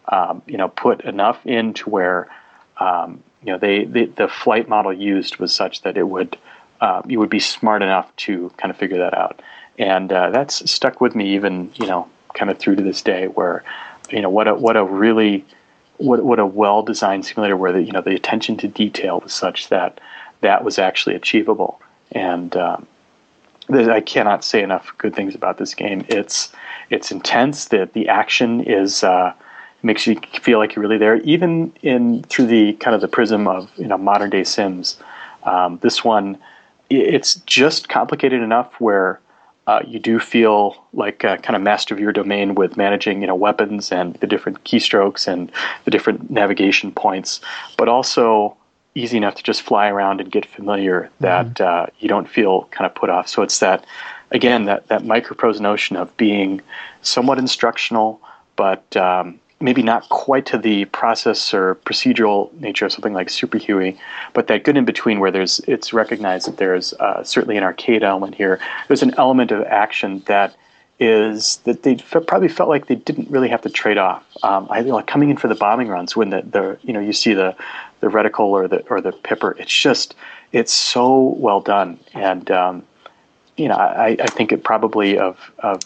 C: um, you know, put enough in to where um, you know they, the flight model used was such that it would um, you would be smart enough to kind of figure that out, and uh, that's stuck with me even you know kind of through to this day where you know what a what a really what what a well designed simulator where the you know the attention to detail was such that that was actually achievable and um, I cannot say enough good things about this game. It's it's intense. The the action is uh, makes you feel like you're really there, even in through the kind of the prism of you know modern day Sims. Um, this one, it's just complicated enough where uh, you do feel like a kind of master of your domain with managing you know weapons and the different keystrokes and the different navigation points, but also easy enough to just fly around and get familiar that mm-hmm. uh, you don't feel kind of put off. So it's that again that that microprose notion of being somewhat instructional, but um, maybe not quite to the process or procedural nature of something like Super Huey, but that good in between where there's it's recognized that there's uh, certainly an arcade element here. There's an element of action that is that they probably felt like they didn't really have to trade off. Um, I like coming in for the bombing runs when the, the you know you see the the reticle or the or the pipper. It's just it's so well done, and um, you know I, I think it probably of of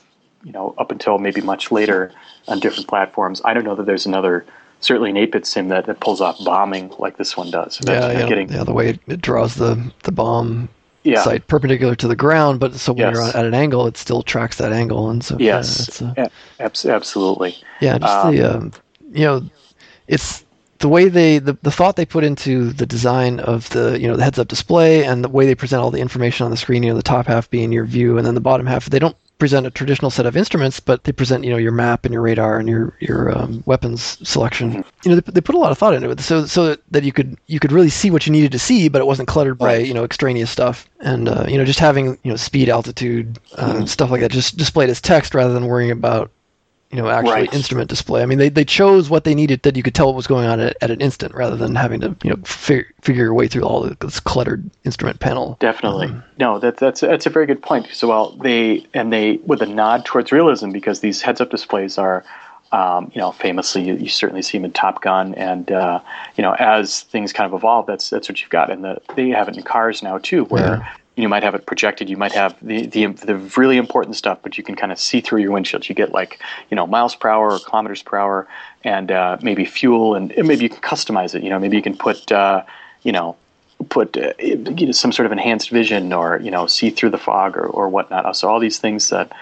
C: you know up until maybe much later on different platforms. I don't know that there's another certainly an 8-bit sim that, that pulls off bombing like this one does.
A: yeah, yeah,
C: getting,
A: yeah. The way it, it draws the the bomb
C: yeah.
A: sight perpendicular to the ground, but so when
C: Yes.
A: you're at an angle, it still tracks that angle, and so yeah,
C: yes,
A: uh,
C: a- abs- absolutely.
A: yeah, just
C: Um,
A: the um, you know, it's the way they the, the thought they put into the design of the you know the heads up display and the way they present all the information on the screen. You know, the top half being your view, and then the bottom half. They don't present a traditional set of instruments, but they present you know your map and your radar and your your um, weapons selection.
C: Mm-hmm.
A: You know, they, they put a lot of thought into it, so so that you could you could really see what you needed to see, but it wasn't cluttered by you know extraneous stuff. And uh, you know, just having you know speed, altitude, um,
C: Mm-hmm.
A: stuff like that, just displayed as text rather than worrying about you know actually
C: Right.
A: instrument display. I mean, they, they chose what they needed that you could tell what was going on at, at an instant rather than having to you know fig- figure your way through all this cluttered instrument panel.
C: Definitely.
A: Um,
C: no, that, that's that's a very good point. So, well, they and they with a nod towards realism because these heads-up displays are, um, you know, famously you, you certainly see them in Top Gun, and uh, you know, as things kind of evolve, that's that's what you've got, and the, they have it in cars now too, where.
A: Yeah.
C: You might have it projected. You might have the, the the really important stuff, but you can kind of see through your windshield. You get like you know miles per hour or kilometers per hour, and uh, maybe fuel, and, and maybe you can customize it. You know, maybe you can put uh, you know put uh, some sort of enhanced vision or you know see through the fog or, or whatnot. So all these things that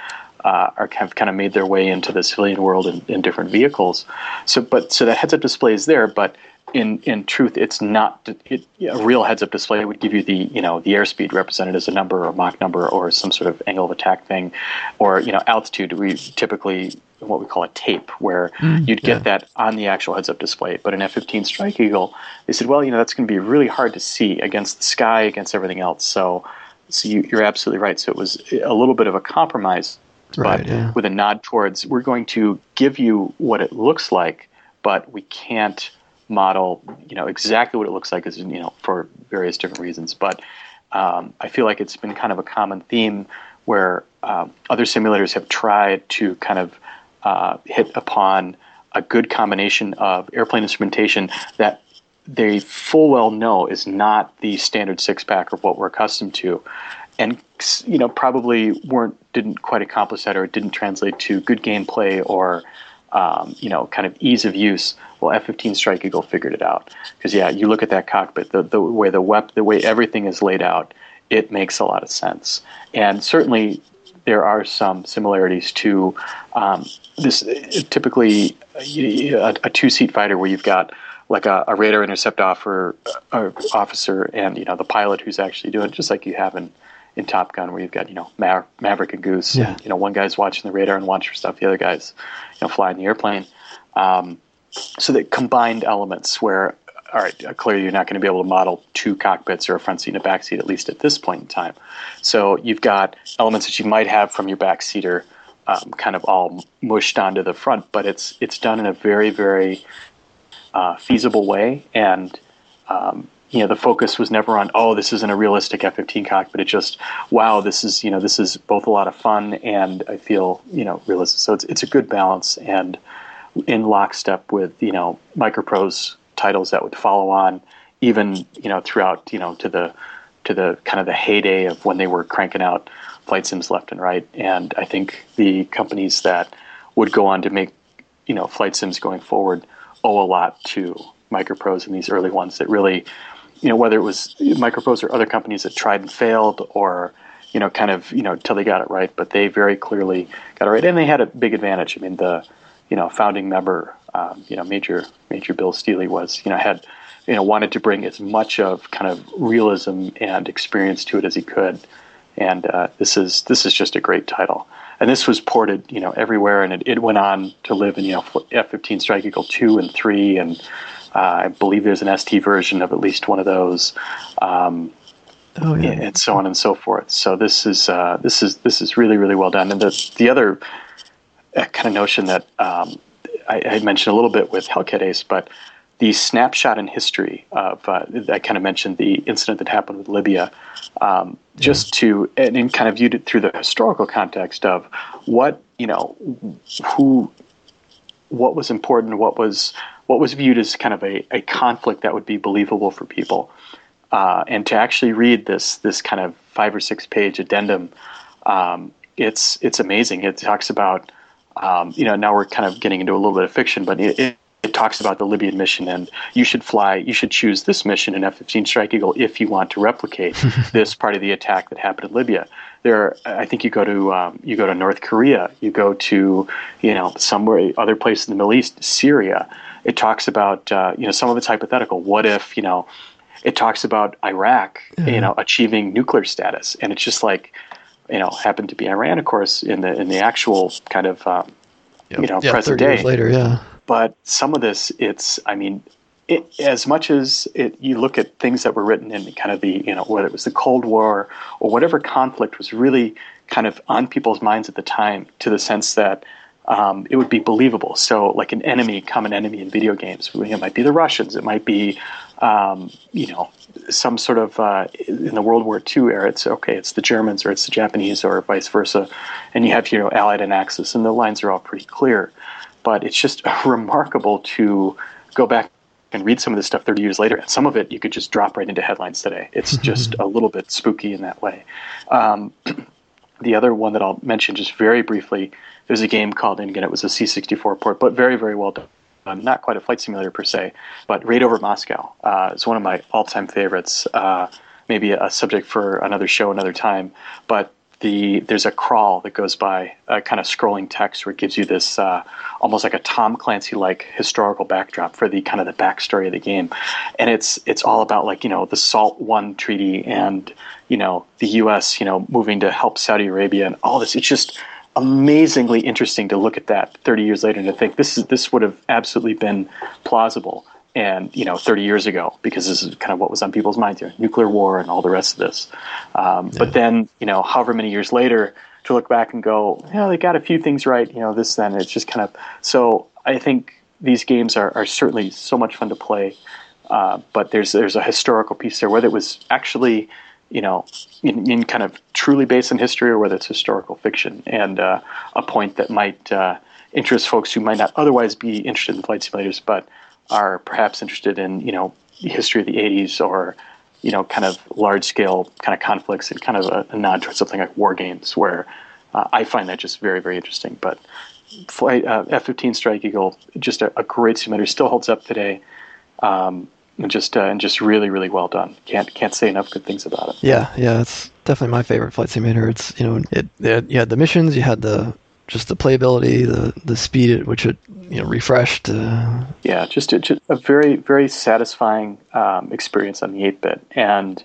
C: uh, are kind of, kind of made their way into the civilian world in, in different vehicles. So but so the heads-up display is there, but in in truth, it's not it, a real heads-up display It would give you the you know the airspeed represented as a number or Mach number or some sort of angle of attack thing, or you know altitude. We typically what we call a tape, where hmm, you'd get
A: yeah.
C: that on the actual heads-up display. But in F-15 Strike Eagle, they said, well, you know, that's going to be really hard to see against the sky, against everything else. So, so you, you're absolutely right. So it was a little bit of a compromise,
A: Right,
C: but
A: yeah.
C: with a nod towards we're going to give you what it looks like, but we can't model, you know, exactly what it looks like, is you know, for various different reasons. But um, I feel like it's been kind of a common theme where um, other simulators have tried to kind of uh, hit upon a good combination of airplane instrumentation that they full well know is not the standard six pack of what we're accustomed to, and you know probably weren't didn't quite accomplish that or it didn't translate to good gameplay or um, you know kind of ease of use well f-15 strike eagle figured it out. Because yeah you look at that cockpit the, the way the wep- the way everything is laid out it makes a lot of sense. And certainly there are some similarities to um, this typically a, a two-seat fighter where you've got like a, a radar intercept offer, uh, officer and you know the pilot who's actually doing it, just like you have in in Top Gun, where you've got you know Ma- Maverick and Goose.
A: Yeah.
C: And, you know, one guy's watching the radar and watching for stuff. The other guy's you know flying the airplane. Um, so the combined elements where all right, clearly you're not going to be able to model two cockpits or a front seat and a back seat at least at this point in time. So you've got elements that you might have from your back seater, um, kind of all mushed onto the front, but it's it's done in a very very uh, feasible way and um, you know the focus was never on oh this isn't a realistic F-15 cockpit. It just wow this is you know this is both a lot of fun and I feel you know realistic. So it's it's a good balance and in lockstep with you know Microprose titles that would follow on even you know throughout you know to the to the kind of the heyday of when they were cranking out flight sims left and right. And I think the companies that would go on to make you know flight sims going forward owe a lot to Microprose and these early ones that really you know, whether it was Microprose or other companies that tried and failed, or you know, kind of you know, till they got it right. But they very clearly got it right, and they had a big advantage. I mean, the you know, founding member, um, you know, Major Major Bill Stealey was you know had you know wanted to bring as much of kind of realism and experience to it as he could, and uh, this is this is just a great title. And this was ported, you know, everywhere, and it, it went on to live in you know F-15 Strike Eagle two and three, and I believe there's an ST version of at least one of those, um,
A: Oh yeah.
C: and so on and so forth. So this is uh, this is this is really really well done. And the the other uh, kind of notion that um, I, I mentioned a little bit with Hellcat Ace, but the snapshot in history of uh, I kind of mentioned the incident that happened with Libya, um, just to and, and kind of viewed it through the historical context of what you know who what was important, what was what was viewed as kind of a, a conflict that would be believable for people, uh, and to actually read this this kind of five or six page addendum, um, it's it's amazing. It talks about um, you know now we're kind of getting into a little bit of fiction, but it, it, it talks about the Libyan mission, and you should fly, you should choose this mission in F-15 Strike Eagle if you want to replicate this part of the attack that happened in Libya. There, I think you go to um, you go to North Korea, you go to you know somewhere other place in the Middle East, Syria. It talks about uh, you know some of it's hypothetical. What if you know? It talks about Iraq, you know, achieving nuclear status, and it's just like you know happened to be Iran, of course, in the in the actual kind of um, you know
A: yeah,
C: present day
A: later, yeah.
C: but some of this it's i mean it, as much as it, you look at things that were written in kind of the you know whether it was the cold war or whatever conflict was really kind of on people's minds at the time to the sense that um, it would be believable. So like an enemy common enemy in video games it might be the russians it might be um, you know some sort of uh, in the world war ii era it's okay it's the germans or it's the japanese or vice versa and you have you know allied and axis and the lines are all pretty clear. But it's just remarkable to go back and read some of this stuff 30 years later and some of it you could just drop right into headlines today. It's just a little bit spooky in that way. Um, the other one that i'll mention just very briefly there's a game called and again it was a c64 port but very very well done. Um, not quite a flight simulator per se but raid over moscow uh, is one of my all-time favorites uh, maybe a subject for another show another time but the there's a crawl that goes by kind of scrolling text where it gives you this uh, almost like a Tom Clancy like historical backdrop for the kind of the backstory of the game, and it's it's all about like you know the SALT One treaty and you know the U.S. you know moving to help Saudi Arabia and all this. It's just amazingly interesting to look at that 30 years later and to think this is this would have absolutely been plausible and you know 30 years ago because this is kind of what was on people's minds here nuclear war and all the rest of this. Um, but then you know however many years later to look back and go yeah they got a few things right you know this then it's just kind of so i think these games are, are certainly so much fun to play uh, but there's there's a historical piece there whether it was actually you know in, in kind of truly based on history or whether it's historical fiction and uh, a point that might uh, interest folks who might not otherwise be interested in flight simulators but are perhaps interested in you know history of the 80s or you know, kind of large scale kind of conflicts and kind of a, a nod towards something like war games, where uh, I find that just very, very interesting. But flight, uh, F-15 Strike Eagle, just a, a, great simulator, still holds up today. Um, and just uh, and just really really well done. Can't can't say enough good things about it.
A: Yeah, yeah, it's definitely my favorite flight simulator. It's you know it, it you had the missions, you had the just the playability, the the speed at which it you know refreshed. Uh...
C: Yeah, just a, just a very very satisfying um, experience on the eight bit, and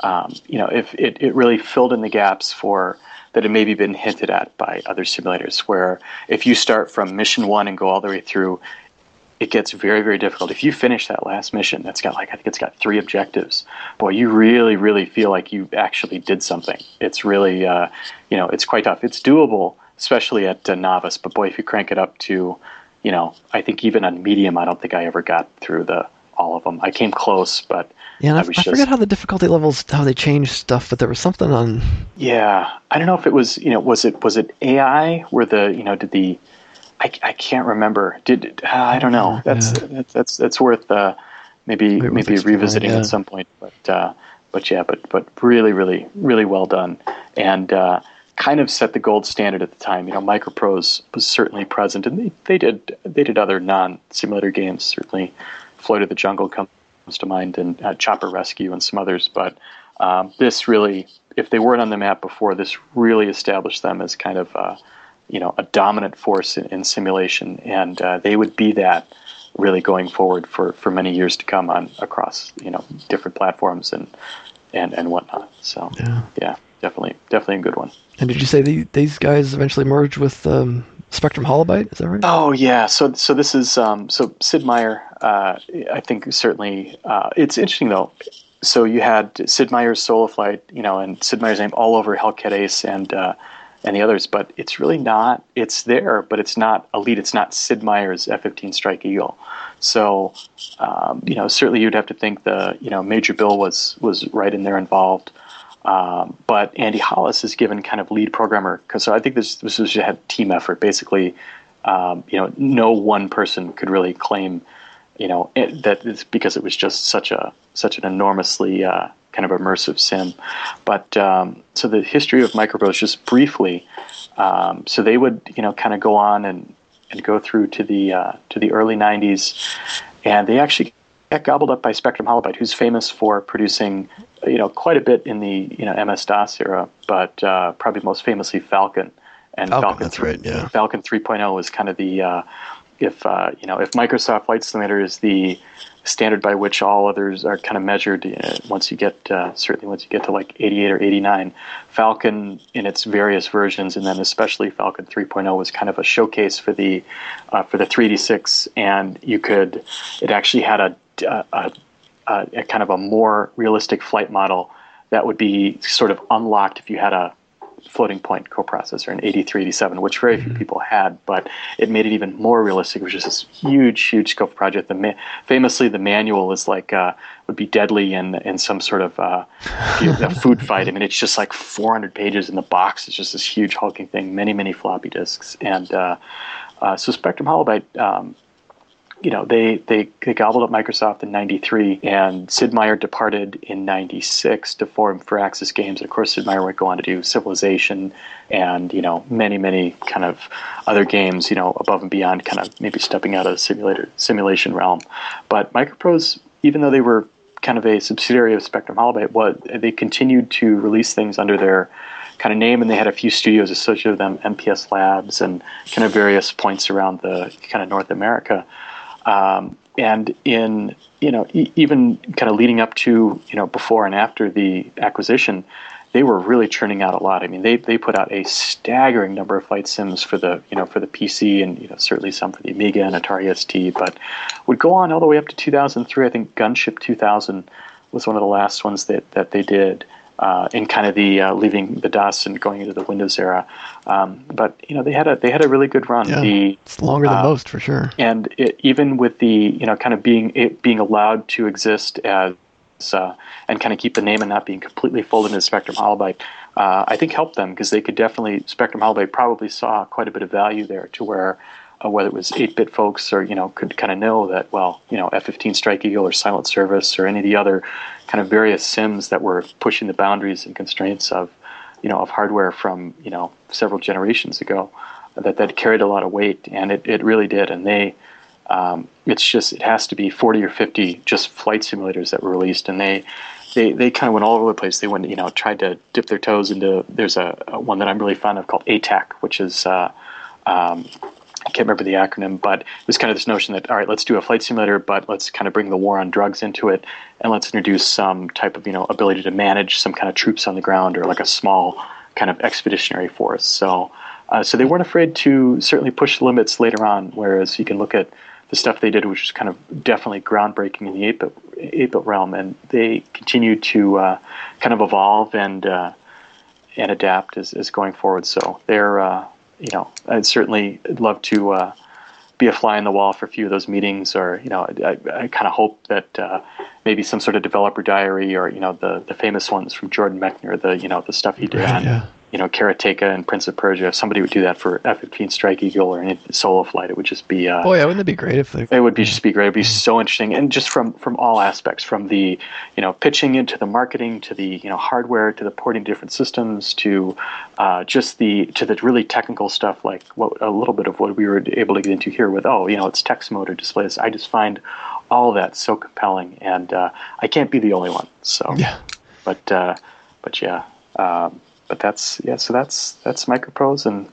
C: um, you know if it, it really filled in the gaps for that had maybe been hinted at by other simulators, where if you start from mission one and go all the way through, it gets very very difficult. If you finish that last mission, that's got like I think it's got three objectives. Boy, you really really feel like you actually did something. It's really uh, you know it's quite tough. It's doable especially at uh, novice. But boy, if you crank it up to, you know, I think even on medium, I don't think I ever got through the all of them. I came close, but
A: yeah, I, I,
C: just,
A: forget how the difficulty levels how they changed stuff, but there was something on.
C: Yeah, I don't know if it was you know was it was it AI where the you know did the I, I can't remember did uh, I don't know that's yeah. that's, that's that's worth uh, maybe maybe, maybe revisiting yeah. at some point, but uh, but yeah, but but really really really well done and. Uh, kind of set the gold standard at the time. You know, Microprose was certainly present, and they, they did they did other non simulator games. Certainly, Floyd of the Jungle comes to mind, and uh, Chopper Rescue, and some others. But um, this really, if they weren't on the map before, this really established them as kind of uh, you know a dominant force in, in simulation, and uh, they would be that really going forward for, for many years to come on across you know different platforms and and and whatnot. So yeah, yeah definitely definitely a good one.
A: And did you say the, these guys eventually merged with um, Spectrum Holobyte? Is that right?
C: Oh yeah. So so this is um, so Sid Meier. Uh, I think certainly uh, it's interesting though. So you had Sid Meier's Solo Flight, you know, and Sid Meier's name all over Hellcat Ace and uh, and the others, but it's really not. It's there, but it's not elite. It's not Sid Meier's F-15 Strike Eagle. So um, you know, certainly you'd have to think the you know Major Bill was was right in there involved. Um, but Andy Hollis is given kind of lead programmer so I think this this was a team effort. Basically, um, you know, no one person could really claim, you know, it, that it's because it was just such a such an enormously uh, kind of immersive sim. But um, so the history of Microprose, just briefly, um, so they would you know kind of go on and and go through to the uh, to the early '90s, and they actually got gobbled up by Spectrum Holobyte, who's famous for producing you know, quite a bit in the you know MS DOS era, but uh, probably most famously Falcon.
A: And Falcon, Falcon that's 3, right, yeah.
C: Falcon 3.0 is kind of the uh, if uh, you know if Microsoft Flight Simulator is the standard by which all others are kind of measured uh, once you get uh, certainly once you get to like 88 or 89 falcon in its various versions and then especially falcon 3.0 was kind of a showcase for the uh, for the 386 and you could it actually had a, a, a, a kind of a more realistic flight model that would be sort of unlocked if you had a floating point coprocessor, an 8387, which very few mm-hmm. people had, but it made it even more realistic, which is this huge, huge scope project. The ma- famously, the manual is like uh, would be deadly in in some sort of uh, food fight. I mean, it's just like 400 pages in the box. It's just this huge hulking thing, many, many floppy disks, and uh, uh so Spectrum Holobyte um, you know, they, they, they gobbled up Microsoft in 93, and Sid Meier departed in 96 to form Firaxis Games. Of course, Sid Meier would go on to do Civilization and, you know, many, many kind of other games, you know, above and beyond, kind of maybe stepping out of the simulator, simulation realm. But Microprose, even though they were kind of a subsidiary of Spectrum Holobyte, what they continued to release things under their kind of name, and they had a few studios associated with them, MPS Labs, and kind of various points around the kind of North America. Um, and in you know e- even kind of leading up to you know before and after the acquisition, they were really churning out a lot. I mean, they they put out a staggering number of flight sims for the you know for the PC and you know certainly some for the Amiga and Atari ST, but would go on all the way up to 2003. I think Gunship 2000 was one of the last ones that that they did uh, in kind of the uh, leaving the DOS and going into the Windows era. Um, but you know they had a they had a really good run.
A: Yeah,
C: the,
A: it's longer than uh, most for sure.
C: And it, even with the you know kind of being it being allowed to exist as uh, and kind of keep the name and not being completely folded into Spectrum Holobyte, uh, I think helped them because they could definitely Spectrum Holobyte probably saw quite a bit of value there to where whether it was 8-bit folks or you know could kind of know that well you know F-15 Strike Eagle or Silent Service or any of the other kind of various sims that were pushing the boundaries and constraints of you know of hardware from you know several generations ago that that carried a lot of weight and it, it really did and they um, it's just it has to be 40 or 50 just flight simulators that were released and they they, they kind of went all over the place. They went, you know, tried to dip their toes into. There's a, a one that I'm really fond of called ATAC, which is uh, um, I can't remember the acronym, but it was kind of this notion that all right, let's do a flight simulator, but let's kind of bring the war on drugs into it, and let's introduce some type of you know ability to manage some kind of troops on the ground or like a small kind of expeditionary force. So, uh, so they weren't afraid to certainly push limits later on. Whereas you can look at the stuff they did, which was kind of definitely groundbreaking in the 8-bit, 8-bit realm, and they continue to uh, kind of evolve and uh, and adapt as, as going forward. So they're uh, you know, I'd certainly love to uh, be a fly on the wall for a few of those meetings, or you know, I, I kind of hope that uh, maybe some sort of developer diary, or you know, the the famous ones from Jordan Mechner, the you know, the stuff he did
A: Right,
C: on
A: yeah.
C: You know, Karateka and Prince of Persia. If somebody would do that for F-15 Strike Eagle or any solo flight, it would just be uh,
A: Boy, yeah, wouldn't it be great if they?
C: it would be just be great. It'd be so interesting, and just from from all aspects, from the you know pitching into the marketing to the you know hardware to the porting to different systems to uh, just the to the really technical stuff like what a little bit of what we were able to get into here with oh you know it's text mode or displays. I just find all of that so compelling, and uh, I can't be the only one. So
A: Yeah.
C: but uh, but yeah, um, but that's yeah. So that's that's Microprose and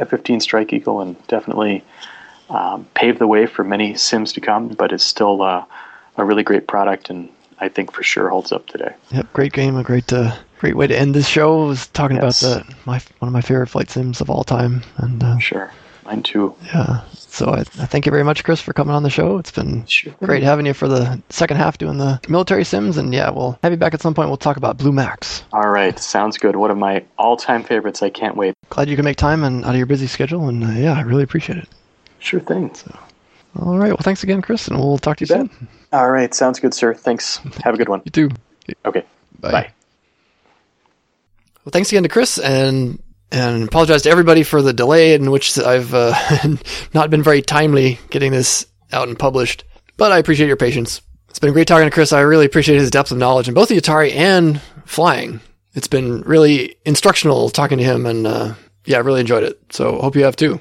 C: F-15 Strike Eagle, and definitely um, paved the way for many Sims to come. But it's still uh, a really great product, and I think for sure holds up today.
A: Yep, great game. A great, uh, great way to end this show. Was talking
C: Yes.
A: about the my one of my favorite flight sims of all time, and uh,
C: Sure, mine too.
A: yeah. So I, I thank you very much, Chris, for coming on the show. It's been
C: Sure.
A: great having you for the second half doing the military sims, and yeah, we'll have you back at some point. We'll talk about Blue Max.
C: All right, sounds good. One of my all-time favorites. I can't wait.
A: Glad you can make time and out of your busy schedule, and uh, yeah, I really appreciate it.
C: Sure thing.
A: All right, well, thanks again, Chris, and we'll talk to you,
C: You bet.
A: soon.
C: All right, sounds good, sir. Thanks. Have a good one.
A: You too.
C: Okay.
A: Bye.
C: Bye.
A: Well, thanks again to Chris, and and apologize to everybody for the delay in which I've uh, not been very timely getting this out and published. But I appreciate your patience. It's been great talking to Chris. I really appreciate his depth of knowledge in both the Atari and flying. It's been really instructional talking to him, and uh, yeah, I really enjoyed it. So hope you have too.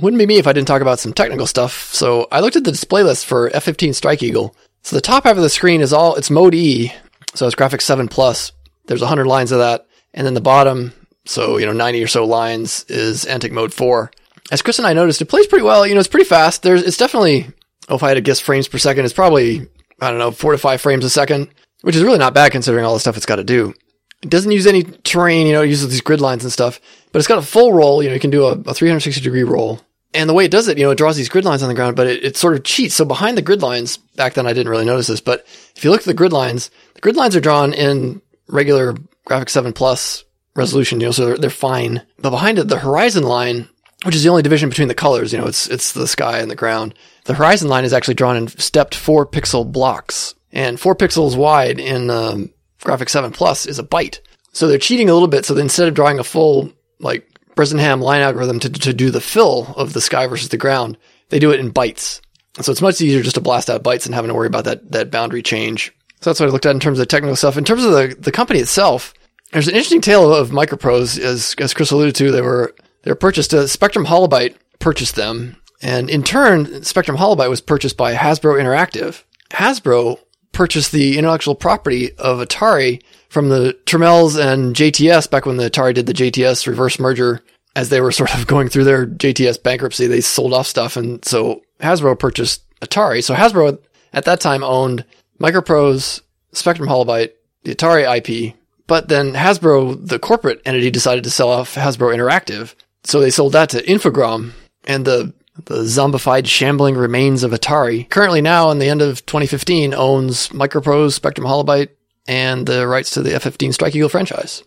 A: Wouldn't be me if I didn't talk about some technical stuff. So I looked at the display list for F-15 Strike Eagle. So the top half of the screen is all it's Mode E, so it's Graphics 7 Plus. There's 100 lines of that, and then the bottom, so you know 90 or so lines, is Antic Mode 4. As Chris and I noticed, it plays pretty well. You know, it's pretty fast. There's it's definitely, oh, if I had to guess frames per second, it's probably I don't know four to five frames a second, which is really not bad considering all the stuff it's got to do. It doesn't use any terrain, you know, it uses these grid lines and stuff, but it's got a full roll, you know, you can do a, a 360 degree roll. And the way it does it, you know, it draws these grid lines on the ground, but it, it sort of cheats. So behind the grid lines, back then I didn't really notice this, but if you look at the grid lines, the grid lines are drawn in regular graphics 7 plus resolution, you know, so they're, they're fine. But behind it, the horizon line, which is the only division between the colors, you know, it's, it's the sky and the ground. The horizon line is actually drawn in stepped four pixel blocks and four pixels wide in, um, graphics 7 plus is a byte. So they're cheating a little bit. So instead of drawing a full, like, Bresenham line algorithm to, to do the fill of the sky versus the ground, they do it in bytes. So it's much easier just to blast out bytes and having to worry about that, that boundary change. So that's what I looked at in terms of the technical stuff. In terms of the, the company itself, there's an interesting tale of Microprose, as, as Chris alluded to. They were, they were purchased, uh, Spectrum Holobyte purchased them. And in turn, Spectrum Holobyte was purchased by Hasbro Interactive. Hasbro purchased the intellectual property of Atari from the Tramiels and JTS back when the Atari did the JTS reverse merger. As they were sort of going through their JTS bankruptcy, they sold off stuff, and so Hasbro purchased Atari. So Hasbro at that time owned Microprose, Spectrum Holobyte, the Atari IP, but then Hasbro, the corporate entity, decided to sell off Hasbro Interactive. So they sold that to Infogrames, and the the zombified shambling remains of Atari, currently now in the end of 2015, owns Microprose, Spectrum Holobyte, and the rights to the F-15 Strike Eagle franchise.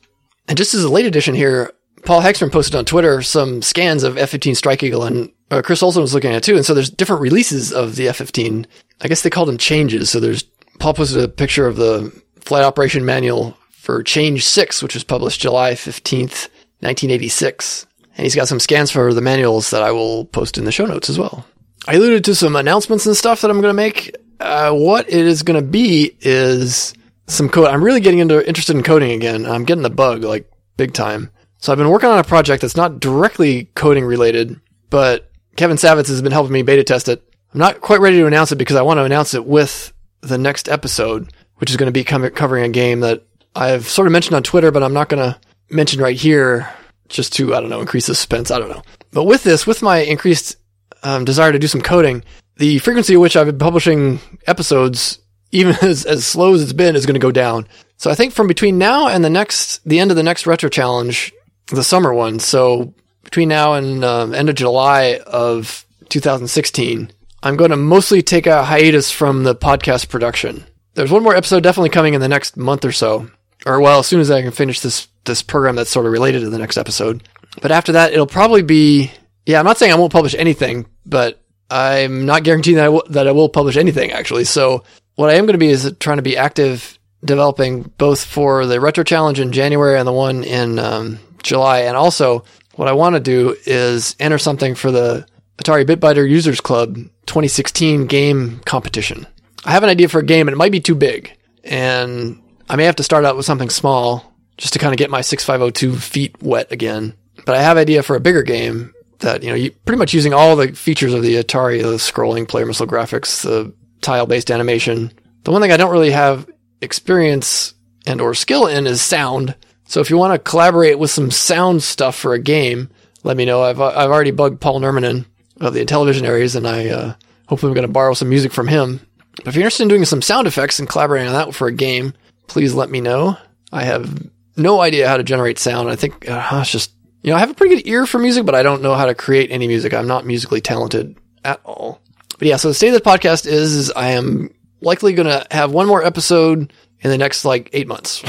A: And just as a late addition here, Paul Hegstrom posted on Twitter some scans of F-15 Strike Eagle, and uh, Chris Olsen was looking at it too. And so there's different releases of the F-15. I guess they called them changes. So there's Paul posted a picture of the flight operation manual for Change 6, which was published July 15th, 1986. And he's got some scans for the manuals that I will post in the show notes as well. I alluded to some announcements and stuff that I'm going to make. Uh, what it is going to be is some code. I'm really getting into interested in coding again. I'm getting the bug like big time. So I've been working on a project that's not directly coding related, but Kevin Savetz has been helping me beta test it. I'm not quite ready to announce it because I want to announce it with the next episode, which is going to be covering a game that I've sort of mentioned on Twitter, but I'm not going to mention right here just to, I don't know, increase the suspense. I don't know. But with this, with my increased um, desire to do some coding, the frequency at which I've been publishing episodes, even as, as slow as it's been, is going to go down. So I think from between now and the next, the end of the next retro challenge, the summer one. So between now and um, end of July of 2016, I'm going to mostly take a hiatus from the podcast production. There's one more episode definitely coming in the next month or so, or well, as soon as I can finish this this program that's sort of related to the next episode. But after that, it'll probably be yeah. I'm not saying I won't publish anything, but I'm not guaranteeing that I will, that I will publish anything actually. So what I am going to be is trying to be active developing both for the retro challenge in January and the one in um, July, and also what I want to do is enter something for the Atari Bit Byter Users Club 2016 game competition. I have an idea for a game and it might be too big. And I may have to start out with something small just to kind of get my 6502 feet wet again. But I have idea for a bigger game that, you know, you, pretty much using all the features of the Atari, the scrolling player missile graphics, the tile based animation. The one thing I don't really have experience and or skill in is sound. So if you want to collaborate with some sound stuff for a game, let me know. I've, I've already bugged Paul Nurminen of the Intellivisionaries and I, uh, hopefully I'm going to borrow some music from him but if you're interested in doing some sound effects and collaborating on that for a game, please let me know. I have no idea how to generate sound. I think uh, it's just, you know, I have a pretty good ear for music, but I don't know how to create any music. I'm not musically talented at all. But yeah, so the state of the podcast is, is I am likely going to have one more episode in the next like eight months,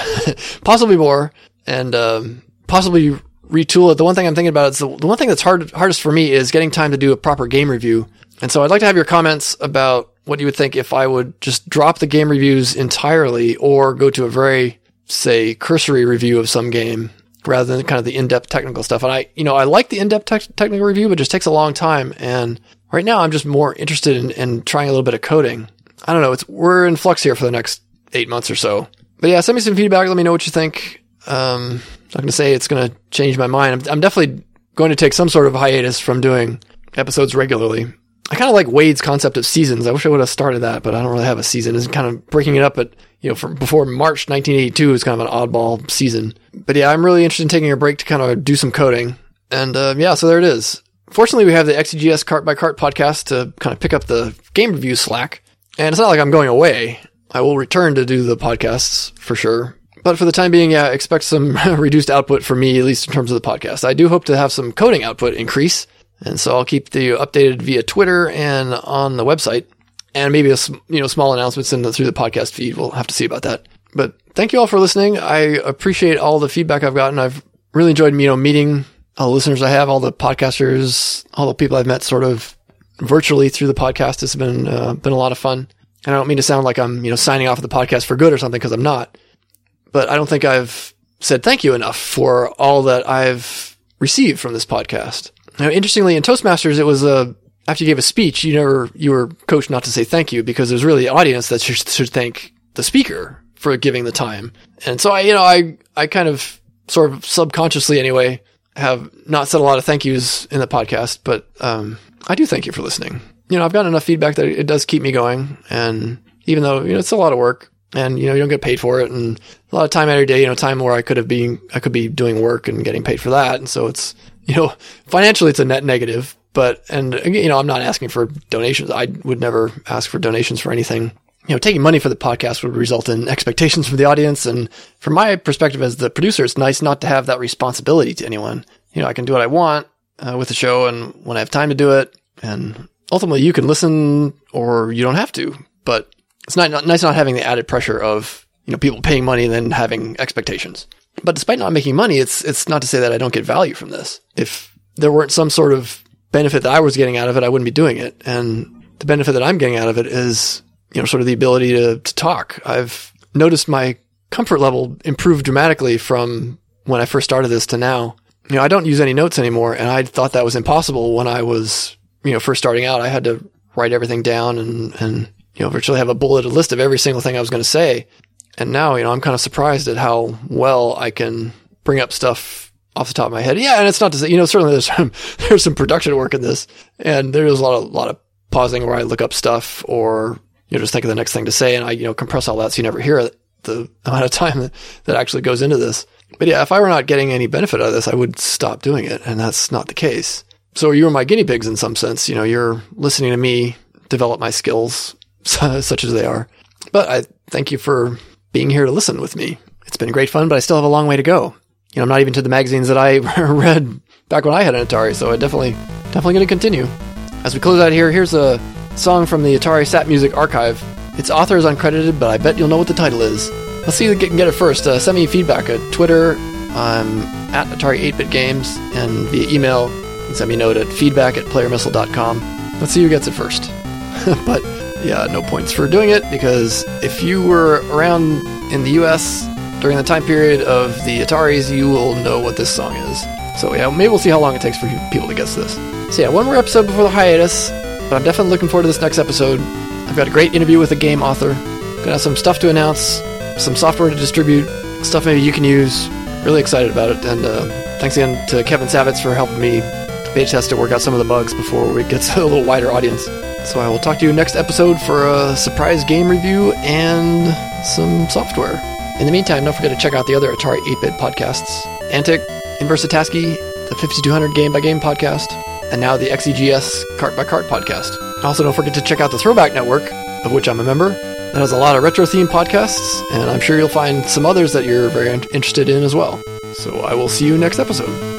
A: possibly more, and um, possibly retool it. The one thing I'm thinking about is the, the one thing that's hard hardest for me is getting time to do a proper game review. And so I'd like to have your comments about what you would think if I would just drop the game reviews entirely or go to a very, say, cursory review of some game rather than kind of the in-depth technical stuff. And I, you know, I like the in-depth te- technical review, but it just takes a long time. And right now I'm just more interested in, in trying a little bit of coding. I don't know. It's, we're in flux here for the next eight months or so. But yeah, send me some feedback. Let me know what you think. Um, I'm not going to say it's going to change my mind. I'm, I'm definitely going to take some sort of hiatus from doing episodes regularly. I kind of like Wade's concept of seasons. I wish I would have started that, but I don't really have a season. It's kind of breaking it up at, you know, from before March 1982 is kind of an oddball season. But yeah, I'm really interested in taking a break to kind of do some coding. And uh, yeah, so there it is. Fortunately, we have the XEGS Cart by Cart podcast to kind of pick up the game review slack. And it's not like I'm going away. I will return to do the podcasts for sure. But for the time being, yeah, expect some reduced output for me, at least in terms of the podcast. I do hope to have some coding output increase and so I'll keep you updated via Twitter and on the website, and maybe a you know small announcements in the, through the podcast feed. We'll have to see about that. But thank you all for listening. I appreciate all the feedback I've gotten. I've really enjoyed you know meeting all the listeners I have, all the podcasters, all the people I've met sort of virtually through the podcast. It's been uh, been a lot of fun. And I don't mean to sound like I'm you know signing off of the podcast for good or something because I'm not. But I don't think I've said thank you enough for all that I've received from this podcast. Now, interestingly, in Toastmasters, it was a after you gave a speech, you never you were coached not to say thank you because there's really the audience that should, should thank the speaker for giving the time. And so I, you know, I I kind of sort of subconsciously anyway have not said a lot of thank yous in the podcast, but um, I do thank you for listening. You know, I've gotten enough feedback that it does keep me going, and even though you know it's a lot of work, and you know you don't get paid for it, and a lot of time every day, you know, time where I could have been I could be doing work and getting paid for that, and so it's you know, financially it's a net negative, but, and you know, I'm not asking for donations. I would never ask for donations for anything. You know, taking money for the podcast would result in expectations from the audience. And from my perspective as the producer, it's nice not to have that responsibility to anyone. You know, I can do what I want uh, with the show and when I have time to do it. And ultimately you can listen or you don't have to, but it's not, not nice not having the added pressure of, you know, people paying money and then having expectations. But despite not making money, it's it's not to say that I don't get value from this. If there weren't some sort of benefit that I was getting out of it, I wouldn't be doing it. And the benefit that I'm getting out of it is, you know, sort of the ability to, to talk. I've noticed my comfort level improve dramatically from when I first started this to now. you know, I don't use any notes anymore, and I thought that was impossible when I was, you know, first starting out. I had to write everything down and and you know virtually have a bulleted list of every single thing I was going to say. And now, you know, I'm kind of surprised at how well I can bring up stuff off the top of my head. Yeah, and it's not to say, you know, certainly there's some there's some production work in this, and there's a lot of lot of pausing where I look up stuff or you know just think of the next thing to say, and I you know compress all that so you never hear the amount of time that, that actually goes into this. But yeah, if I were not getting any benefit out of this, I would stop doing it, and that's not the case. So you are my guinea pigs in some sense. You know, you're listening to me develop my skills, such as they are. But I thank you for being here to listen with me. It's been great fun, but I still have a long way to go. You know, I'm not even to the magazines that I read back when I had an Atari, so I definitely, definitely going to continue. As we close out here, here's a song from the Atari SAP Music Archive. Its author is uncredited, but I bet you'll know what the title is. Let's see if who can get it first. Uh, send me feedback at Twitter. I'm at Atari 8-Bit Games, and via email, you can send me a note at feedback at playermissile.com. Let's see who gets it first. but yeah, no points for doing it because if you were around in the US during the time period of the Ataris, you will know what this song is. So yeah, maybe we'll see how long it takes for people to guess this. So yeah, one more episode before the hiatus, but I'm definitely looking forward to this next episode. I've got a great interview with a game author. Gonna have some stuff to announce, some software to distribute, stuff maybe you can use. Really excited about it, and uh, thanks again to Kevin Savetz for helping me beta test to work out some of the bugs before it gets a little wider audience. So I will talk to you next episode for a surprise game review and some software. In the meantime, don't forget to check out the other Atari 8-bit podcasts. Antic, Inverse ATASCII, the 5200 Game by Game podcast, and now the XEGS Cart by Cart podcast. Also, don't forget to check out the Throwback Network, of which I'm a member. That has a lot of retro themed podcasts, and I'm sure you'll find some others that you're very interested in as well. So I will see you next episode.